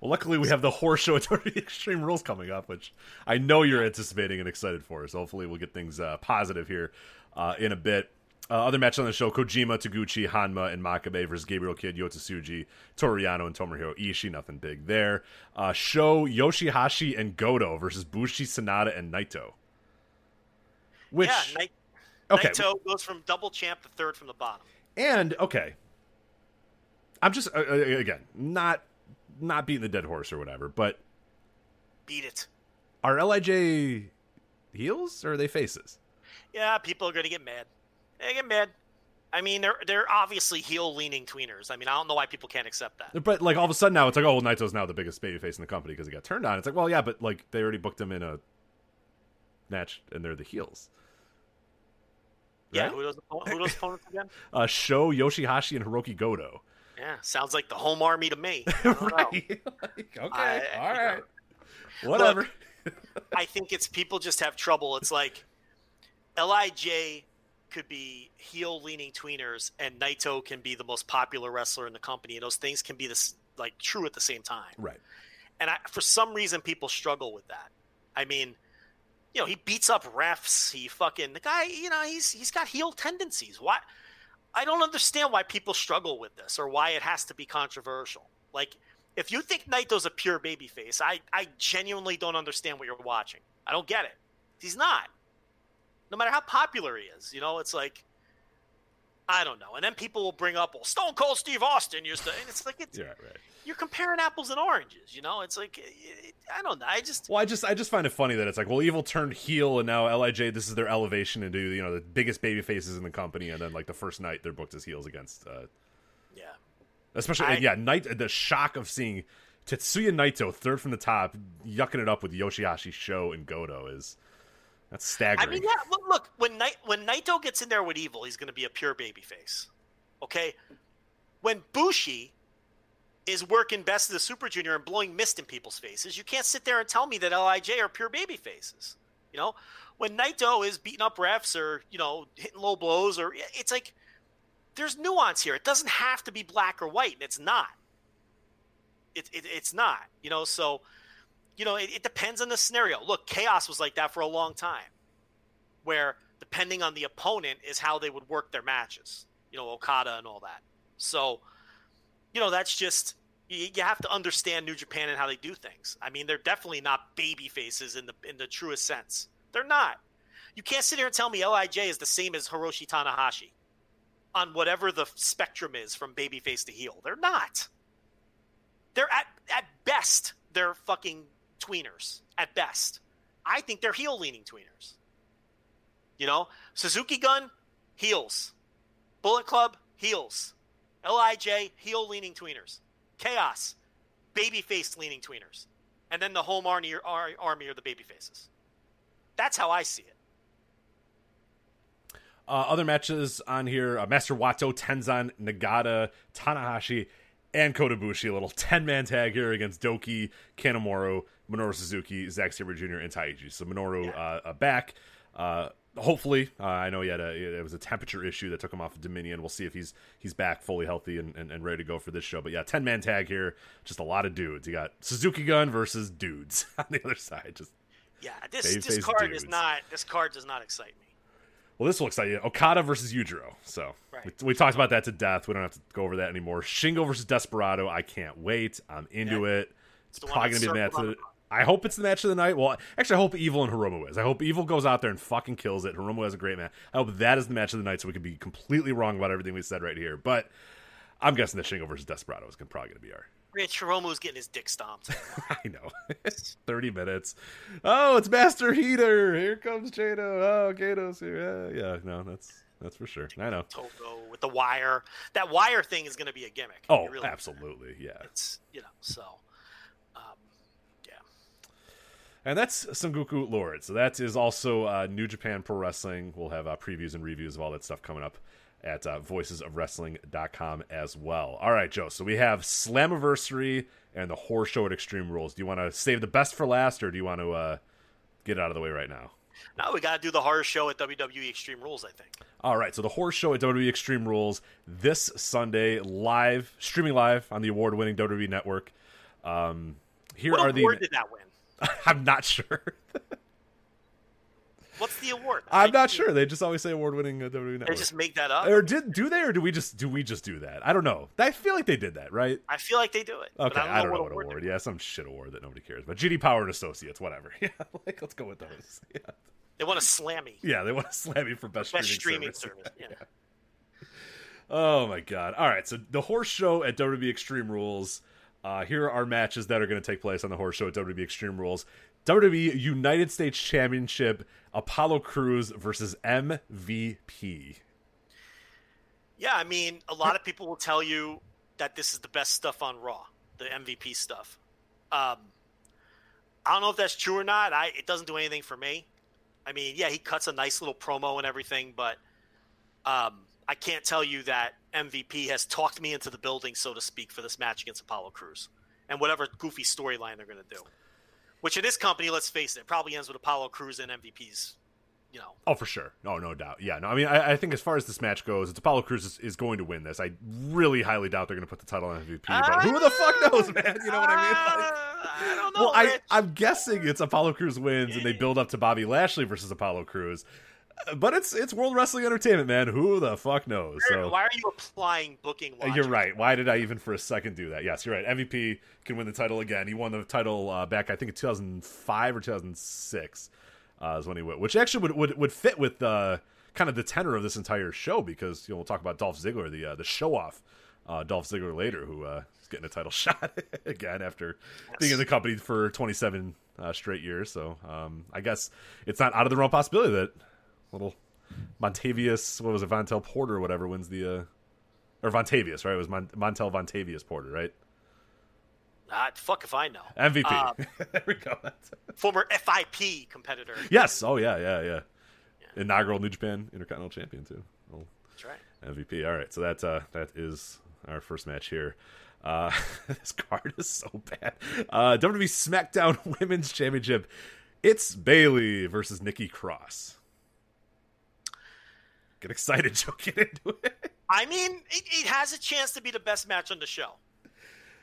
Well, luckily we have the horror show at Extreme Rules coming up, which I know you're anticipating and excited for. So hopefully we'll get things uh, positive here uh, in a bit. Uh, other matches on the show: Kojima, Taguchi, Honma, and Makabe versus Gabriel Kidd, Yota Tsuji, Toru Yano, and Tomohiro Ishii. Nothing big there. Uh, Sho Yoshihashi and Goto versus Bushi, Sanada, and Naito. Which yeah, okay, Naito goes from double champ to third from the bottom. and okay, I'm just uh, uh, again not not beating the dead horse or whatever, but Beat it. are Lij heels or are they faces? Yeah, people are going to get mad. They get mad. I mean, they're they're obviously heel leaning tweeners. I mean, I don't know why people can't accept that. But like all of a sudden now it's like, oh, well, Naito's now the biggest babyface in the company because he got turned on. It's like, well, yeah, but like they already booked him in a match and they're the heels. Yeah, Right? who those who those opponents again? Uh, Sho Yoshihashi and Hirooki Goto. Yeah, sounds like the home army to me. I don't know. right? Like, okay, I- all right, whatever. I think it's people just have trouble. It's like Lij could be heel leaning tweeners, and Naito can be the most popular wrestler in the company, and those things can be this like true at the same time. right. And I, for some reason, people struggle with that. I mean, you know, he beats up refs. He fucking the guy. You know, he's he's got heel tendencies. Why? I don't understand why people struggle with this or why it has to be controversial. Like, if you think Naito's a pure babyface, I I genuinely don't understand what you're watching. I don't get it. He's not. No matter how popular he is, you know, it's like. I don't know, and then people will bring up, "Well, Stone Cold Steve Austin used to," and it's like it's, Yeah, right. you're comparing apples and oranges. You know, it's like I don't know. I just Well, I just I just find it funny that it's like, well, Evil turned heel, and now Lij this is their elevation into you know the biggest baby faces in the company, and then like the first night they're booked as heels against uh, yeah. Especially, I- yeah, Night. The shock of seeing Tetsuya Naito third from the top, yucking it up with Yoshihashi Sho and Goto is that's staggering. I mean, yeah. Look, look when Night when Naito gets in there with Evil, he's going to be a pure babyface. Okay, when Bushi is working best of the Super Junior and blowing mist in people's faces, you can't sit there and tell me that Lij are pure baby faces. You know, when Naito is beating up refs or you know hitting low blows, or it's like there's nuance here. It doesn't have to be black or white, and it's not. It, it it's not. You know, so you know, it, it depends on the scenario. Look, chaos was like that for a long time, where depending on the opponent is how they would work their matches. You know, Okada and all that. So, you know, that's just you, you have to understand New Japan and how they do things. I mean, they're definitely not baby faces in the in the truest sense. They're not. You can't sit here and tell me Lij is the same as Hiroshi Tanahashi on whatever the spectrum is from babyface to heel. They're not. They're at at best they're fucking tweeners at best. I think they're heel leaning tweeners. You know, Suzuki Gun heels, Bullet Club heels, Lij heel leaning tweeners, Chaos babyface leaning tweeners, and then the home army ar- army are the babyfaces. That's how I see it. Uh, other matches on here: uh, Master Wato, Tenzan, Nagata, Tanahashi, and Kota Ibushi. A little ten-man tag here against Douki, Kanemaru, Minoru Suzuki, Zack Sabre Jr., and Taiji. So Minoru uh, uh, back. Uh, hopefully, uh, I know he had a it was a temperature issue that took him off of Dominion. We'll see if he's he's back fully healthy and, and, and ready to go for this show. But yeah, ten-man tag here. Just a lot of dudes. You got Suzuki Gun versus dudes on the other side. Just Yeah, this this card is not this card does not excite me. Well, this will excite you. Okada versus Yujiro. So Right. we, we talked about that to death. We don't have to go over that anymore. Shingo versus Desperado. I can't wait. I'm into it. It's probably gonna be the match. Circled Of on the, I hope it's the match of the night. Well, actually, I hope Evil and Hiromu is. I hope Evil goes out there and fucking kills it. Hiromu has a great match. I hope that is the match of the night, so we can be completely wrong about everything we said right here. But I'm guessing that Shingo versus Desperado is probably going to be our Rich Hiromu's getting his dick stomped. I know. 30 minutes. Oh, it's Master Heater. Here comes Jado. Oh, Gedo's here. Yeah, yeah, no, that's that's for sure. I know. Togo with the wire. That wire thing is going to be a gimmick. Oh, really- absolutely. Yeah. It's you know so. Um, yeah. And that's Sengoku Lord. So that is also uh, New Japan Pro Wrestling. We'll have uh, previews and reviews of all that stuff coming up at uh, voicesofwrestling.com as well. All right, Joe. So we have Slammiversary and the Horror Show at Extreme Rules. Do you want to save the best for last, or do you want to uh, get it out of the way right now? Now we got to do the horror show at WWE Extreme Rules. I think. All right, so the horror show at WWE Extreme Rules this Sunday, live streaming live on the award-winning WWE Network. Um, here What are award the. did that win? I'm not sure. What's the award? I'm I- not sure. They just always say award-winning uh, WWE They just make that up. or did do they or do we just do we just do that? I don't know. I feel like they did that, right? I feel like they do it. Okay, but I don't know what, award. award. Yeah, some shit award that nobody cares. But JD Power and Associates, whatever. Yeah, like let's go with those. Yeah, They want a slammy. yeah they want to slam you for best, Best streaming, streaming service. service. Yeah. Oh my god! All right, so the horror show at WWE Extreme Rules. Uh, here are matches that are going to take place on the horror show at WWE Extreme Rules. WWE United States Championship: Apollo Crews versus MVP. Yeah, I mean, a lot of people will tell you that this is the best stuff on Raw, the MVP stuff. Um, I don't know if that's true or not. I it doesn't do anything for me. I mean, yeah, he cuts a nice little promo and everything, but um, I can't tell you that MVP has talked me into the building, so to speak, for this match against Apollo Crews and whatever goofy storyline they're going to do. Which in this company, let's face it, probably ends with Apollo Crews and MVP's. You know, Oh, for sure. No, no doubt. Yeah, no. I mean, I, I think as far as this match goes, it's Apollo Crews is, is going to win this. I really highly doubt they're going to put the title on MVP. But ah! who the fuck knows, man? You know what I mean? Ah! Like, I don't know. well, I, I'm guessing it's Apollo Crews wins, and they build up to Bobby Lashley versus Apollo Crews. But it's it's World Wrestling Entertainment, man. Who the fuck knows? So Why are you applying booking logic? You're right. Why did I even for a second do that? Yes, you're right. MVP can win the title again. He won the title uh, back, I think, in 2005 or 2006 uh, is when he went, which actually would would, would fit with uh, kind of the tenor of this entire show because you know we'll talk about Dolph Ziggler, the uh, the show off uh, Dolph Ziggler later, who uh, is getting a title shot again after being in the company for 27 uh, straight years. So um, I guess it's not out of the realm possibility that little Montavious, what was it, Vontel Porter or whatever, wins the. Uh, or Vontavious, right? It was Mon- Montel Vontavious Porter, right? Ah, fuck if I know. MVP. Uh, there we go. former FIP competitor. yes. Oh yeah, yeah, yeah. Inaugural New Japan Intercontinental Champion too. Oh, That's right. MVP. All right, so that uh, that is our first match here. Uh, this card is so bad. Uh, WWE SmackDown Women's Championship. It's Bayley versus Nikki Cross. Get excited, Joe. Get into it. I mean, it, it has a chance to be the best match on the show.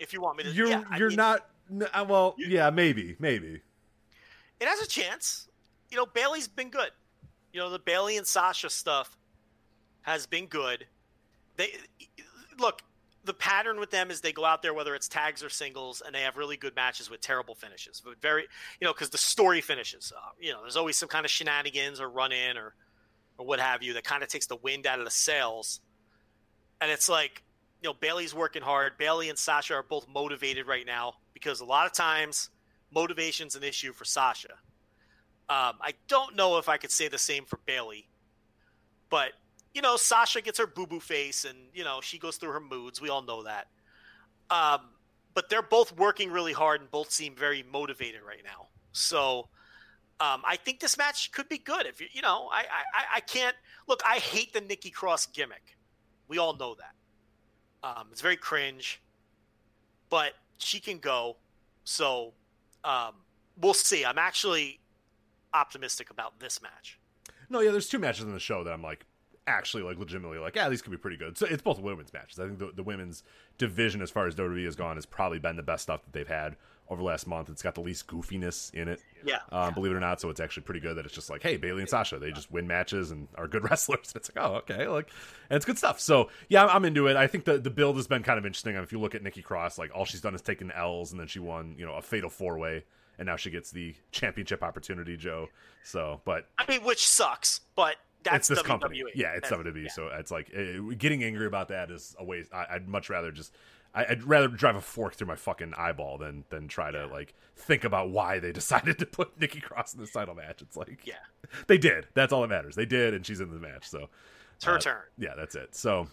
If you want me to, You're yeah, you're mean, not. uh, Well, yeah, maybe, maybe. It has a chance. You know, Bayley's been good. You know, the Bayley and Sasha stuff has been good. They look. The pattern with them is they go out there, whether it's tags or singles, and they have really good matches with terrible finishes. But very, you know, because the story finishes. Uh, you know, there's always some kind of shenanigans or run in or or what have you that kind of takes the wind out of the sails. And it's like, you know, Bayley's working hard. Bayley and Sasha are both motivated right now because a lot of times motivation's an issue for Sasha. Um, I don't know if I could say the same for Bayley, but you know, Sasha gets her boo boo face, and you know she goes through her moods. We all know that. Um, but they're both working really hard, and both seem very motivated right now. So um, I think this match could be good. If you, you know, I, I, I can't look. I hate the Nikki Cross gimmick. We all know that. Um, it's very cringe, but she can go. So um, we'll see. I'm actually optimistic about this match. No, yeah, there's two matches in the show that I'm like actually like legitimately like, yeah, these could be pretty good. So it's both women's matches. I think the, the women's division as far as WWE has gone has probably been the best stuff that they've had over the last month. It's got the least goofiness in it. Yeah. Um, believe it or not, so it's actually pretty good that it's just like, hey, Bayley and Sasha, they just win matches and are good wrestlers. It's like, oh, okay, like, and it's good stuff. So yeah, I'm, I'm into it. I think the the build has been kind of interesting. If you look at Nikki Cross, like all she's done is taken L's, and then she won, you know, a fatal four way, and now she gets the championship opportunity, Joe. So, but I mean, which sucks, but it's that's this WWE. company. Yeah, it's WWE. yeah. So it's like uh, getting angry about that is a waste. I, I'd much rather just. I, I'd rather drive a fork through my fucking eyeball than than try to like think about why they decided to put Nikki Cross in this title match. It's like, Yeah. they did. That's all that matters. They did, and she's in the match. So It's her uh, turn. Yeah, that's it. So,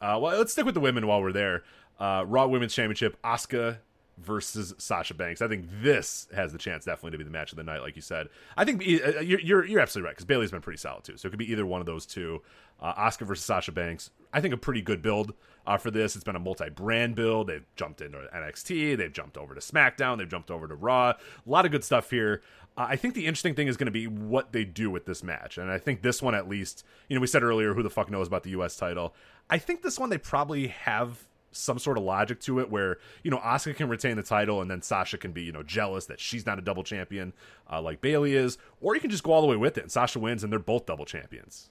uh, well, let's stick with the women while we're there. Uh, Raw Women's Championship: Asuka versus Sasha Banks. I think this has the chance definitely to be the match of the night, like you said. I think uh, you're you're, you're absolutely right because Bayley's been pretty solid too, so it could be either one of those two. Uh, Asuka versus Sasha Banks. I think a pretty good build uh, for this. It's been a multi-brand build. They've jumped into NXT. They've jumped over to SmackDown. They've jumped over to Raw. A lot of good stuff here. Uh, I think the interesting thing is going to be what they do with this match, and I think this one at least. You know, we said earlier, who the fuck knows about the U.S. title? I think this one they probably have some sort of logic to it where you know Asuka can retain the title and then Sasha can be you know jealous that she's not a double champion uh, like Bayley is, or you can just go all the way with it and Sasha wins and they're both double champions.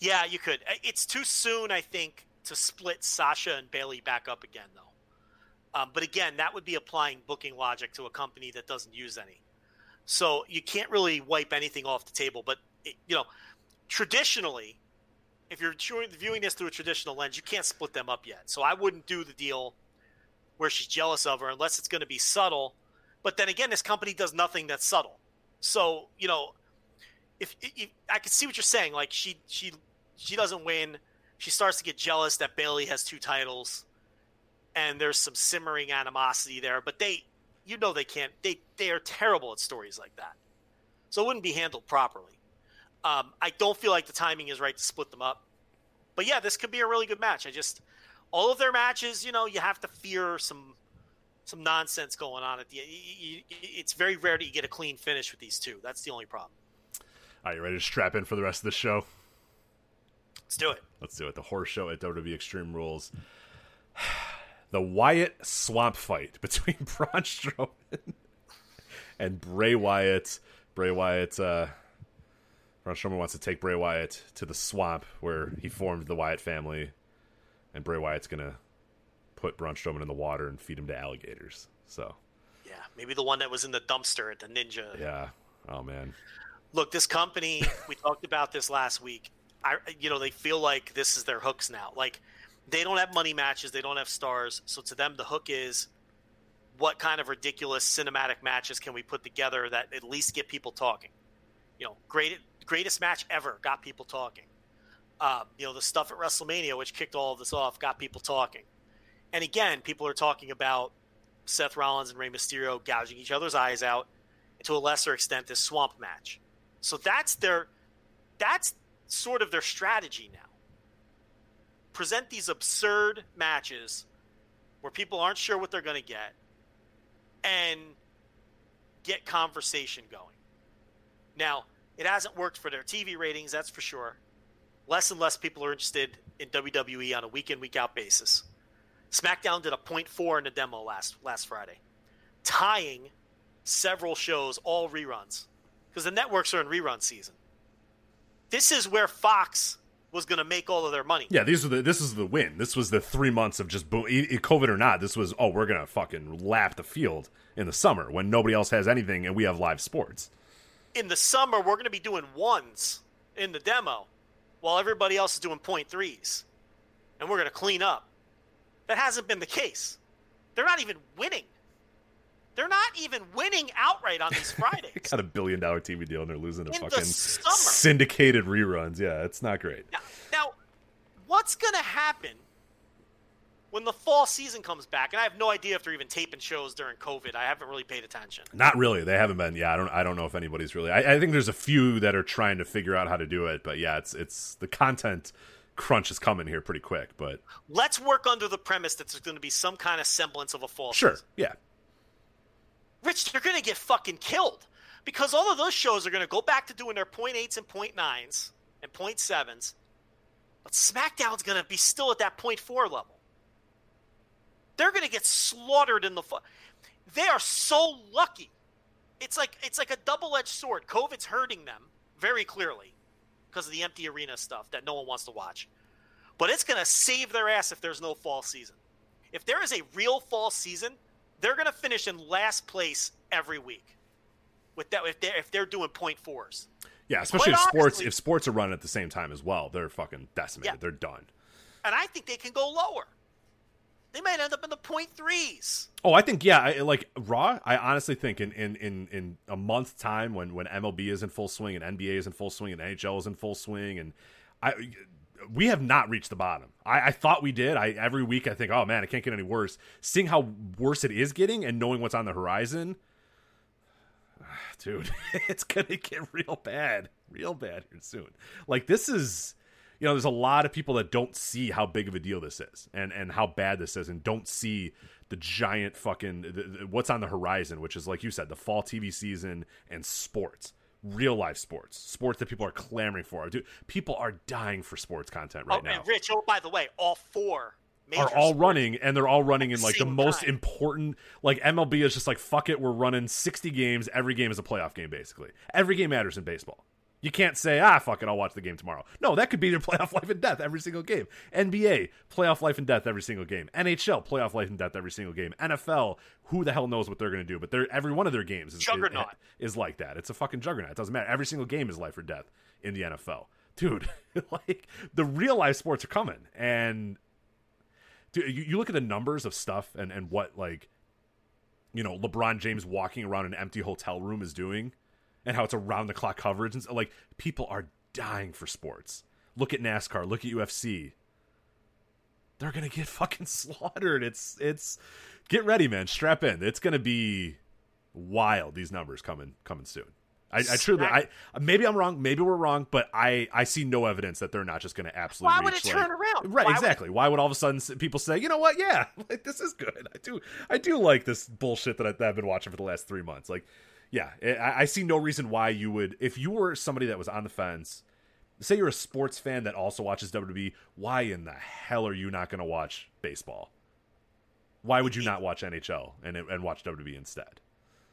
Yeah, you could. It's too soon, I think, to split Sasha and Bayley back up again, though. Um, but again, that would be applying booking logic to a company that doesn't use any. So you can't really wipe anything off the table. But it, you know, traditionally, if you're viewing- this through a traditional lens, you can't split them up yet. So I wouldn't do the deal where she's jealous of her unless it's going to be subtle. But then again, this company does nothing that's subtle. So you know, if, if I can see what you're saying, like she she she doesn't win, she starts to get jealous that Bayley has two titles, and there's some simmering animosity there. But they, you know, they can't. They they are terrible at stories like that, so it wouldn't be handled properly. Um, I don't feel like the timing is right to split them up. But yeah, this could be a really good match. I just all of their matches, you know, you have to fear some some nonsense going on at the. You, it's very rare that you get a clean finish with these two. That's the only problem. Are you ready to strap in for the rest of the show? Let's do it. Let's do it. The horror show at WWE Extreme Rules. The Wyatt swamp fight between Braun Strowman and Bray Wyatt. Bray Wyatt, uh, Braun Strowman wants to take Bray Wyatt to the swamp where he formed the Wyatt family, and Bray Wyatt's gonna put Braun Strowman in the water and feed him to alligators. So, Yeah, maybe the one that was in the dumpster at the Ninja. yeah. Oh man. Look, this company, we talked about this last week. I, you know, they feel like this is their hooks now. Like they don't have money matches, they don't have stars, so to them the hook is what kind of ridiculous cinematic matches can we put together that at least get people talking. You know, great greatest match ever got people talking. um, you know, the stuff at WrestleMania, which kicked all of this off, got people talking. And again, people are talking about Seth Rollins and Rey Mysterio gouging each other's eyes out, to a lesser extent, this swamp match. So that's their, that's sort of their strategy now. Present these absurd matches where people aren't sure what they're going to get, and get conversation going. Now, it hasn't worked for their TV ratings, that's for sure. Less and less people are interested in WWE on a week in, week out basis. SmackDown did a 0.4 in the demo last last Friday, tying several shows, all reruns, because the networks are in rerun season. This is where Fox was going to make all of their money. Yeah, these are the this is the win. This was the three months of just boom, COVID or not. This was oh, we're gonna fucking lap the field in the summer when nobody else has anything and we have live sports. In the summer, we're going to be doing ones in the demo, while everybody else is doing point threes, and we're going to clean up. That hasn't been the case. They're not even winning. They're not even winning outright on these Fridays. They got a billion dollar TV deal and they're losing to In fucking syndicated reruns. Yeah, it's not great. Now, now, what's going to happen when the fall season comes back? And I have no idea if they're even taping shows during COVID. I haven't really paid attention. Not really. They haven't been. Yeah, I don't. I don't know if anybody's really. I, I think there's a few that are trying to figure out how to do it. But yeah, it's it's the content crunch is coming here pretty quick. But Let's work under the premise that there's going to be some kind of semblance of a fall sure, season. yeah, Rich, they're going to get fucking killed because all of those shows are going to go back to doing their point eights and point nines and point sevens, but SmackDown's going to be still at that point four level. They're going to get slaughtered in the. Fu- they are so lucky. It's like it's like a double edged sword. COVID's hurting them very clearly because of the empty arena stuff that no one wants to watch. But it's going to save their ass if there's no fall season. If there is a real fall season, they're going to finish in last place every week. With that, if they're if they're doing point fours, yeah. Especially if sports honestly- if sports are running at the same time as well, they're fucking decimated. Yeah. They're done. and I think they can go lower. They might end up in the point threes. Oh, I think yeah. I, like Raw, I honestly think in, in in in a month time when when MLB is in full swing and NBA is in full swing and NHL is in full swing and I we have not reached the bottom. I, I thought we did. I every week I think, oh man, it can't get any worse. Seeing how worse it is getting and knowing what's on the horizon, dude, it's gonna get real bad, real bad here soon. Like this is, you know, there's a lot of people that don't see how big of a deal this is and and how bad this is, and don't see the giant fucking the, the, what's on the horizon, which is like you said, the fall TV season and sports. Real life sports, sports that people are clamoring for. Dude, people are dying for sports content right oh, now and Rich, oh by the way, all four major are all sports- running and they're all running in like the most time. important like MLB is just like fuck it we're running 60 games every game is a playoff game basically every game matters in baseball you can't say ah fuck it I'll watch the game tomorrow. No that could be their playoff life and death every single game. NBA playoff life and death every single game. NHL playoff life and death every single game. NFL who the hell knows what they're going to do but they're every one of their games is, Juggernaut. is, is like that. It's a fucking juggernaut. It doesn't matter. Every single game is life or death in the NFL dude like the real life sports are coming. And Dude, you, you look at the numbers of stuff and, and what like you know LeBron James walking around an empty hotel room is doing, and how it's around the clock coverage and s- like people are dying for sports. Look at NASCAR. Look at UFC. They're gonna get fucking slaughtered. It's it's get ready, man. Strap in. It's gonna be wild. These numbers coming coming soon. I, I truly, I maybe I'm wrong, maybe we're wrong, but I I see no evidence that they're not just going to absolutely. Why would it like- turn around? Right, Why would- exactly. Why would all of a sudden people say, you know what? Yeah, like this is good. I do, I do like this bullshit that, I, that I've been watching for the last three months. Like, yeah, I, I see no reason why you would, if you were somebody that was on the fence. Say you're a sports fan that also watches WWE. Why in the hell are you not going to watch baseball? Why would you not watch NHL and and watch WWE instead?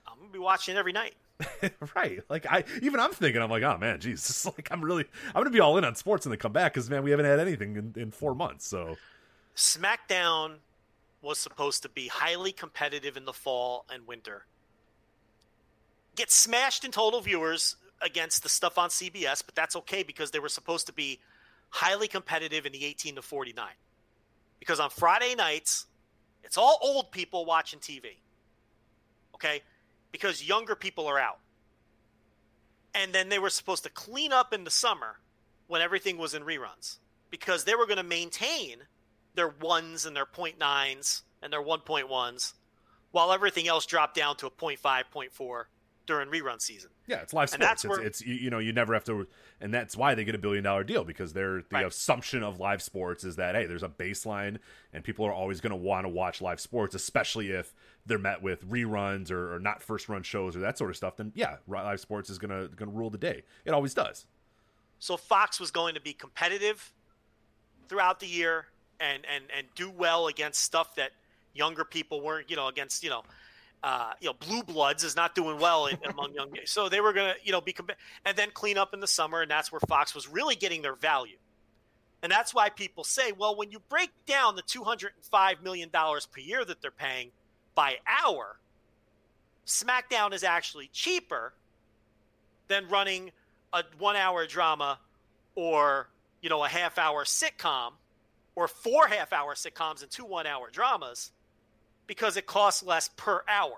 I'm gonna be watching every night. right. Like I even I'm thinking I'm like, oh man, Jesus, like I'm really I'm gonna be all in on sports when they come back because man, we haven't had anything in, in four months. So SmackDown was supposed to be highly competitive in the fall and winter. Get smashed in total viewers against the stuff on CBS, but that's okay because they were supposed to be highly competitive in the 18 to 49. Because on Friday nights, it's all old people watching TV. Okay? Because younger people are out. And then they were supposed to clean up in the summer when everything was in reruns because they were going to maintain their ones and their point nines and their 1.1s while everything else dropped down to a 0.5, 0.4 during rerun season. Yeah, it's live And sports. that's It's, where- it's you, you know you never have to, and that's why they get a billion dollar deal because they're the Right. assumption of live sports is that hey, there's a baseline, and people are always going to want to watch live sports, especially if they're met with reruns or, or not first run shows or that sort of stuff. Then yeah, live sports is gonna gonna rule the day. It always does. So Fox was going to be competitive throughout the year and and and do well against stuff that younger people weren't, you know, against, you know, uh, you know, blue bloods is not doing well in, among young. So they were going to, you know, be comp- and then clean up in the summer and that's where Fox was really getting their value. And that's why people say, well, when you break down the 205 million dollars per year that they're paying by hour, SmackDown is actually cheaper than running a one hour drama or you know a half hour sitcom or four half hour sitcoms and two one hour dramas because it costs less per hour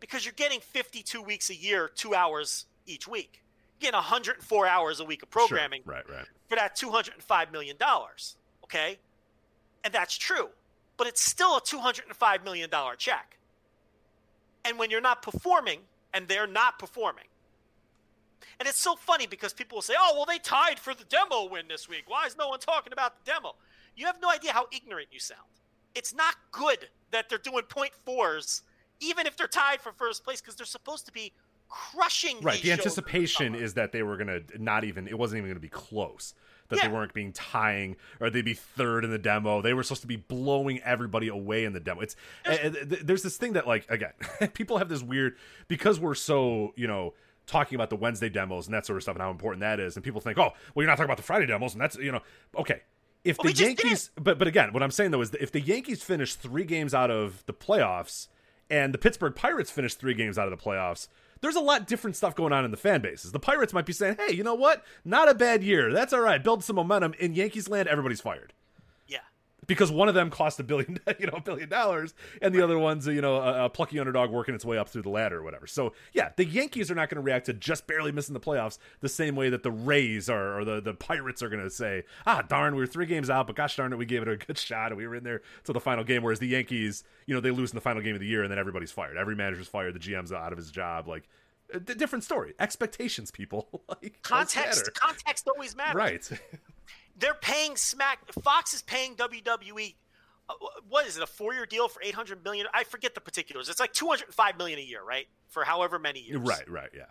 because you're getting 52 weeks a year two hours each week you're getting 104 hours a week of programming Sure. Right, right. for that 205 million dollars okay and that's true but it's still a 205 million dollar check and when you're not performing and they're not performing and it's so funny because people will say, oh, well, they tied for the demo win this week. Why is no one talking about the demo? You have no idea how ignorant you sound. It's not good that they're doing point fours, even if they're tied for first place, because they're supposed to be crushing Right. The anticipation is that they were gonna not even. It wasn't even gonna be close. That Yeah. they weren't being tying or they'd be third in the demo. They were supposed to be blowing everybody away in the demo. It's uh, uh, there's this thing that like again, people have this weird because we're so you know talking about the Wednesday demos and that sort of stuff and how important that is, and people think, oh, well, you're not talking about the Friday demos, and that's you know, okay. If Well, the Yankees, but but again, what I'm saying though is that if the Yankees finish three games out of the playoffs and the Pittsburgh Pirates finish three games out of the playoffs, there's a lot different stuff going on in the fan bases. The Pirates might be saying, "Hey, you know what? Not a bad year. That's all right. Build some momentum." In Yankees land, everybody's fired. Because one of them cost a billion, you know, a billion dollars, and the other one's you know a, a plucky underdog working its way up through the ladder or whatever. So yeah, the Yankees are not going to react to just barely missing the playoffs the same way that the Rays are or the the Pirates are going to say, ah, darn, we were three games out, but gosh darn it, we gave it a good shot and we were in there till the final game. Whereas the Yankees, you know, they lose in the final game of the year and then everybody's fired. Every manager's fired. The GM's out of his job. Like. Different story. Expectations, people. like Context. Context always matters. Right. They're paying Smack. Fox is paying WWE. uh, What is it? A four-year deal for eight hundred million? I forget the particulars. It's like two hundred five million a year, right? For however many years. right. Right. Yeah.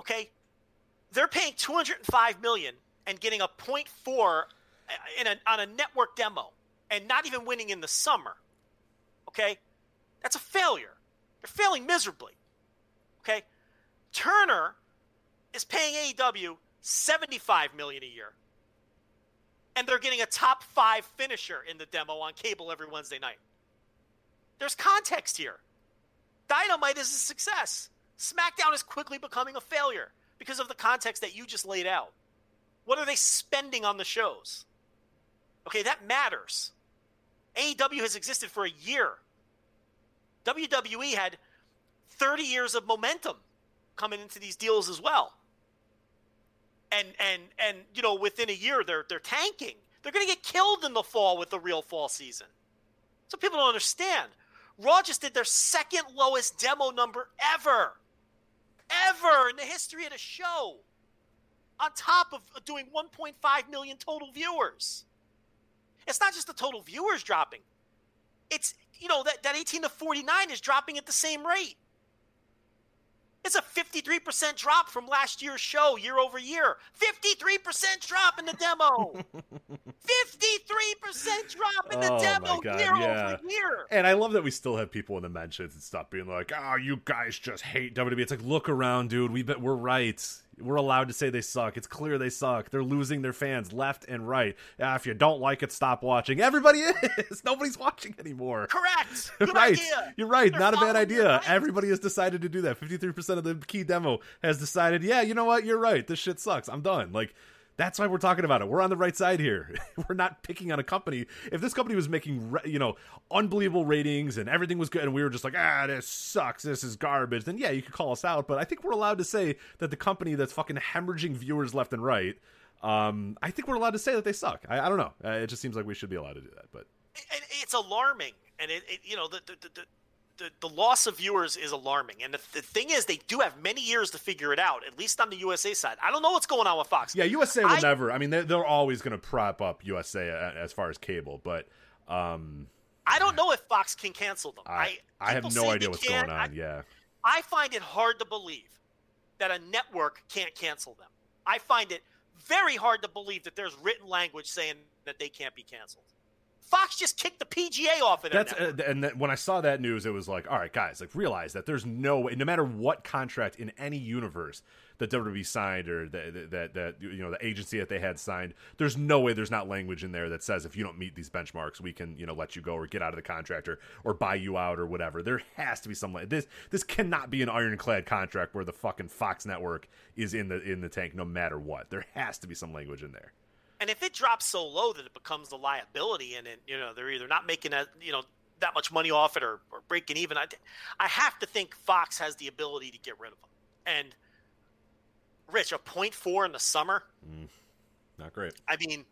Okay. They're paying two hundred five million and getting a point four in a, on a network demo, and not even winning in the summer. Okay, that's a failure. They're failing miserably. Okay, Turner is paying AEW seventy five million a year and they're getting a top five finisher in the demo on cable every Wednesday night. There's context here. Dynamite is a success. SmackDown is quickly becoming a failure because of the context that you just laid out. What are they spending on the shows? Okay, that matters. AEW has existed for a year. WWE had 30 years of momentum coming into these deals as well and and and you know within a year they're they're tanking. They're going to get killed in the fall with the real fall season. So people don't understand. Raw just did their second lowest demo number ever, ever in the history of the show. On top of doing 1.5 million total viewers. It's not just the total viewers dropping. It's you know that that 18 to 49 is dropping at the same rate. It's a 53% drop from last year's show year over year. 53% drop in the demo. 53% drop in the Oh, demo God, year yeah. over year. And I love that we still have people in the mentions and stuff being like, "Oh, you guys just hate WWE." It's like, look around, dude. We bet we're right. We're allowed to say they suck. It's clear they suck. They're losing their fans left and right. Ah, if you don't like it, stop watching. Everybody is. Nobody's watching anymore. Correct. Good right. idea. You're right. They're Not a bad idea. Everybody has decided to do that. 53% of the key demo has decided, yeah, you know what? You're right. This shit sucks. I'm done. Like, that's why we're talking about it. We're on the right side here. we're not picking on a company. If this company was making, you know, unbelievable ratings and everything was good, and we were just like, ah, this sucks, this is garbage, then yeah, you could call us out. But I think we're allowed to say that the company that's fucking hemorrhaging viewers left and right, Um, I think we're allowed to say that they suck. I, I don't know. Uh, it just seems like we should be allowed to do that. But it's alarming, and it, it you know the the, the the the loss of viewers is alarming. And the, the thing is, they do have many years to figure it out. At least on the USA side, I don't know what's going on with Fox. yeah, USA will I- never. I mean, they're, they're always going to prop up USA as far as cable, but um, I don't know if Fox can cancel them. I I have no idea what's can. going on. yeah. I, I find it hard to believe that a network can't cancel them. I find it very hard to believe that there's written language saying that they can't be canceled. Fox just kicked the PGA off of their That's uh, and then when I saw that news, it was like, all right, guys, like realize that there's no way, no matter what contract in any universe that WWE signed or that that that you know the agency that they had signed, there's no way there's not language in there that says if you don't meet these benchmarks, we can you know let you go or get out of the contract or or buy you out or whatever. There has to be some like this. This cannot be an ironclad contract where the fucking Fox network is in the in the tank no matter what. There has to be some language in there. And if it drops so low that it becomes a liability, and it, you know they're either not making that you know that much money off it or, or breaking even, I, I have to think Fox has the ability to get rid of them. And Rich, a point four in the summer, mm, Not great. I mean,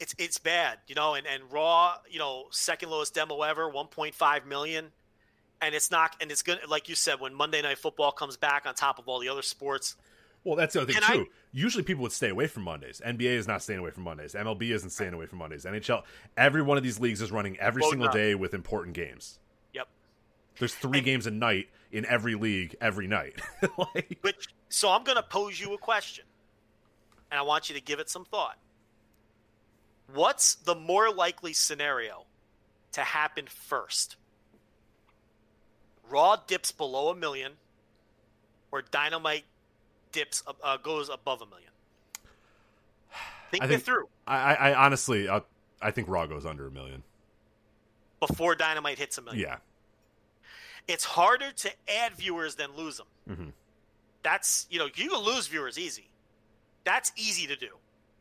it's it's bad, you know. And and Raw, you know, second lowest demo ever, one point five million, and it's not, and it's gonna, like you said, when Monday Night Football comes back on top of all the other sports, Well, that's the other thing Can I- too. Usually, people would stay away from Mondays. NBA is not staying away from Mondays. MLB isn't staying away from Mondays. NHL, every one of these leagues is running every single up. day with important games. yep. There's three games a night in every league every night. like, Which so I'm going to pose you a question, and I want you to give it some thought. What's the more likely scenario to happen first? Raw dips below a million, or Dynamite dips uh, goes above a million. Think I it through I, I, I honestly, I, I think Raw goes under a million. before Dynamite hits a million. Yeah, It's harder to add viewers than lose them. Mm-hmm. That's you know you can lose viewers easy. That's easy to do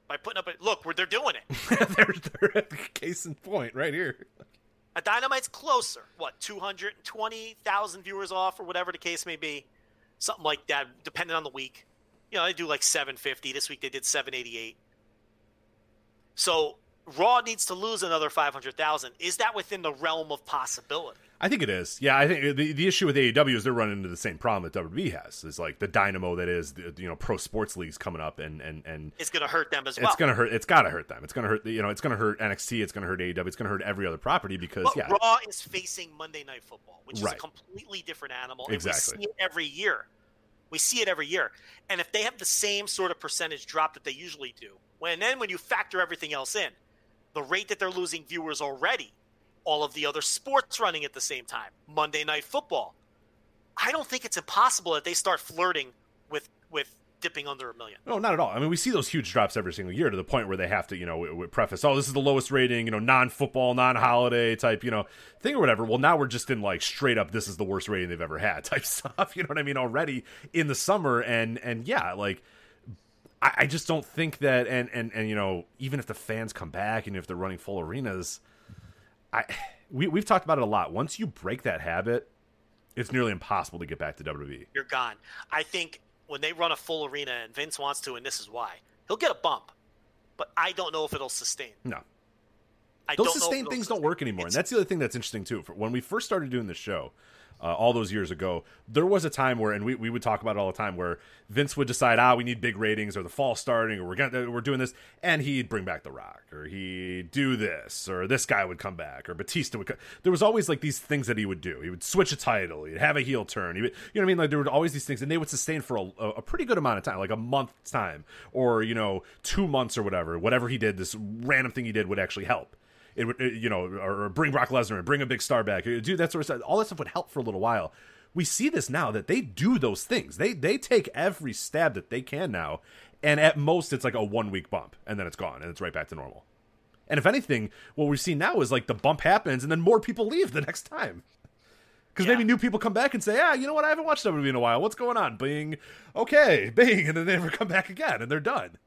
by putting up a look where they're doing it. there's their case in point right here. A Dynamite's closer. What, 220,000 viewers off or whatever the case may be? Something like that, depending on the week. You know, they do like 750. This week they did 788. So Raw needs to lose another 500,000. Is that within the realm of possibility? I think it is. Yeah, I think the the issue with AEW is they're running into the same problem that WWE has. Is like the dynamo that is the, you know pro sports leagues coming up and and and It's going to hurt them as well. it's gonna hurt. It's gotta hurt them. It's gonna hurt. You know, it's gonna hurt NXT. It's gonna hurt AEW. It's gonna hurt every other property because But yeah, Raw is facing Monday Night Football, which is a completely different animal. Exactly. And we see it every year. We see it every year. And if they have the same sort of percentage drop that they usually do, when then when you factor everything else in, the rate that they're losing viewers already, all of the other sports running at the same time, Monday Night Football, I don't think it's impossible that they start flirting with with dipping under a million. No, not at all. I mean, we see those huge drops every single year to the point where they have to, you know, preface, oh, this is the lowest rating, you know, non-football, non-holiday type, you know, thing or whatever. Well, now we're just in like straight up, this is the worst rating they've ever had type stuff. You know what I mean? Already in the summer, and and yeah, like I, I just don't think that, and and and you know, even if the fans come back and if they're running full arenas, I we we've talked about it a lot. Once you break that habit, it's nearly impossible to get back to. WWE. you're gone. I think when they run a full arena and Vince wants to, and this is why, he'll get a bump. But I don't know if it'll sustain. No, I those don't know if sustained it'll things don't work anymore, and that's the other thing that's interesting too. For when we first started doing this show, uh, all those years ago, there was a time where, and we, we would talk about it all the time, where Vince would decide, ah, we need big ratings, or the fall starting, or we're gonna we're doing this, and he'd bring back The Rock, or he'd do this, or this guy would come back, or Batista would. There was always like these things that he would do. He would switch a title, he'd have a heel turn, he would, you know what I mean? Like there were always these things, and they would sustain for a, a pretty good amount of time, like a month's time, or you know, two months or whatever. Whatever he did, this random thing he did would actually help it would you know or, bring Brock Lesnar and bring a big star back do that sort of stuff all that stuff would help for a little while we see this now that they do those things they they take every stab that they can now and at most it's like a one week bump and then it's gone and it's right back to normal and if anything what we're seeing now is like the bump happens and then more people leave the next time because Yeah. maybe new people come back and say, ah, you know what? I haven't watched WWE in a while. What's going on? Bing. Okay, bing. And then they never come back again and they're done.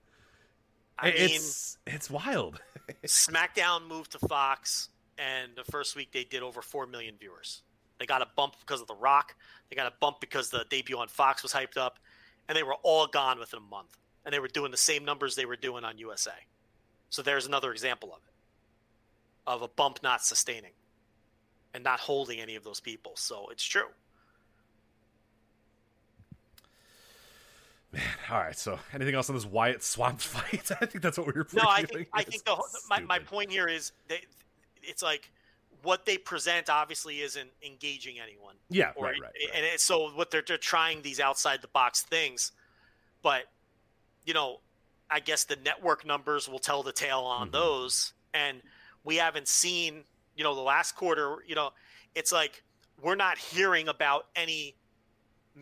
I mean, it's it's wild. SmackDown moved to Fox, and the first week they did over 4 million viewers. They got a bump because of The Rock. They got a bump because the debut on Fox was hyped up, and they were all gone within a month. and they were doing the same numbers they were doing on USA. So there's another example of it, of a bump not sustaining and not holding any of those people. So it's true. Man, all right. So, anything else on this Wyatt Swamp fight? I think that's what we were. No, I think I think the whole- my my point here is that it's like what they present obviously isn't engaging anyone. Yeah, or, right, right, right. And it's, so what they're they're trying these outside the box things, but you know, I guess the network numbers will tell the tale on Mhm. those, and we haven't seen you know the last quarter. You know, it's like we're not hearing about any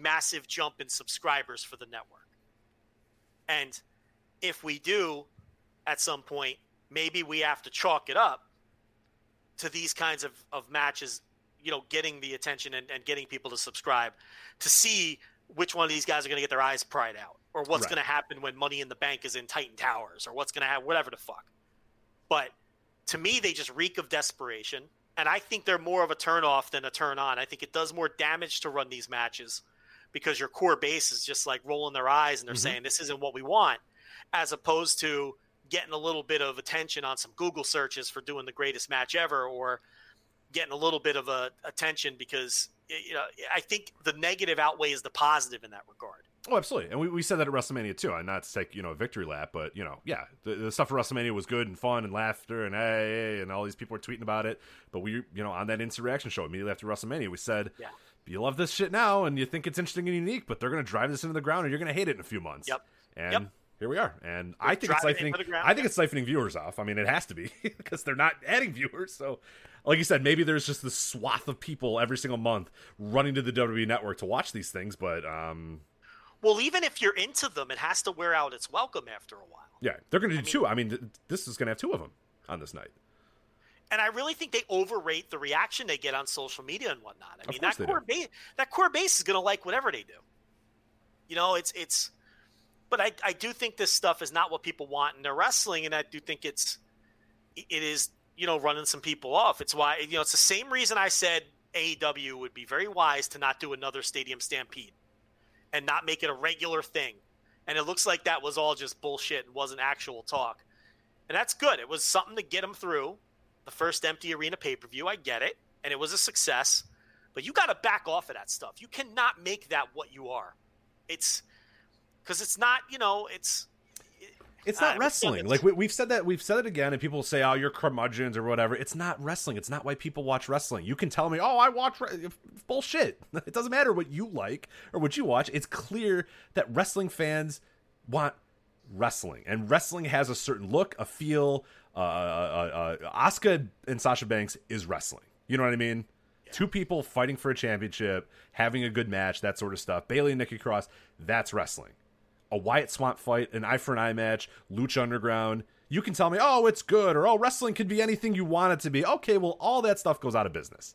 massive jump in subscribers for the network, and if we do, at some point, maybe we have to chalk it up to these kinds of, of matches, you know, getting the attention and, and getting people to subscribe to see which one of these guys are going to get their eyes pried out or what's Right. going to happen when Money in the Bank is in Titan Towers or what's going to happen, whatever the fuck. But to me, they just reek of desperation. And I think they're more of a turn off than a turn on. I think it does more damage to run these matches because your core base is just like rolling their eyes and they're Mhm. saying, this isn't what we want, as opposed to getting a little bit of attention on some Google searches for doing the greatest match ever or getting a little bit of a attention because you know I think the negative outweighs the positive in that regard. Oh, absolutely. And we, we said that at WrestleMania too. And not to take, you know, a victory lap, but, you know, yeah, the, the stuff at WrestleMania was good and fun and laughter and hey, hey, and all these people were tweeting about it. But we, you know, on that instant reaction show immediately after WrestleMania, we said, Yeah. You love this shit now and you think it's interesting and unique, but they're going to drive this into the ground and you're going to hate it in a few months. Yep. And Yep. here we are. And I think it's it siphoning, into the ground, I think it's siphoning viewers off. I mean, it has to be because they're not adding viewers. So, like you said, maybe there's just this swath of people every single month running to the WWE network to watch these things, but, um, Well, even if you're into them, it has to wear out its welcome after a while. Yeah, they're going to do two. I mean, th- this is going to have two of them on this night. And I really think they overrate the reaction they get on social media and whatnot. I mean, that core base, that core base is going to like whatever they do. You know, it's it's. But I I do think this stuff is not what people want in their wrestling, and I do think it's it is you know running some people off. It's why you know it's the same reason I said AEW would be very wise to not do another Stadium Stampede and not make it a regular thing. And it looks like that was all just bullshit and wasn't actual talk. And that's good. It was something to get them through the first empty arena pay per view. I get it. And it was a success. But you got to back off of that stuff. You cannot make that what you are. It's because it's not, you know, it's. It's not wrestling. it's- Like we, we've said that we've said it again, and people say, "Oh, you're curmudgeons" or whatever. It's not wrestling. It's not why people watch wrestling. You can tell me, "Oh, I watch re-. bullshit." It doesn't matter what you like or what you watch. It's clear that wrestling fans want wrestling, and wrestling has a certain look, a feel. Uh, uh, uh, Asuka and Sasha Banks is wrestling. You know what I mean? Two people fighting for a championship, having a good match, that sort of stuff. Bayley and Nikki Cross, that's wrestling a Wyatt Swamp fight, an eye for an eye match, Lucha Underground. You can tell me, oh, it's good, or oh, wrestling could be anything you want it to be. Okay, well, all that stuff goes out of business.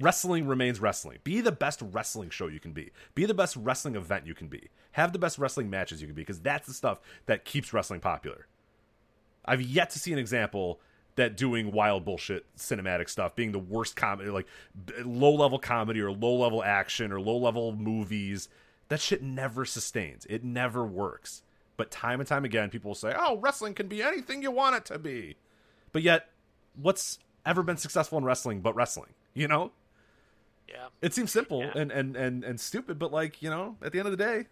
Wrestling remains wrestling. Be the best wrestling show you can be. Be the best wrestling event you can be. Have the best wrestling matches you can be, because that's the stuff that keeps wrestling popular. I've yet to see an example that doing wild bullshit cinematic stuff being the worst comedy, like low level comedy or low level action or low level movies. That shit never sustains. It never works. But time and time again, people will say, "Oh, wrestling can be anything you want it to be." But yet, what's ever been successful in wrestling but wrestling? You know, Yeah. it seems simple Yeah. and, and and and stupid, but like you know, at the end of the day,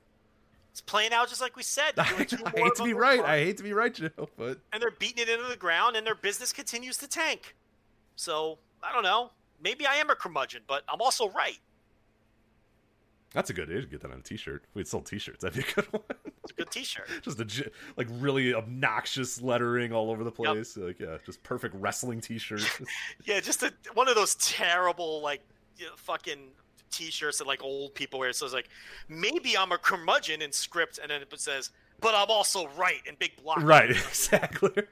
It's playing out just like we said. I, doing two more hate to be right. I hate to be right, Joe, but and they're beating it into the ground, and their business continues to tank. So I don't know. Maybe I am a curmudgeon, but I'm also right. That's a good idea to get that on a t-shirt. We'd sold t-shirts. That'd be a good one. It's a good T-shirt. just a like really obnoxious lettering all over the place. Like yeah, just perfect wrestling t-shirt. Yeah, just a, one of those terrible like you know, fucking T-shirts that like old people wear. So it's like maybe I'm a curmudgeon in script, and then it says, "But I'm also right" in big block. right, exactly.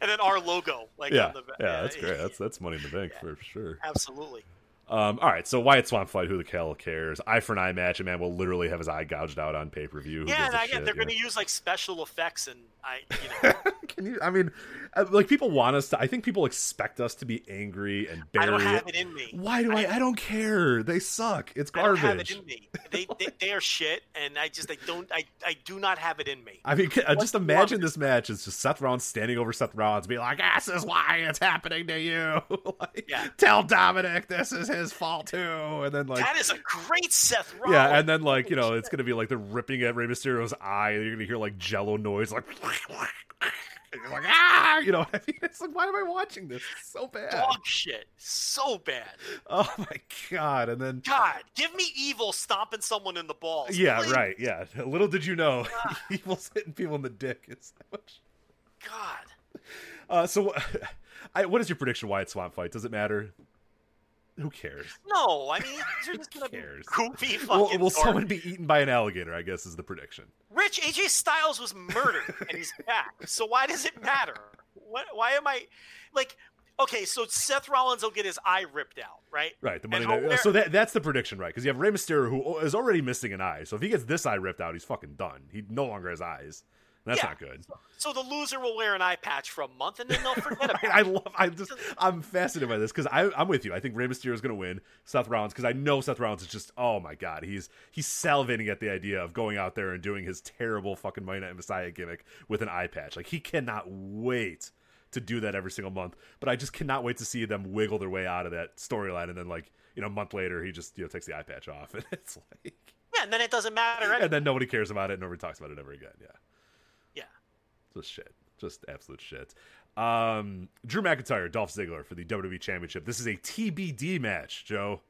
And then our logo, like yeah, on the yeah, that's great. That's that's money in the bank for sure. absolutely. Um, all right, so Wyatt Swamp fight. Who the hell cares? Eye for an eye match. A man will literally have his eye gouged out on pay per view. Yeah, and I get they're going to use like special effects, and I, you know, Can you? I mean, uh, like people want us to. I think people expect us to be angry and bury I don't have it. it in me. Why do I, I? don't care. They suck. It's garbage. I don't have it in me. They, they, they are shit, and I just I don't I, I do not have it in me. I mean, uh, just imagine this match is just Seth Rollins standing over Seth Rollins, being like, "This is why it's happening to you." like, Yeah. Tell Dominic this is his fault too, and then like, that is a great Seth Rollins. yeah, and then like you know, it's gonna be like they're ripping at Rey Mysterio's eye, and you're gonna hear like Jello noise, like, you're like ah, you know I mean? It's like, why am I watching this? It's so bad. dog shit, so bad. Oh my god! And then God, give me evil stomping someone in the balls. yeah, please. right, yeah. Little did you know, evil's hitting people in the dick. It's that much. God, Uh, so, I, what is your prediction? Wyatt Swamp fight? Does it matter? Who cares? no, I mean they're just gonna be cares? goofy fucking. Will, will someone be eaten by an alligator? I guess is the prediction. Rich AJ Styles was murdered and he's back. So why does it matter? What? Why am I like? Okay, so Seth Rollins will get his eye ripped out, right? Right, the Monday he'll night. wear- So that that's the prediction, right? Because you have Rey Mysterio, who is already missing an eye. So if he gets this eye ripped out, he's fucking done. He no longer has eyes. That's Yeah. not good. So the loser will wear an eye patch for a month and then they'll forget about it. I love. I just. I'm fascinated by this because I'm with you. I think Rey Mysterio is going to win Seth Rollins because I know Seth Rollins is just. Oh my god, he's he's salivating at the idea of going out there and doing his terrible fucking Monday Night Messiah gimmick with an eye patch. Like he cannot wait to do that every single month. But I just cannot wait to see them wiggle their way out of that storyline and then like you know a month later he just you know takes the eye patch off and it's like Yeah, and then it doesn't matter. Anyway. and then nobody cares about it. and Nobody talks about it ever again. Yeah. Just shit. Just absolute shit. Um, Drew McIntyre, Dolph Ziggler for the WWE Championship. This is a TBD match, Joe.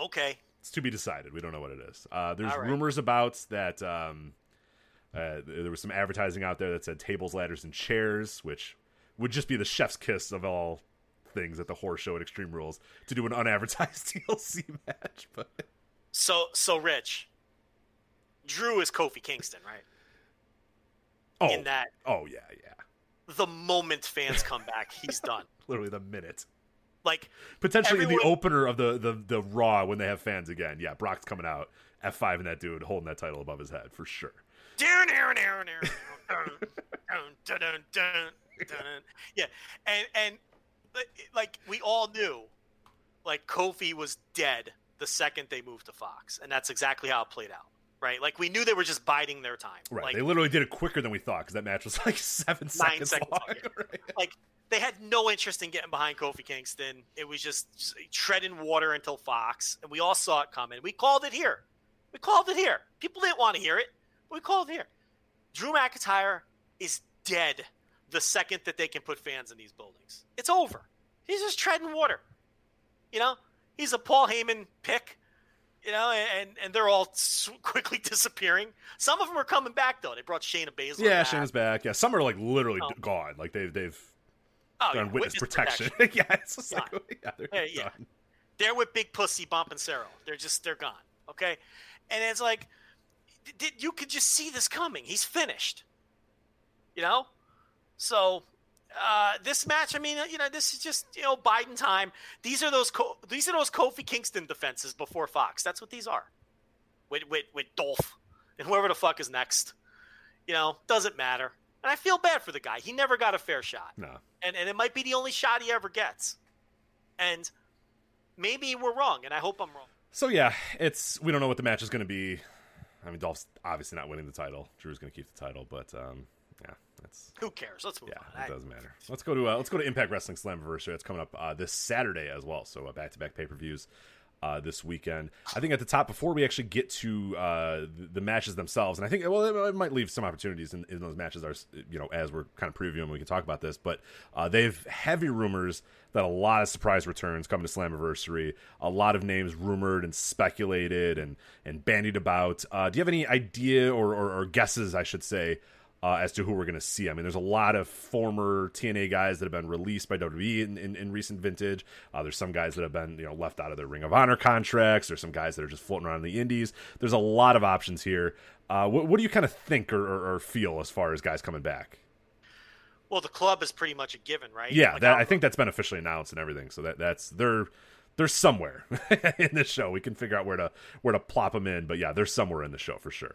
Okay. It's to be decided. We don't know what it is. Uh, there's right. rumors about that. Um, uh, there was some advertising out there that said tables, ladders, and chairs, which would just be the chef's kiss of all things at the horror show at Extreme Rules to do an unadvertised TLC match. But So so Rich. Drew is Kofi Kingston, right? Oh, in that. Oh yeah, yeah. The moment fans come back, he's done. Literally the minute. Like potentially everyone... in the opener of the, the the Raw when they have fans again. Yeah, Brock's coming out F five and that dude holding that title above his head for sure. yeah, and and like we all knew, like Kofi was dead the second they moved to Fox, and that's exactly how it played out right? Like we knew they were just biding their time, Right. Like, they literally did it quicker than we thought because that match was like seven seconds, seconds long. long, yeah. right? like they had no interest in getting behind Kofi Kingston. It was just, just treading water until Fox, and we all saw it coming. We called it here. We called it here. People didn't want to hear it, but we called it here. Drew McIntyre is dead the second that they can put fans in these buildings. It's over. He's just treading water. You know, he's a Paul Heyman pick. You know, and and they're all quickly disappearing. Some of them are coming back though. They brought Shayna Baszler. Yeah, back. Shayna's back. Yeah, some are like literally Oh. gone. Like they've they've Oh, done yeah, witness, protection. yeah, it's just like yeah, they're Yeah, yeah. done. They're with Big Pussy Sarah. They're just they're gone. Okay, and it's like you could just see this coming. He's finished. You know, so uh, this match. I mean, you know, this is just you know Biden time. These are those Co- these are those Kofi Kingston defenses before Fox. That's what these are. With with with Dolph and whoever the fuck is next. You know, doesn't matter. And I feel bad for the guy. He never got a fair shot No. and, and it might be the only shot he ever gets. And maybe we're wrong, and I hope I'm wrong. So yeah, it's we don't know what the match is going to be. I mean, Dolph's obviously not winning the title. Drew's going to keep the title, but um, yeah, that's Who cares? Let's move yeah, on. it doesn't matter. Let's go to uh, let's go to Impact Wrestling Slammiversary. That's coming up uh, this Saturday as well. So uh, back to back pay per views uh, this weekend. I think at the top before we actually get to uh, the, the matches themselves, and I think well it, it might leave some opportunities in, in those matches. Are you know as we're kind of previewing, we can talk about this, but uh, they've heavy rumors that a lot of surprise returns coming to Slammiversary. A lot of names rumored and speculated and and bandied about. Uh, do you have any idea or, or, or guesses, I should say? Uh, as to who we're going to see. I mean, there's a lot of former TNA guys that have been released by WWE in, in, in recent vintage. Uh, there's some guys that have been you know left out of their Ring of Honor contracts. There's some guys that are just floating around in the Indies. There's a lot of options here. Uh, what, what do you kind of think or, or, or feel as far as guys coming back? Well, the club is pretty much a given, right? Yeah, Like, that, I'm- think that's been officially announced and everything. So that that's they're They're somewhere in the show. We can figure out where to where to plop them in, but yeah, they're somewhere in the show for sure.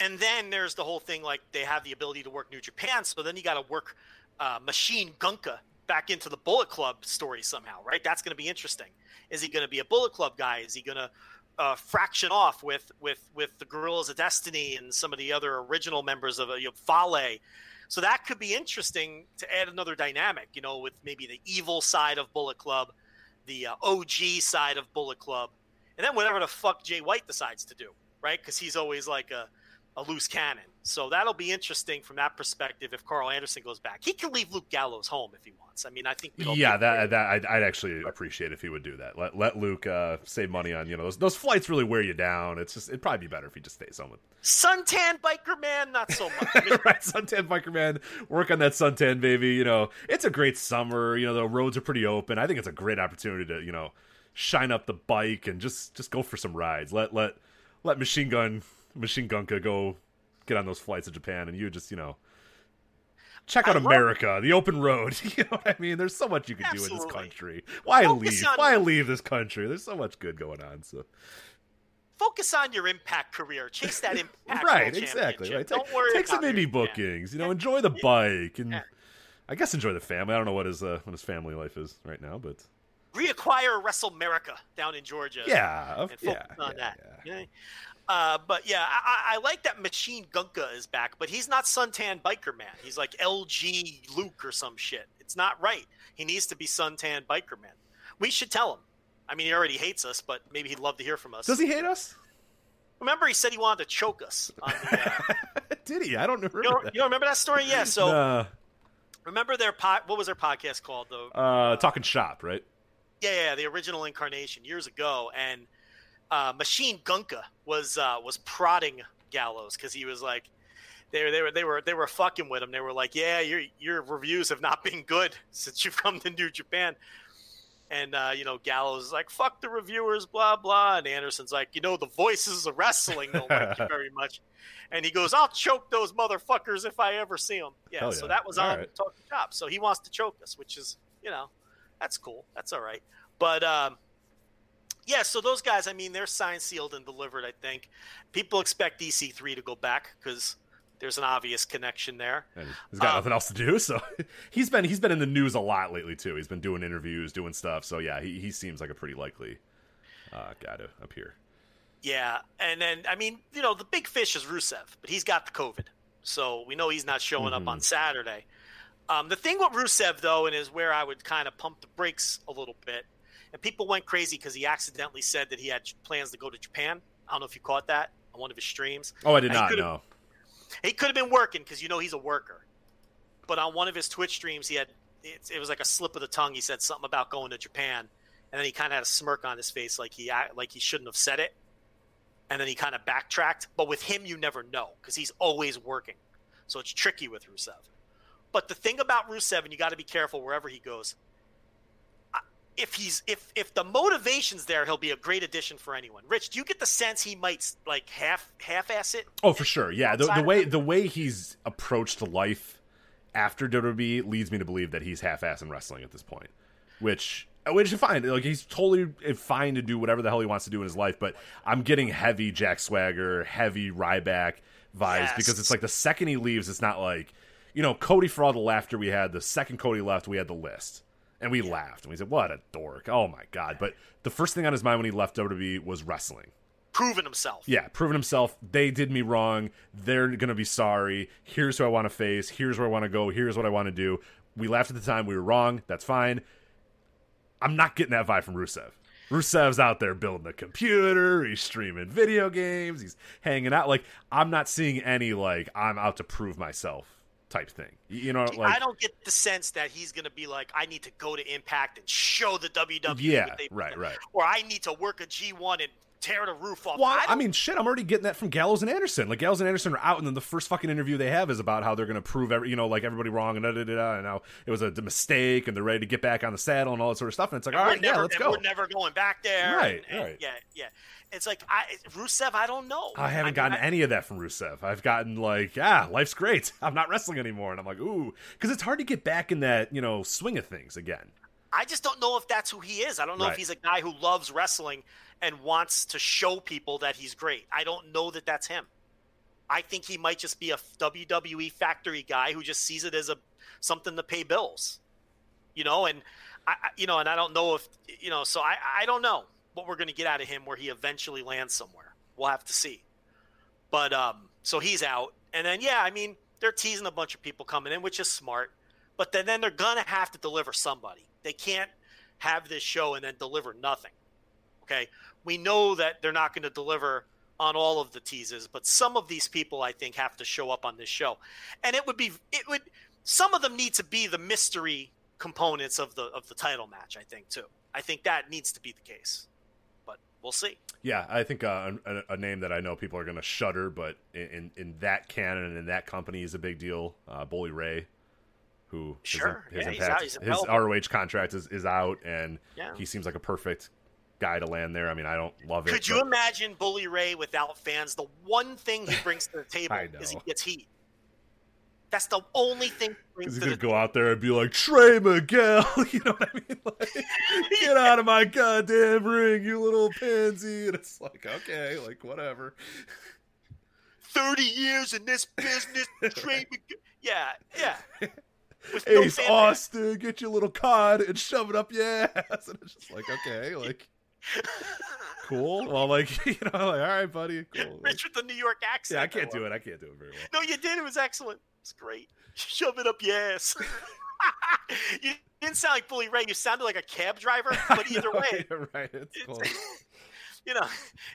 And then there's the whole thing like they have the ability to work New Japan, so then you got to work uh, Machine Gun KA back into the Bullet Club story somehow, right? That's going to be interesting. Is he going to be a Bullet Club guy? Is he going to uh, fraction off with with with the Guerrillas of Destiny and some of the other original members of uh, you know, Fale? So that could be interesting to add another dynamic, you know, with maybe the evil side of Bullet Club, the uh, OG side of Bullet Club, and then whatever the fuck Jay White decides to do, right? Because he's always like a a loose cannon. So that'll be interesting from that perspective if Karl Anderson goes back. He can leave Luke Gallows home if he wants. I mean, I think yeah, that that I'd, I'd, actually appreciate if he would do that. Let let Luke uh, save money on you know those those flights really wear you down. It's just it'd probably be better if he just stays home with suntan biker man. Not so much, right? Suntan biker man, work on that suntan baby. You know, it's a great summer. You know, the roads are pretty open. I think it's a great opportunity to you know shine up the bike and just just go for some rides. Let let let machine gun Machine Gun KA go get on those flights to Japan, and you just you know check out I America, love... the open road. You know what I mean? There's so much you can Absolutely. do in this country. Why Focus leave? On... Why leave this country? There's so much good going on. So focus on your impact career. Chase that impact. right, exactly. Right. Don't take, worry. Take some indie bookings. Yeah. You know, enjoy the bike and yeah. I guess enjoy the family. I don't know what his uh, what his family life is right now, but reacquire WrestleMerica down in Georgia. Yeah, and focus yeah, on that. Yeah. Uh, but yeah, I, I, like that Machine Gun KA is back, but he's not Suntan Biker Man. He's like LG Luke or some shit. It's not right. He needs to be Suntan Biker Man. We should tell him. I mean, he already hates us, but maybe he'd love to hear from us. Does he hate us? Remember, he said he wanted to choke us. The, uh... Did he? I don't remember. You don't, you don't, remember that story? Yeah. So, nah. remember their pod? What was their podcast called? The uh, Talking Shop, right? Yeah, yeah, the original incarnation years ago, and uh, Machine Gun KA was uh, was prodding Gallows because he was like, they were they were they were they were fucking with him. They were like, yeah, your your reviews have not been good since you've come to New Japan. And uh, you know, Gallows is like, "Fuck the reviewers," blah blah. And Anderson's like, "You know, the voices of wrestling don't like you very much." And he goes, "I'll choke those motherfuckers if I ever see them." Yeah, yeah. so that was all on right. Talking Shop. So he wants to choke us, which is, you know, that's cool. That's all right. But um, yeah, so those guys, I mean, they're signed, sealed, and delivered. I think people expect EC3 to go back because there's an obvious connection there. And he's got um, nothing else to do, so he's been he's been in the news a lot lately too. He's been doing interviews, doing stuff. So yeah, he he seems like a pretty likely uh, guy to appear. Yeah, and then I mean, you know, the big fish is Rusev, but he's got the COVID, so we know he's not showing mm-hmm. up on Saturday. Um, the thing with Rusev though, and is where I would kind of pump the brakes a little bit and people went crazy because he accidentally said that he had plans to go to Japan. I don't know if you caught that on one of his streams. Oh, I did not know. He could have been working because you know he's a worker. But on one of his Twitch streams, he had it, it was like a slip of the tongue. He said something about going to Japan, and then he kind of had a smirk on his face, like he like he shouldn't have said it. And then he kind of backtracked. But with him, you never know because he's always working, so it's tricky with Rusev. But the thing about Rusev, and you got to be careful wherever he goes if he's if if the motivation's there, he'll be a great addition for anyone. Rich, do you get the sense he might like half half ass it? Oh, for sure. Yeah, the, the way the way he's approached life after WWE leads me to believe that he's half ass in wrestling at this point, which which is fine. Like he's totally fine to do whatever the hell he wants to do in his life. But I'm getting heavy Jack Swagger, heavy Ryback vibes yes. because it's like the second he leaves, it's not like you know Cody for all the laughter we had. The second Cody left, we had the list and we laughed and we said, "What a dork! Oh my god!" But the first thing on his mind when he left WWE was wrestling, proving himself. Yeah, proving himself. They did me wrong. They're gonna be sorry. Here's who I want to face. Here's where I want to go. Here's what I want to do. We laughed at the time. We were wrong. That's fine. I'm not getting that vibe from Rusev. Rusev's out there building a computer. He's streaming video games. He's hanging out. Like I'm not seeing any like I'm out to prove myself type thing. You know, like I don't get the sense that he's going to be like, I need to go to Impact and show the WWE. Yeah, right, right. Or I need to work a G1 and tear the roof off. Well, I, I, mean, shit, I'm already getting that from Gallows and Anderson. Like Gallows and Anderson are out, and then the first fucking interview they have is about how they're going to prove every, you know, like everybody wrong and da da da, da and how it was a mistake, and they're ready to get back on the saddle and all that sort of stuff. And it's like, and all right, never, yeah, let's go. We're never going back there. Right, and, and, right. Yeah, yeah. It's like I Rusev. I don't know. I haven't I gotten I, any of that from Rusev. I've gotten like, ah, life's great. I'm not wrestling anymore, and I'm like, ooh, because it's hard to get back in that you know swing of things again. I just don't know if that's who he is. I don't know Right. if he's a guy who loves wrestling and wants to show people that he's great. I don't know that that's him. I think he might just be a WWE factory guy who just sees it as a something to pay bills. You know, and I, I- you know, and I don't know if you know. So I, I don't know what we're going to get out of him where he eventually lands somewhere. We'll have to see. But um, so he's out, and then yeah, I mean they're teasing a bunch of people coming in, which is smart. But then then they're gonna have to deliver somebody. They can't have this show and then deliver nothing. Okay, we know that they're not going to deliver on all of the teases, but some of these people I think have to show up on this show, and it would be it would some of them need to be the mystery components of the of the title match. I think too. I think that needs to be the case, we'll see. Yeah, I think uh, a, a name that I know people are going to shudder, but in, in that canon and in that company is a big deal. Uh, Bully Ray, who his- Sure, his, yeah, he's out, he's his. ROH contract is, is out, and Yeah. he seems like a perfect guy to land there. I mean, I don't love it. Could you but- imagine Bully Ray without fans? The one thing he brings to the table is he gets heat. That's the only thing He's gonna go out there and be like Trey Miguel, you know what I mean? Like, get out of my goddamn ring, you little pansy. And it's like, okay, like whatever. 30 years in this business. Trey Mc- yeah, yeah. With no Ace fan- Austin, get your little cod and shove it up your ass. And it's just like, okay, like cool. Well, like you know, like all right, buddy, cool. Rich with the New York accent. yeah, I can't do it. I can't do it very well. No, you did. It was excellent. It's great. Shove it up your ass. you didn't sound like Bully Ray. You sounded like a cab driver. But either No, way, right. It's it's, close. you know,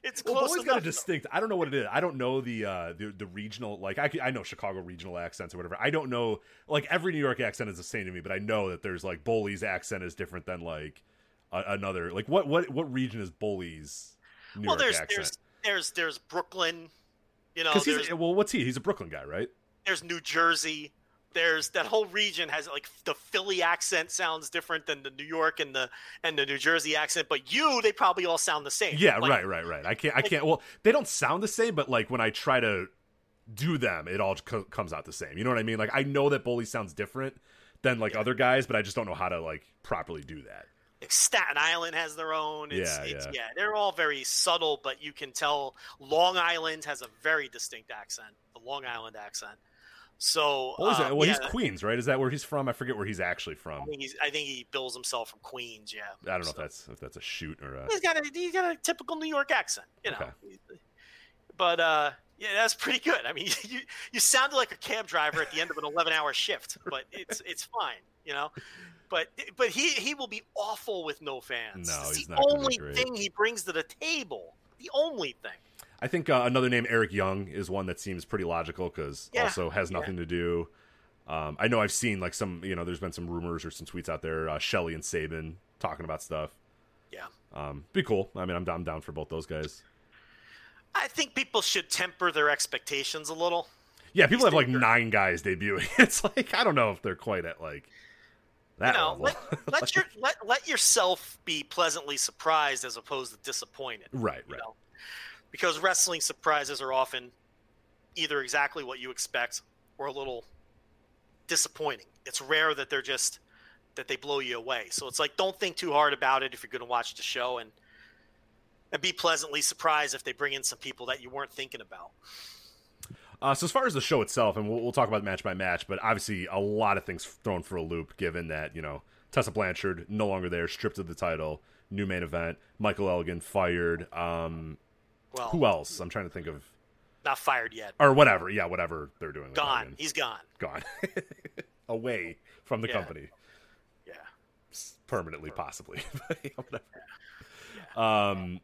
it's Well, close Bully's got a distinct. I don't know what it is. I don't know the uh the, the regional like I, I know Chicago regional accents or whatever. I don't know like every New York accent is the same to me, but I know that there's like Bully's accent is different than like another like what what what region is Bully's New well, York there's accent? there's there's there's Brooklyn. You know, Because he's well, what's he? He's a Brooklyn guy, right? There's New Jersey. There's that whole region has like the Philly accent sounds different than the New York and the and the New Jersey accent, but you they probably all sound the same. Yeah, Like, right, right, right. I can't, I can't. Well, they don't sound the same, but like when I try to do them, it all co- comes out the same. You know what I mean? Like I know that Bully sounds different than like other guys, but I just don't know how to like properly do that. Like Staten Island has their own. It's, Yeah, it's, yeah. yeah, they're all very subtle, but you can tell Long Island has a very distinct accent, the Long Island accent. So, What was um. Well, yeah, he's Queens, right? Is that where he's from? I forget where he's actually I from. think, he's, I think he bills himself from Queens. Yeah, I don't know So- if that's if that's a shoot or a. He's got a he's got a typical New York accent, you know. Okay. But uh, yeah, that's pretty good. I mean, you you sounded like a cab driver at the end of an eleven-hour shift, but it's it's fine, you know. But but he he will be awful with no fans. No, it's he's the not only thing he brings to the table. The only thing. I think uh, another name, Eric Young, is one that seems pretty logical because Yeah, also has yeah. nothing to do. Um, I know I've seen like some, you know, there's been some rumors or some tweets out there. Uh, Shelley and Sabin talking about stuff. Yeah. Um, be cool. I mean, I'm down, down for both those guys. I think people should temper their expectations a little. Yeah, people have like nine guys debuting. It's like I don't know if they're quite at like that you know, level. let, let your let, let yourself be pleasantly surprised as opposed to disappointed. right, right. know? Because wrestling surprises are often either exactly what you expect or a little disappointing. It's rare that they're just that they blow you away. So it's like don't think too hard about it if you're going to watch the show and and be pleasantly surprised if they bring in some people that you weren't thinking about. Uh, so as far as the show itself, and we'll, we'll talk about match by match, but obviously a lot of things thrown for a loop, given that you know Tessa Blanchard no longer there, stripped of the title, new main event, Michael Elgin fired. Um, Well, who else? I'm trying to think of, not fired yet. or whatever. Yeah, whatever they're doing. Gone. He's gone. gone, away from the Yeah. company Yeah. permanently, possibly. Yeah. Um,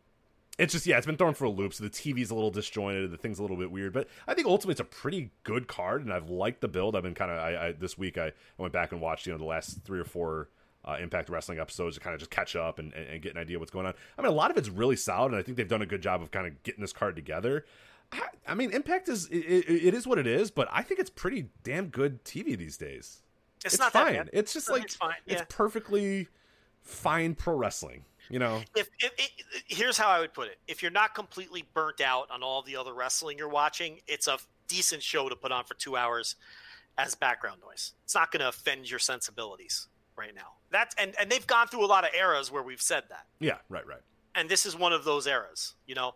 it's just yeah, it's been thrown for a loop. So the TV's a little disjointed, the thing's a little bit weird, but I think ultimately it's a pretty good card, and I've liked the build. I've been kind of I, I this week I, I went back and watched you know the last three or four. Uh, Impact Wrestling episodes to kind of just catch up and, and, and get an idea what's going on. I mean, a lot of it's really solid, and I think they've done a good job of kind of getting this card together. I, I mean, Impact is it, it, is what it is, but I think it's pretty damn good TV these days. It's, It's, not fine. that bad. It's just No, like it's fine. it's perfectly fine pro wrestling. You know, if, if, if here's how I would put it: if you're not completely burnt out on all the other wrestling you're watching, it's a decent show to put on for two hours as background noise. It's not going to offend your sensibilities. Right now. That's and and they've gone through a lot of eras where we've said that, Yeah, right, right. and this is one of those eras. You know,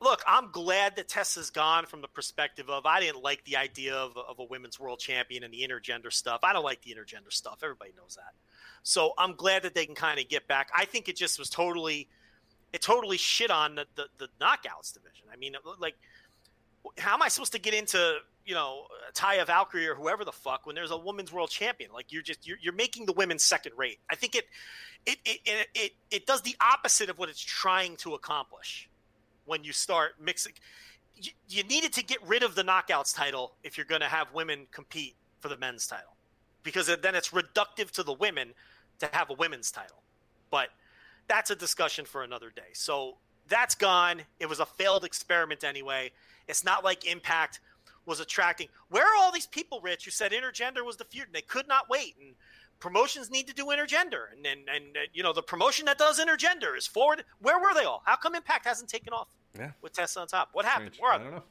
look, I'm glad that Tessa's gone from the perspective of I didn't like the idea of, of a women's world champion and the intergender stuff. I don't like the intergender stuff. Everybody knows that. So I'm glad that they can kind of get back. I think it just was totally, it totally shit on the, the, the knockouts division. I mean, like, how am I supposed to get into, you know, uh, Taya Valkyrie or whoever the fuck when there's a women's world champion? Like you're just, you're, you're making the women second rate. I think it, it, it, it, it, it does the opposite of what it's trying to accomplish when you start mixing. You, you needed to get rid of the knockouts title if you're going to have women compete for the men's title, because then it's reductive to the women to have a women's title. But that's a discussion for another day. So that's gone. It was a failed experiment anyway. It's not like Impact was attracting. Where are all these people, Rich, who said intergender was the feud and they could not wait? And promotions need to do intergender. And and, and uh, you know, the promotion that does intergender is forward. Where were they all? How come Impact hasn't taken off Yeah. with Tessa on top? What happened? Strange. Where are I don't know.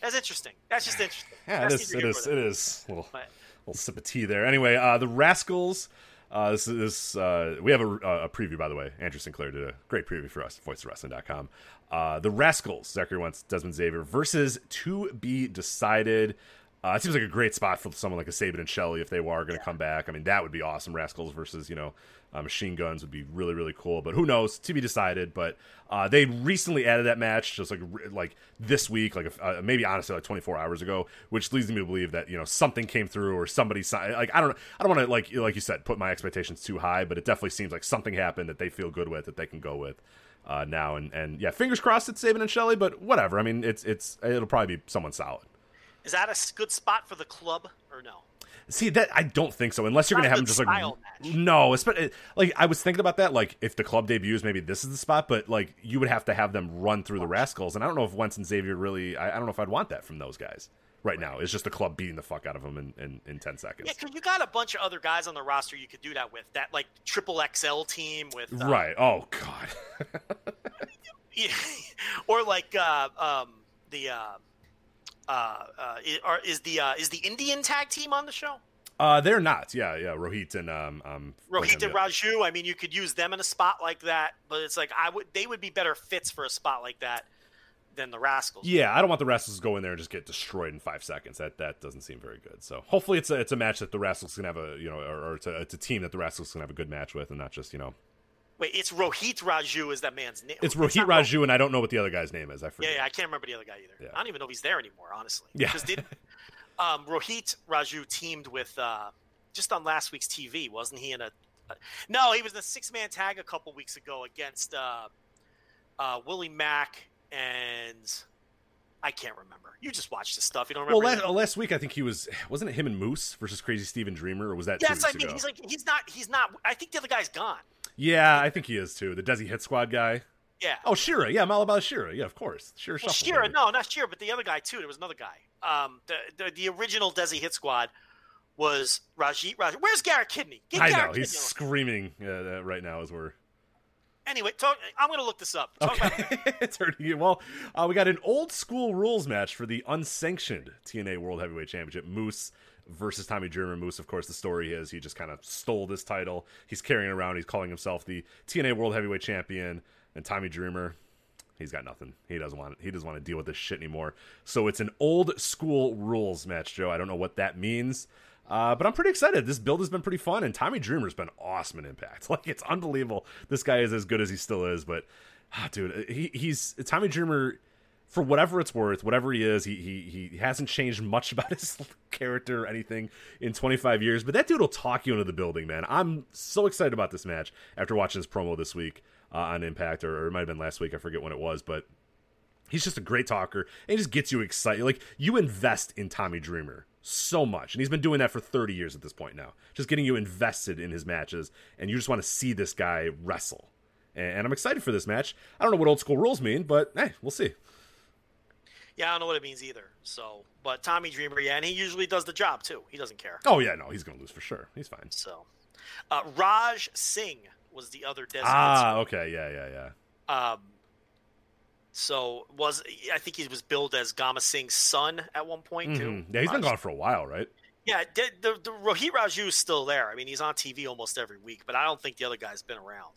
That's interesting. That's just interesting. Yeah, it is. It is. It is. A little, But- little sip of tea there. Anyway, uh, the Rascals. Uh, this is this, uh, we have a, a preview by the way. Andrew Sinclair did a great preview for us at voicewrestling.com. Uh, the Rascals, Zachary Wentz, Dezmond Xavier versus to be decided. Uh, it seems like a great spot for someone like a Sabin and Shelley if they were going to come back. I mean, that would be awesome. Rascals versus you know uh, machine guns would be really really cool. But who knows? To be decided. But uh, they recently added that match just like like this week, like uh, maybe honestly like 24 hours ago, which leads me to believe that you know something came through or somebody signed. Like I don't I don't want to like like you said put my expectations too high, but it definitely seems like something happened that they feel good with that they can go with. Uh, now and, and yeah, fingers crossed it's Sabin and Shelley, but whatever. I mean, it's it's it'll probably be someone solid. Is that a good spot for the club or no? See that I don't think so. Unless you're gonna have them just like match. no, especially like I was thinking about that. Like if the club debuts, maybe this is the spot. But like you would have to have them run through the Rascals, and I don't know if Wentz and Xavier really. I, I don't know if I'd want that from those guys right now. It's just the club beating the fuck out of them in, in, in ten seconds. Yeah, because you got a bunch of other guys on the roster you could do that with. That like triple XL team with uh, Right. Oh God. Yeah, or like uh, um, the uh, uh, uh, is the uh, is the Indian tag team on the show? uh, they're not. Yeah, yeah. Rohit and um um. Rohit and. Raju. I mean, you could use them in a spot like that, but it's like I would they would be better fits for a spot like that than the Rascals. Yeah, I don't want the Rascals to go in there and just get destroyed in five seconds. That that doesn't seem very good. So hopefully it's a it's a match that the Rascals can have a you know or, or it's, a, it's a team that the Rascals can have a good match with and not just you know Wait, it's Rohit Raju is that man's name? it's Rohit not Ro- Raju and I don't know what the other guy's name is. I forget. yeah, I can't remember the other guy either. Yeah. I don't even know if he's there anymore, honestly. Yeah. Because did um, Rohit Raju teamed with uh, just on last week's TV, wasn't he? In a, uh, no, he was in a six man tag a couple weeks ago against uh, uh, Willie Mack and I can't remember. You just watch this stuff. You don't Well, remember. last, uh, last week I think he was wasn't it him and Moose versus Crazy Steven Dreamer or was that yes, I mean ago? he's like he's not he's not. I think the other guy's gone. yeah, I think he is too. The Desi Hit Squad guy. Yeah. Oh, Shera. Yeah, I'm all about Shera. Yeah, of course. Shera Well. Shearer, no, not Shera, but the other guy too. There was another guy. Um, the the, the original Desi Hit Squad was Rajit Rajit. Where's Garrett Kidney? Get I Garrett know he's on. screaming uh, uh, right now as we're Anyway, talk, I'm going to look this up. Talk about Okay, it's hurting you. Well, uh, we got an old school rules match for the unsanctioned TNA World Heavyweight Championship. Moose versus Tommy Dreamer. Moose, of course, the story is he just kind of stole this title. He's carrying it around. He's calling himself the TNA World Heavyweight Champion. And Tommy Dreamer, he's got nothing. He doesn't want. He doesn't want to deal with this shit anymore. So it's an old school rules match, Joe. I don't know what that means. Uh, but I'm pretty excited. This build has been pretty fun, and Tommy Dreamer's been awesome in Impact. Like it's unbelievable. This guy is as good as he still is. But, ah, dude, he, he's Tommy Dreamer. For whatever it's worth, whatever he is, he, he he hasn't changed much about his character or anything in 25 years. But that dude will talk you into the building, man. I'm so excited about this match after watching his promo this week uh, on Impact, or, or it might have been last week. I forget when it was, but he's just a great talker and he just gets you excited like you invest in tommy dreamer so much and he's been doing that for 30 years at this point now just getting you invested in his matches and you just want to see this guy wrestle and, and i'm excited for this match i don't know what old school rules mean but hey we'll see Yeah, I don't know what it means either. So, but Tommy Dreamer, yeah, and he usually does the job too. He doesn't care. oh yeah no he's gonna lose for sure he's fine So, uh, Raj Singh was the other designated. ah okay yeah yeah yeah Um, so was I think he was billed as Gama Singh's son at one point too. Mhm. yeah he's been gone for a while right Yeah, the, the, the Rohit Raju is still there. I mean, he's on TV almost every week, but I don't think the other guy's been around.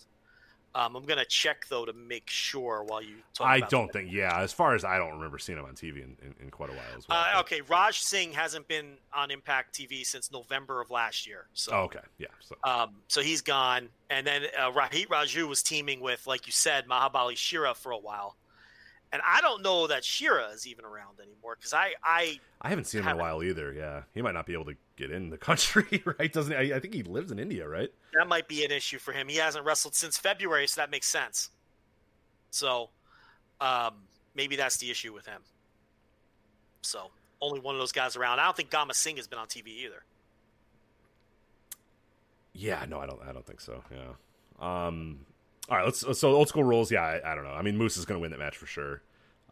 Um, I'm gonna check though to make sure while you talk. I don't think. Yeah, as far as I don't remember seeing him on TV in, in, in quite a while as well. Uh, okay, Raj Singh hasn't been on Impact TV since November of last year. So, Oh, okay. Yeah. So um, so he's gone, and then uh, Rohit Raju was teaming with, like you said, Mahabali Shera for a while, and I don't know that Shera is even around anymore because I, I, I haven't seen him in a while either. Yeah, he might not be able to get in the country, right? Doesn't he? I, I think he lives in India, right? that might be an issue for him. He hasn't wrestled since February, so that makes sense. So, um, maybe that's the issue with him. So only one of those guys around. I don't think Gama Singh has been on TV either. Yeah. No, I don't. I don't think so. Yeah. Um. All right. Let's. So old school rules. Yeah. I, I don't know. I mean, Moose is going to win that match for sure.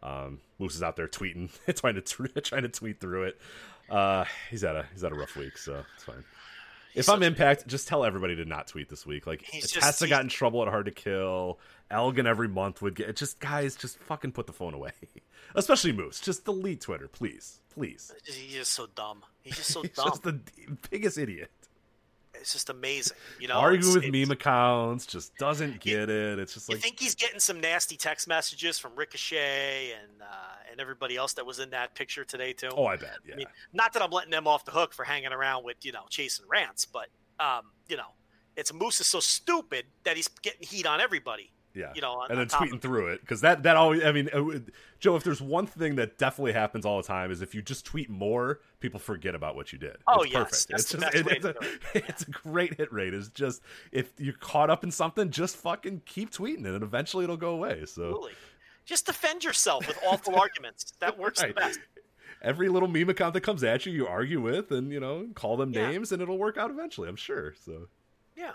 Um, Moose is out there tweeting, trying to trying to tweet through it. Uh, he's had a he's had a rough week, so it's fine. if I'm Impact, just tell everybody to not tweet this week. Like He's Tessa just- got in trouble at Hard to Kill. Elgin every month would get. Just guys, just fucking put the phone away. Especially Moose. Just delete Twitter, please, please. He's just so dumb. He's just so He's dumb. just the biggest idiot. It's just amazing. You know, Arguing with meme accounts, just doesn't get it. It's just like You think he's getting some nasty text messages from Ricochet and uh, and everybody else that was in that picture today too? Oh, I bet. Yeah. I mean, not that I'm letting them off the hook for hanging around with you know chasing rants, but um, you know, it's Moose is so stupid that he's getting heat on everybody. Yeah, you know, on- and then tweeting through it because that that always. I mean, uh, would- Joe, if there's one thing that definitely happens all the time is if you just tweet more, people forget about what you did. Oh, it's yes, perfect. that's it's the just best it- way it's, to a, it. it's a great hit rate. Is just if you're caught up in something, just fucking keep tweeting it, and eventually it'll go away. So Absolutely. Just defend yourself with awful arguments. That works Right. the best. every little meme account that comes at you, you argue with, and you know, call them Yeah. names, and it'll work out eventually. I'm sure. So Yeah.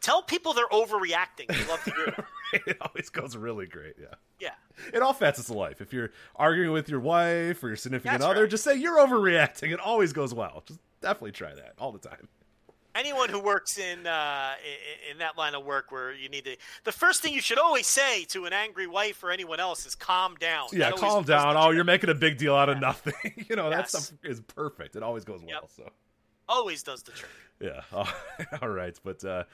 Tell people they're overreacting. They love to hear it. it always goes really great. Yeah. Yeah. in all facets of life. If you're arguing with your wife or your significant That's other, right. just say you're overreacting. It always goes well. Just definitely try that all the time. anyone who works in uh, in, that line of work where you need to the first thing you should always say to an angry wife or anyone else is calm down Yeah, That calm down. Oh, you're making a big deal out of nothing. you know that stuff is perfect. It always goes well. Yep. So always does the trick yeah, all right. But uh,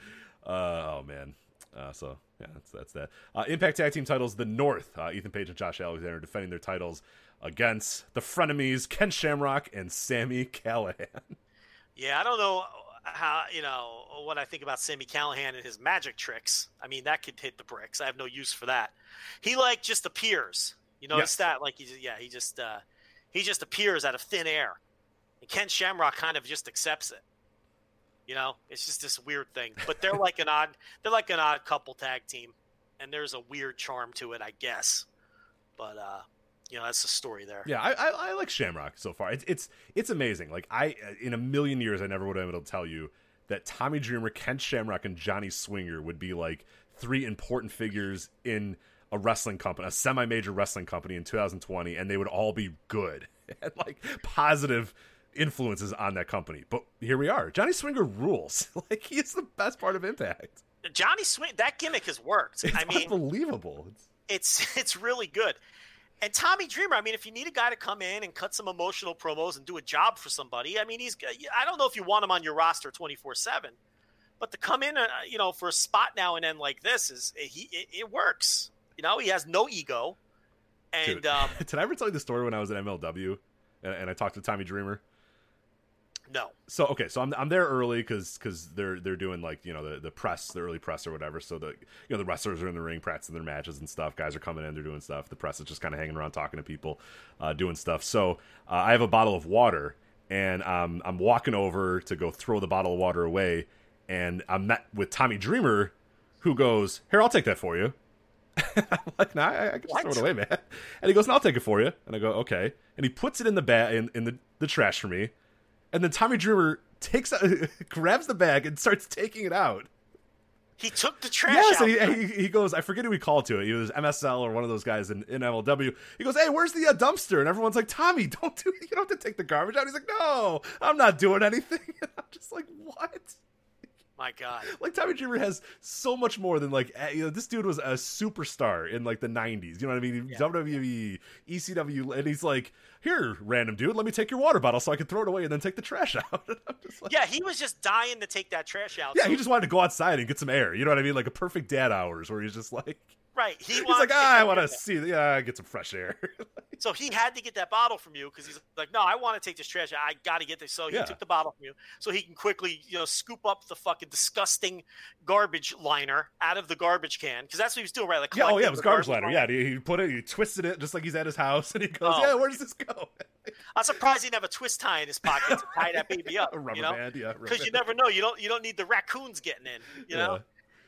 uh, oh man. Uh, so yeah, that's that's that. Uh, Impact Tag Team titles: The North, uh, Ethan Page and Josh Alexander defending their titles against the frenemies Ken Shamrock and Sami Callihan. yeah i don't know how you know what i think about sami callihan and his magic tricks i mean that could hit the bricks i have no use for that he like just appears you notice Yes. that like he yeah he just uh he just appears out of thin air and ken shamrock kind of just accepts it You know, it's just this weird thing. But they're like an odd they're like an odd couple tag team. And there's a weird charm to it, I guess. But uh you know, that's the story there. Yeah, I, I, I like Shamrock so far. It's it's it's amazing. Like I, in a million years, I never would have been able to tell you that Tommy Dreamer, Ken Shamrock, and Johnny Swinger would be like three important figures in a wrestling company, a semi-major wrestling company in 2020, and they would all be good and like positive influences on that company. But here we are. Johnny Swinger rules. like he is the best part of Impact. Johnny Swing that gimmick has worked. It's I mean, unbelievable. It's, it's really good. And Tommy Dreamer, I mean, if you need a guy to come in and cut some emotional promos and do a job for somebody, I mean, he's I don't know if you want him on your roster 24/7, but to come in, uh, you know, for a spot now and then like this is he it, it works. You know, he has no ego. And Dude, um, did I ever tell you the story when I was at MLW and, and I talked to Tommy Dreamer? No. so okay, so I'm I'm there early because because they're they're doing like you know the the press, the early press or whatever. So the you know the wrestlers are in the ring practicing their matches and stuff. Guys are coming in, they're doing stuff. The press is just kind of hanging around talking to people, uh, doing stuff. So uh, I have a bottle of water and um, I'm walking over to go throw the bottle of water away, and I'm met with Tommy Dreamer, who goes, "Here, I'll take that for you." I'm like, nah, I, I can just throw it away, man. And he goes, no, I'll take it for you. And I go, okay. And he puts it in the bag in, in the, the trash for me. And then Tommy Dreamer takes out, grabs the bag and starts taking it out. He took the trash Yes, out. and he, he, he goes, I forget who he called to it. He was MSL or one of those guys in, in MLW. He goes, hey, where's the uh, dumpster? And everyone's like, Tommy, don't do it. You don't have to take the garbage out. He's like, no, I'm not doing anything. And I'm just like, what? My God. like Tommy Dreamer has so much more than like eh, you know this dude was a superstar in like the 90s you know what I mean Yeah. WWE ECW and he's like here random dude let me take your water bottle so I can throw it away and then take the trash out I'm just like, Yeah, he was just dying to take that trash out. yeah so- he just wanted to go outside and get some air you know what I mean like a perfect dad hours where he's just like right. He he's like ah, I want to see yeah get some fresh air So he had to get that bottle from you because he's like, no, I want to take this trash. I got to get this. So he Yeah. took the bottle from you so he can quickly, you know, scoop up the fucking disgusting garbage liner out of the garbage can because that's what he was doing, right? Like, yeah oh yeah it was the garbage ladder yeah he, he put it he twisted it just like he's at his house and he goes Oh. yeah where does this go I'm surprised he didn't have a twist tie in his pocket to tie that baby up. a rubber you know, band yeah because you never know. You don't. You don't need the raccoons getting in. You know, Yeah.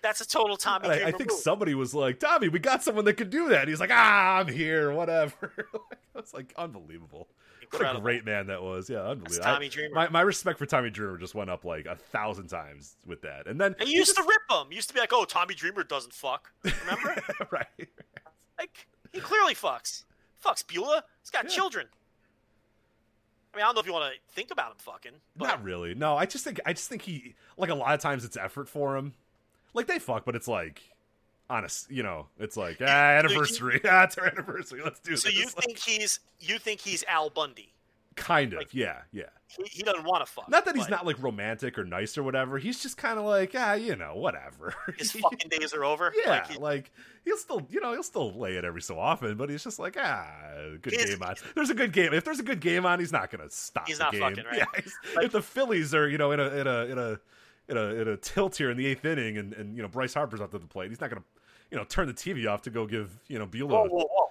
That's a total Tommy I, I think move. somebody was like, Tommy, we got someone that could do that. He's like, ah, I'm here, whatever. It's like unbelievable. What a Incredible. great man that was. Yeah, unbelievable. Tommy I- Dreamer. My, my respect for Tommy Dreamer just went up like a thousand times with that. And then And you used to rip him. You used to be like, "Oh, Tommy Dreamer doesn't fuck." Remember? right. like he clearly fucks. Fucks Beulah. He's got Yeah. children. I mean, I don't know if you want to think about him fucking. But Not really. No, I just think I just think he like a lot of times it's effort for him. Like they fuck, but it's like honest, you know, it's like ah, anniversary. ah, it's our anniversary. Let's do So this. you Like, think he's you think he's Al Bundy? kind of, like- yeah, yeah. He, he doesn't want to fuck. Not that he's not like romantic or nice or whatever. He's just kind of like, ah, you know, whatever. His fucking days are over. yeah, Like, he- like he'll still, you know, he'll still lay it every so often, but he's just like, ah, good game on. There's a good game. If there's a good game on, he's not gonna stop. He's not game. fucking, right? Yeah, Like- if the Phillies are, you know, in a in a in a in a in a tilt here in the eighth inning, and and you know Bryce Harper's up to the plate, he's not gonna, you know, turn the TV off to go give you know Beulah. whoa, whoa, whoa.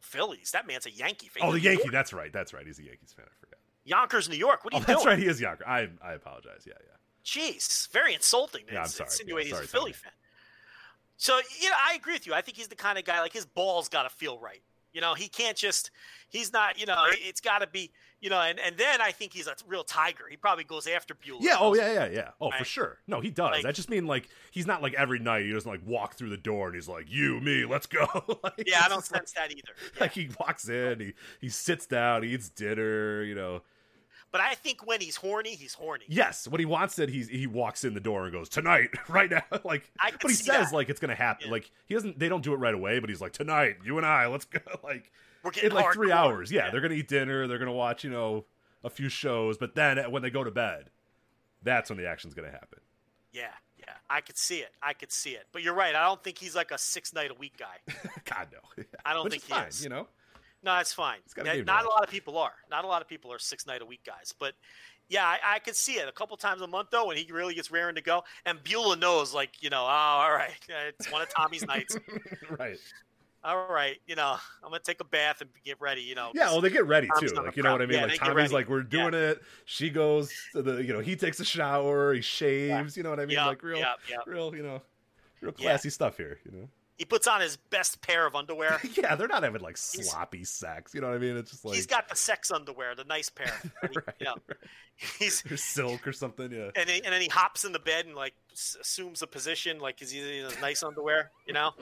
Phillies. That man's a Yankee fan. Oh, the Yankee. That's right. That's right. He's a Yankees fan. I forgot. Yonkers, New York. What are Oh, you that's right. He is Yonker. I I apologize. Yeah, yeah. Jeez, very insulting. Yeah, I'm sorry. Insinuating Yeah, he's a Philly fan. So you know, I agree with you. I think he's the kind of guy like his balls got to feel right. You know, he can't just. He's not. You know, it's got to be. You know, and and then I think he's a real tiger. He probably goes after Beulah. Yeah. Oh, yeah, yeah, yeah. Oh, for sure. No, he does. Like- I just mean like he's not like every night. He doesn't like walk through the door and he's like, "You, me, let's go." like, Yeah, I don't just, like, sense that either. Yeah. Like he walks in, he he sits down, he eats dinner. You know. But I think when he's horny, he's horny. Yes, what he wants that he's he walks in the door and goes tonight, right now. like, but he says that. like it's gonna happen. Yeah. Like he doesn't. They don't do it right away, but he's like tonight, you and I, let's go. Like We're getting in like three hours. Yeah, they're gonna eat dinner. They're gonna watch you know a few shows, but then when they go to bed, that's when the action's gonna happen. Yeah, yeah. I could see it. I could see it. But you're right. I don't think he's like a six night a week guy. God no. I don't Which think is he fine, is. You know. No, it's fine. Yeah, game Not a lot of people are. Not a lot of people are six night a week guys. But yeah, I, I could see it a couple times a month though when he really gets raring to go. And Beulah knows, like you know, oh, all right, it's one of Tommy's nights. right. All right, you know, I'm gonna take a bath and get ready. You know, Yeah, well, they get ready Tommy's too. Like you know what I mean. Yeah, like Tommy's like, we're doing it. She goes to the, you know, he takes a shower, he shaves. You know what I mean? Yep, like real, yep, yep. real, you know, real Yeah. classy stuff here. You know. He puts on his best pair of underwear. Yeah, they're not having like sloppy sex. You know what I mean? It's just like he's got the sex underwear, the nice pair. Right, You know, he's or silk or something. Yeah. and, he, and then he hops in the bed and like s- assumes a position like he's in his nice underwear. You know,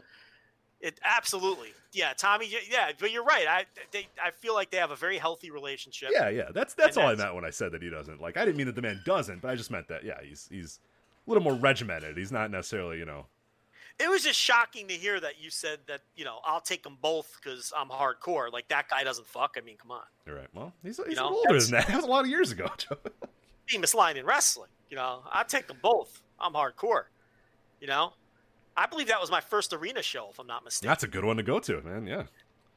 it absolutely. Yeah, Tommy. Yeah, but you're right. I they I feel like they have a very healthy relationship. Yeah, yeah. That's that's And all I meant when I said that he doesn't. Like I didn't mean that the man doesn't, but I just meant that yeah, he's he's a little more regimented. He's not necessarily, you know. It was just shocking to hear that you said that you know I'll take them both because I'm hardcore. Like that guy doesn't fuck. I mean, come on. You're right. Well, he's he's know, older that's- than that. That was a lot of years ago. Famous line in wrestling. You know, I take them both. I'm hardcore. You know, I believe that was my first arena show, if I'm not mistaken. That's a good one to go to, man. Yeah.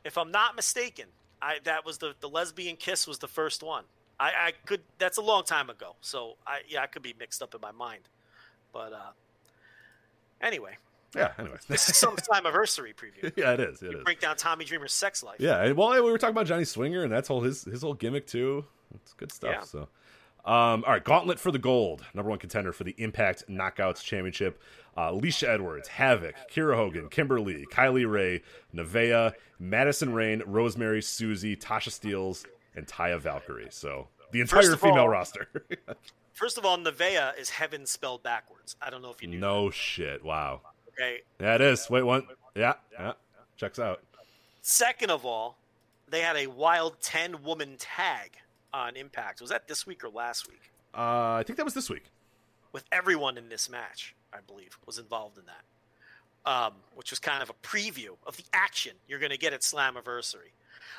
if I'm not mistaken, I that was the the lesbian kiss was the first one. I, I could that's a long time ago, so I yeah I could be mixed up in my mind, but uh, anyway, Yeah. Anyway. this is some time anniversary preview. yeah, it is. It is. Break down Tommy Dreamer's sex life. Yeah, well, we were talking about Johnny Swinger, and that's all his his whole gimmick too. It's good stuff. Yeah. So, um, all right, Gauntlet for the Gold, number one contender for the Impact Knockouts Championship. Uh, Alisha Edwards, Havoc, Kiera Hogan, Kimberly, Kylie Rae, Nevaeh, Madison Rayne, Rosemary, Susie, Tasha Steelz, and Taya Valkyrie. So the entire female all- roster. First of all, Nevaeh is heaven spelled backwards. I don't know if you knew. no shit. Wow. Okay. Yeah, it is. Wait, one. Yeah, yeah. Checks out. Second of all, they had a wild ten woman tag on Impact. Was that this week or last week? Uh, I think that was this week. with everyone in this match. I believe was involved in that, um, which was kind of a preview of the action you're going to get at Slammiversary.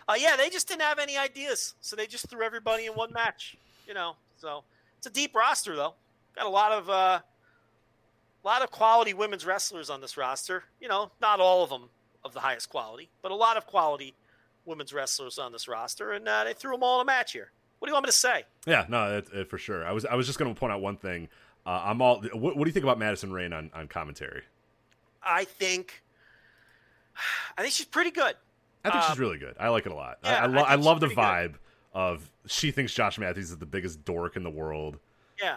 Uh, yeah, they just didn't have any ideas, so they just threw everybody in one match. You know, so it's a deep roster though. Got a lot of uh, a lot of quality women's wrestlers on this roster. You know, not all of them of the highest quality, but a lot of quality women's wrestlers on this roster, and uh, they threw them all in a match here. What do you want me to say? Yeah, no, it, it, for sure. I was I was just going to point out one thing. Uh, I'm all. What, what, do you think about Madison Rayne on, on commentary? I think, I think she's pretty good. I think um, she's really good. I like it a lot. Yeah, I, I, lo- I, I love the vibe good. of she thinks Josh Matthews is the biggest dork in the world. Yeah.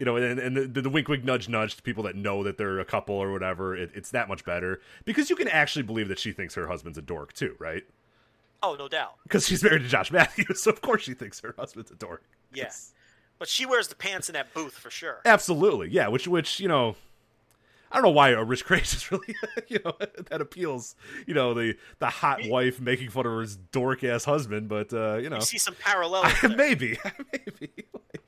You know, and, and the, the, wink, wink, nudge, nudge to people that know that they're a couple or whatever. It, it's that much better because you can actually believe that she thinks her husband's a dork too, right? Oh, no doubt. Because she's married to Josh Matthews, so of course she thinks her husband's a dork. Yes, yeah. but she wears the pants in that booth for sure. Absolutely, yeah. Which, which you know, I don't know why a rich craze is really, you know, that appeals. You know, the the hot wife making fun of her dork ass husband, but uh, you know, you see some parallels. maybe, maybe. Like,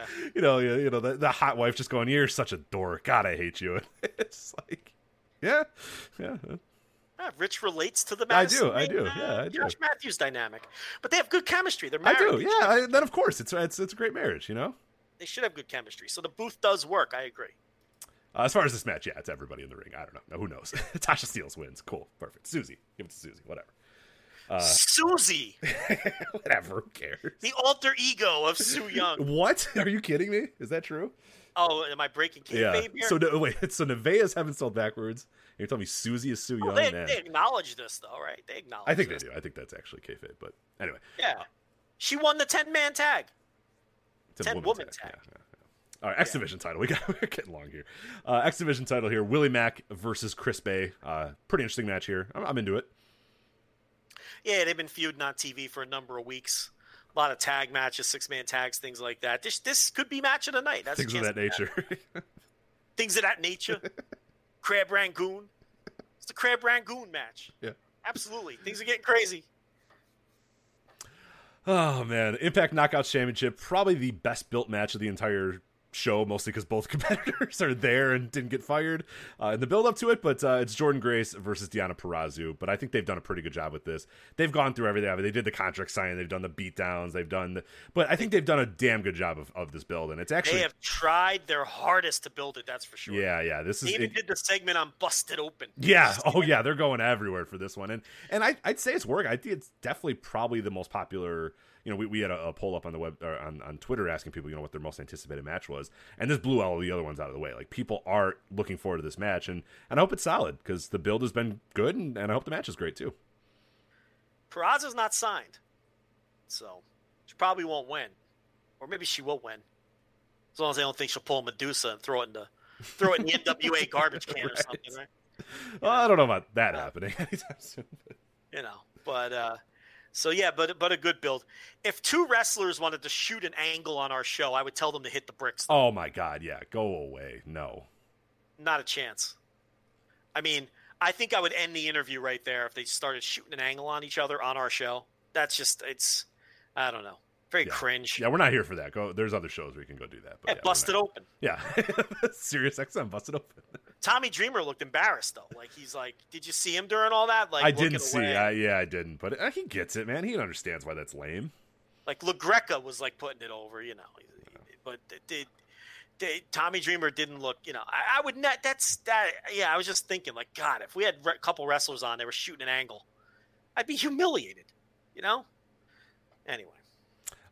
yeah. You know, you, you know, the, the hot wife just going, "You're such a dork. God, I hate you." it's like, yeah, yeah. Rich relates to the Madison I do, I do, yeah, I do. Josh Matthews dynamic, but they have good chemistry. They're married. I do, yeah. I, then of course, it's it's it's a great marriage, you know. They should have good chemistry, so the booth does work. I agree. Uh, as far as this match, yeah, it's everybody in the ring. I don't know. Who knows? Tasha Steelz wins. Cool. Perfect. Susie. Give it to Susie. Whatever. Uh, Susie. whatever. Who cares? The alter ego of Su Yung. what? Are you kidding me? Is that true? Oh, am I breaking kayfabe yeah. here? So no, wait. So Nevaeh's having spelled backwards. You're telling me Susie is Su Yung? Oh, they, they, acknowledge this, though, right? They acknowledge. I think this. they do. I think that's actually kayfabe. But anyway. Yeah. She won the ten man tag. Ten woman tag. tag. Yeah, yeah. All right, X Division yeah. title. We got we're getting long here. Uh, X Division title here. Willie Mack versus Chris Bey. Uh, pretty interesting match here. I'm, I'm, into it. Yeah, they've been feuding on TV for a number of weeks. A lot of tag matches, six man tags, things like that. This this could be match of the night. That's things of that nature. things of that nature. Crab Rangoon. It's the Crab Rangoon match. Yeah. Absolutely. Things are getting crazy. Oh man, Impact Knockouts Championship, probably the best built match of the entire show, mostly because both competitors are there and didn't get fired uh, in the build up to it. But uh, it's Jordynne Grace versus Deonna Purrazzo. But I think they've done a pretty good job with this. They've gone through everything. I mean, they did the contract signing, they've done the beatdowns, they've done. The, but I think they've done a damn good job of, of this build, and it's actually they have tried their hardest to build it. That's for sure. Yeah, yeah. This is they even it, did the segment on Busted Open. Yeah. Oh yeah, they're going everywhere for this one, and and I, I'd say it's working. I think it's definitely probably the most popular you know, we, we had a, a poll up on the web on, on Twitter asking people, you know, what their most anticipated match was, and this blew all the other ones out of the way. Like people are looking forward to this match, and and I hope it's solid because the build has been good, and, and I hope the match is great too. Purrazzo's not signed, so she probably won't win, or maybe she will win, as long as they don't think she'll pull Medusa and throw it in the throw it in the NWA garbage can right. or something, right? Well, I don't know about that uh, happening anytime soon. But... You know, but uh, so yeah, but but a good build. If two wrestlers wanted to shoot an angle on our show, I would tell them to hit the bricks. Though. Oh my god, yeah, go away. No, not a chance. I mean, I think I would end the interview right there if they started shooting an angle on each other on our show. That's just it's, I don't know, very yeah. cringe. Yeah, we're not here for that. Go. There's other shows where you can go do that. But yeah, yeah busted open. Yeah, Sirius XM busted open. Tommy Dreamer looked embarrassed though. Like he's like, did you see him during all that? Like I didn't see. I, yeah, I didn't. But uh, he gets it, man. He understands why that's lame. Like LaGreca was like putting it over, you know. But did, Tommy Dreamer didn't look. You know, I, I, would not. That's that. Yeah, I was just thinking, like, God, if we had a couple wrestlers on, they were shooting an angle, I'd be humiliated. You know. Anyway.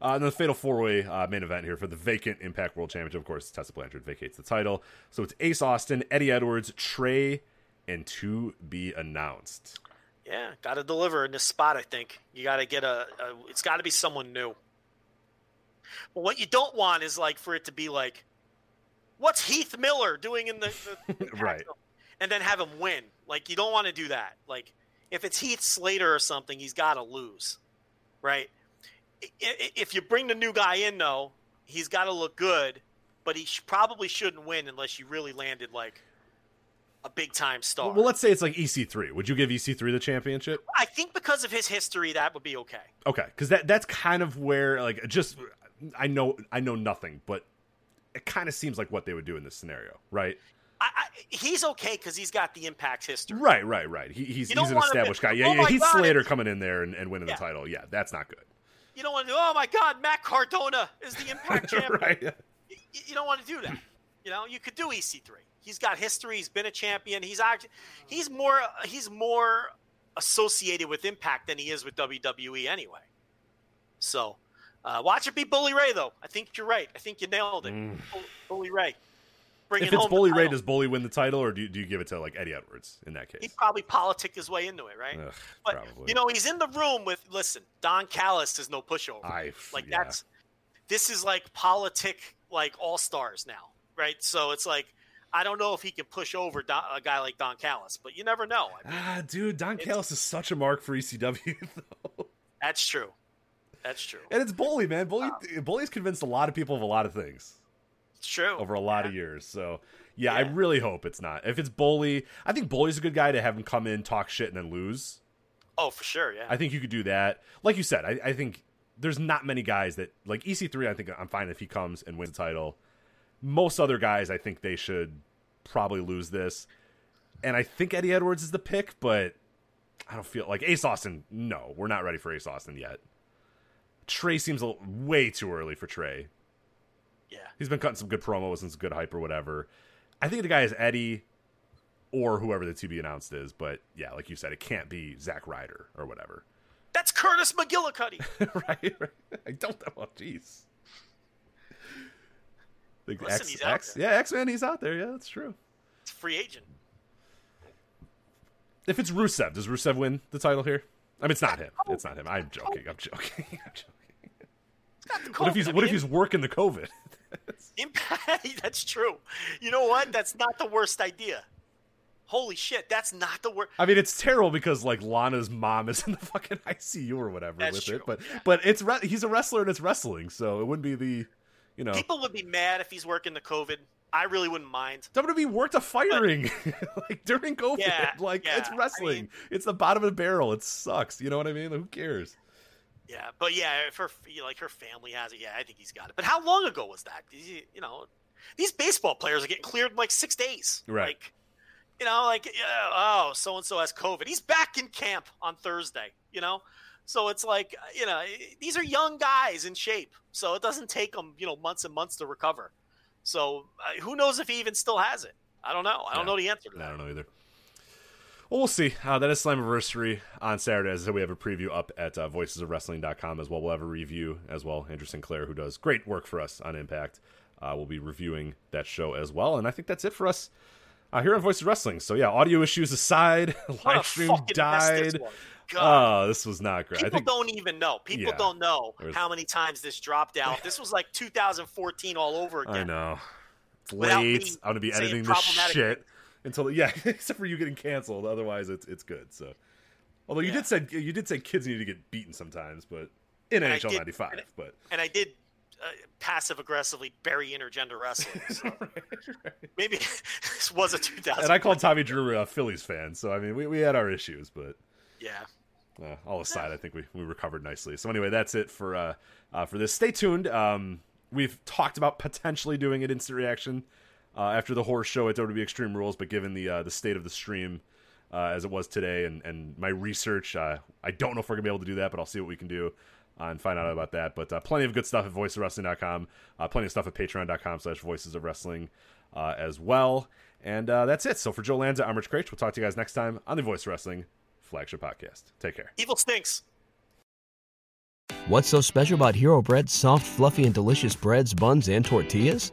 Uh, and the Fatal Four Way uh, main event here for the vacant Impact World Championship. Of course, Tessa Blanchard vacates the title. So it's Ace Austin, Eddie Edwards, Trey, and to be announced. Yeah, got to deliver in this spot. I think you got to get a, a It's got to be someone new. But what you don't want is like for it to be like, what's Heath Miller doing in the, the right, and then have him win. Like you don't want to do that. Like if it's Heath Slater or something, he's got to lose, right? If you bring the new guy in, though, he's got to look good, but he sh- probably shouldn't win unless you really landed like a big time star. Well, let's say it's like EC3. Would you give EC3 the championship? I think because of his history, that would be okay. Okay, because that that's kind of where like just I know I know nothing, but it kind of seems like what they would do in this scenario, right? I, I, he's okay because he's got the impact history. Right, right, right. He, he's he's an want him to- established guy. Yeah, oh yeah. He's God, Slater coming in there and, and winning Yeah. the title. Yeah, that's not good. You don't want to. Do. Oh my God, Matt Cardona is the impact champion. right. you, you don't want to do that. You know, you could do EC3. He's got history. He's been a champion. He's actually he's more he's more associated with Impact than he is with WWE anyway. So, uh, watch it be Bully Ray though. I think you're right. I think you nailed it. Bull- Bully Ray. If it's Bully Ray, does Bully win the title, or do you, do you give it to like Eddie Edwards in that case? he probably politic his way into it, right? Ugh, but probably. you know, he's in the room with. Listen, Don Callis is no pushover. I like yeah. that's this is like politic like all stars now right so it's like i don't know if he can push over Don, a guy like don callis but you never know I mean, Ah, dude, Don Callis is such a mark for ECW, though. that's true that's true And it's Bully, man. Bully, Bully's convinced a lot of people of a lot of things it's true over a lot of years. So, yeah, I really hope it's not. If it's Bully, I think Bully's a good guy to have him come in, talk shit, and then lose. oh for sure yeah I think you could do that. Like you said, I, I think there's not many guys that like EC3. I think I'm fine if he comes and wins the title. Most other guys, I think they should probably lose this. And I think Eddie Edwards is the pick, but I don't feel like Ace Austin. No, we're not ready for Ace Austin yet. Trey seems a, little- way too early for Trey. Yeah He's been cutting some good promos and some good hype or whatever. I think the guy is Eddie or whoever the to be announced is, but yeah, like you said, it can't be Zack Ryder or whatever. that's curtis mcgillicuddy right, right. I don't know. Oh, jeez. Like Listen, X, he's X, yeah, X Man, he's out there. Yeah, that's true. it's a free agent If it's Rusev, does Rusev win the title here? I mean, it's not him. It's not him. I'm joking. I'm joking. I'm joking. What if he's I What if he's working the COVID? impact that's true you know what that's not the worst idea holy shit that's not the worst I mean, it's terrible because like Lana's mom is in the fucking ICU or whatever That's with true, it, but but it's re- he's a wrestler and it's wrestling, so it wouldn't be the you know people would be mad if he's working the covid i really wouldn't mind WWE worked a firing like during COVID. Yeah, like yeah, it's I wrestling. mean- it's the bottom of the barrel. It sucks. You know what I mean? Who cares? Yeah, but yeah, if her like her family has it, yeah, I think he's got it. But how long ago was that? These, You know, these baseball players are getting cleared in like six days. Right. Like, you know, like yeah, oh, so and so has COVID. He's back in camp on Thursday. You know, so it's like you know, these are young guys in shape, so it doesn't take them you know months and months to recover. So uh, who knows if he even still has it? I don't know. I don't know the answer to that. I don't know either. Well, we'll see. Uh, that is Slammiversary on Saturday. As I said, we have a preview up at uh, voicesofwrestling.com as well. We'll have a review as well. Andrew Sinclair, who does great work for us on Impact, uh, will be reviewing that show as well. And I think that's it for us uh, here on Voices of Wrestling. So, yeah, audio issues aside, live stream fucking mess this died. God. Oh, this was not great. People I think don't even know. People Yeah. don't know There's- how many times this dropped out. This was like 2014 all over again. I know. It's late. I'm gonna be editing this shit until yeah, except for you getting canceled. Otherwise, it's it's good. So, although you Yeah. did say you did say kids need to get beaten sometimes, but in And NHL '95, and- but And I did uh, passive aggressively bury intergender wrestling. So maybe this was a 2000. and I called Tommy Drew a Phillies fan, so I mean we, we had our issues, but yeah. uh, all aside, I think we, we recovered nicely. So anyway, that's it for uh, uh, for this. Stay tuned. Um, we've talked about potentially doing an instant reaction uh, after the horror show at WWE Extreme Rules, but given the uh, the state of the stream uh, as it was today and, and my research, uh, I don't know if we're gonna be able to do that, but I'll see what we can do. Uh, and find out about that, but uh, plenty of good stuff at voiceofwrestling.com, uh, plenty of stuff at patreon.com slash voices of wrestling uh, as well. And uh, that's it. So for Joe Lanza, I'm Rich Kraetsch. We'll talk to you guys next time on the Voice of Wrestling flagship podcast. Take care. Evil stinks. What's so special about Hero Bread's soft, fluffy, and delicious breads, buns, and tortillas?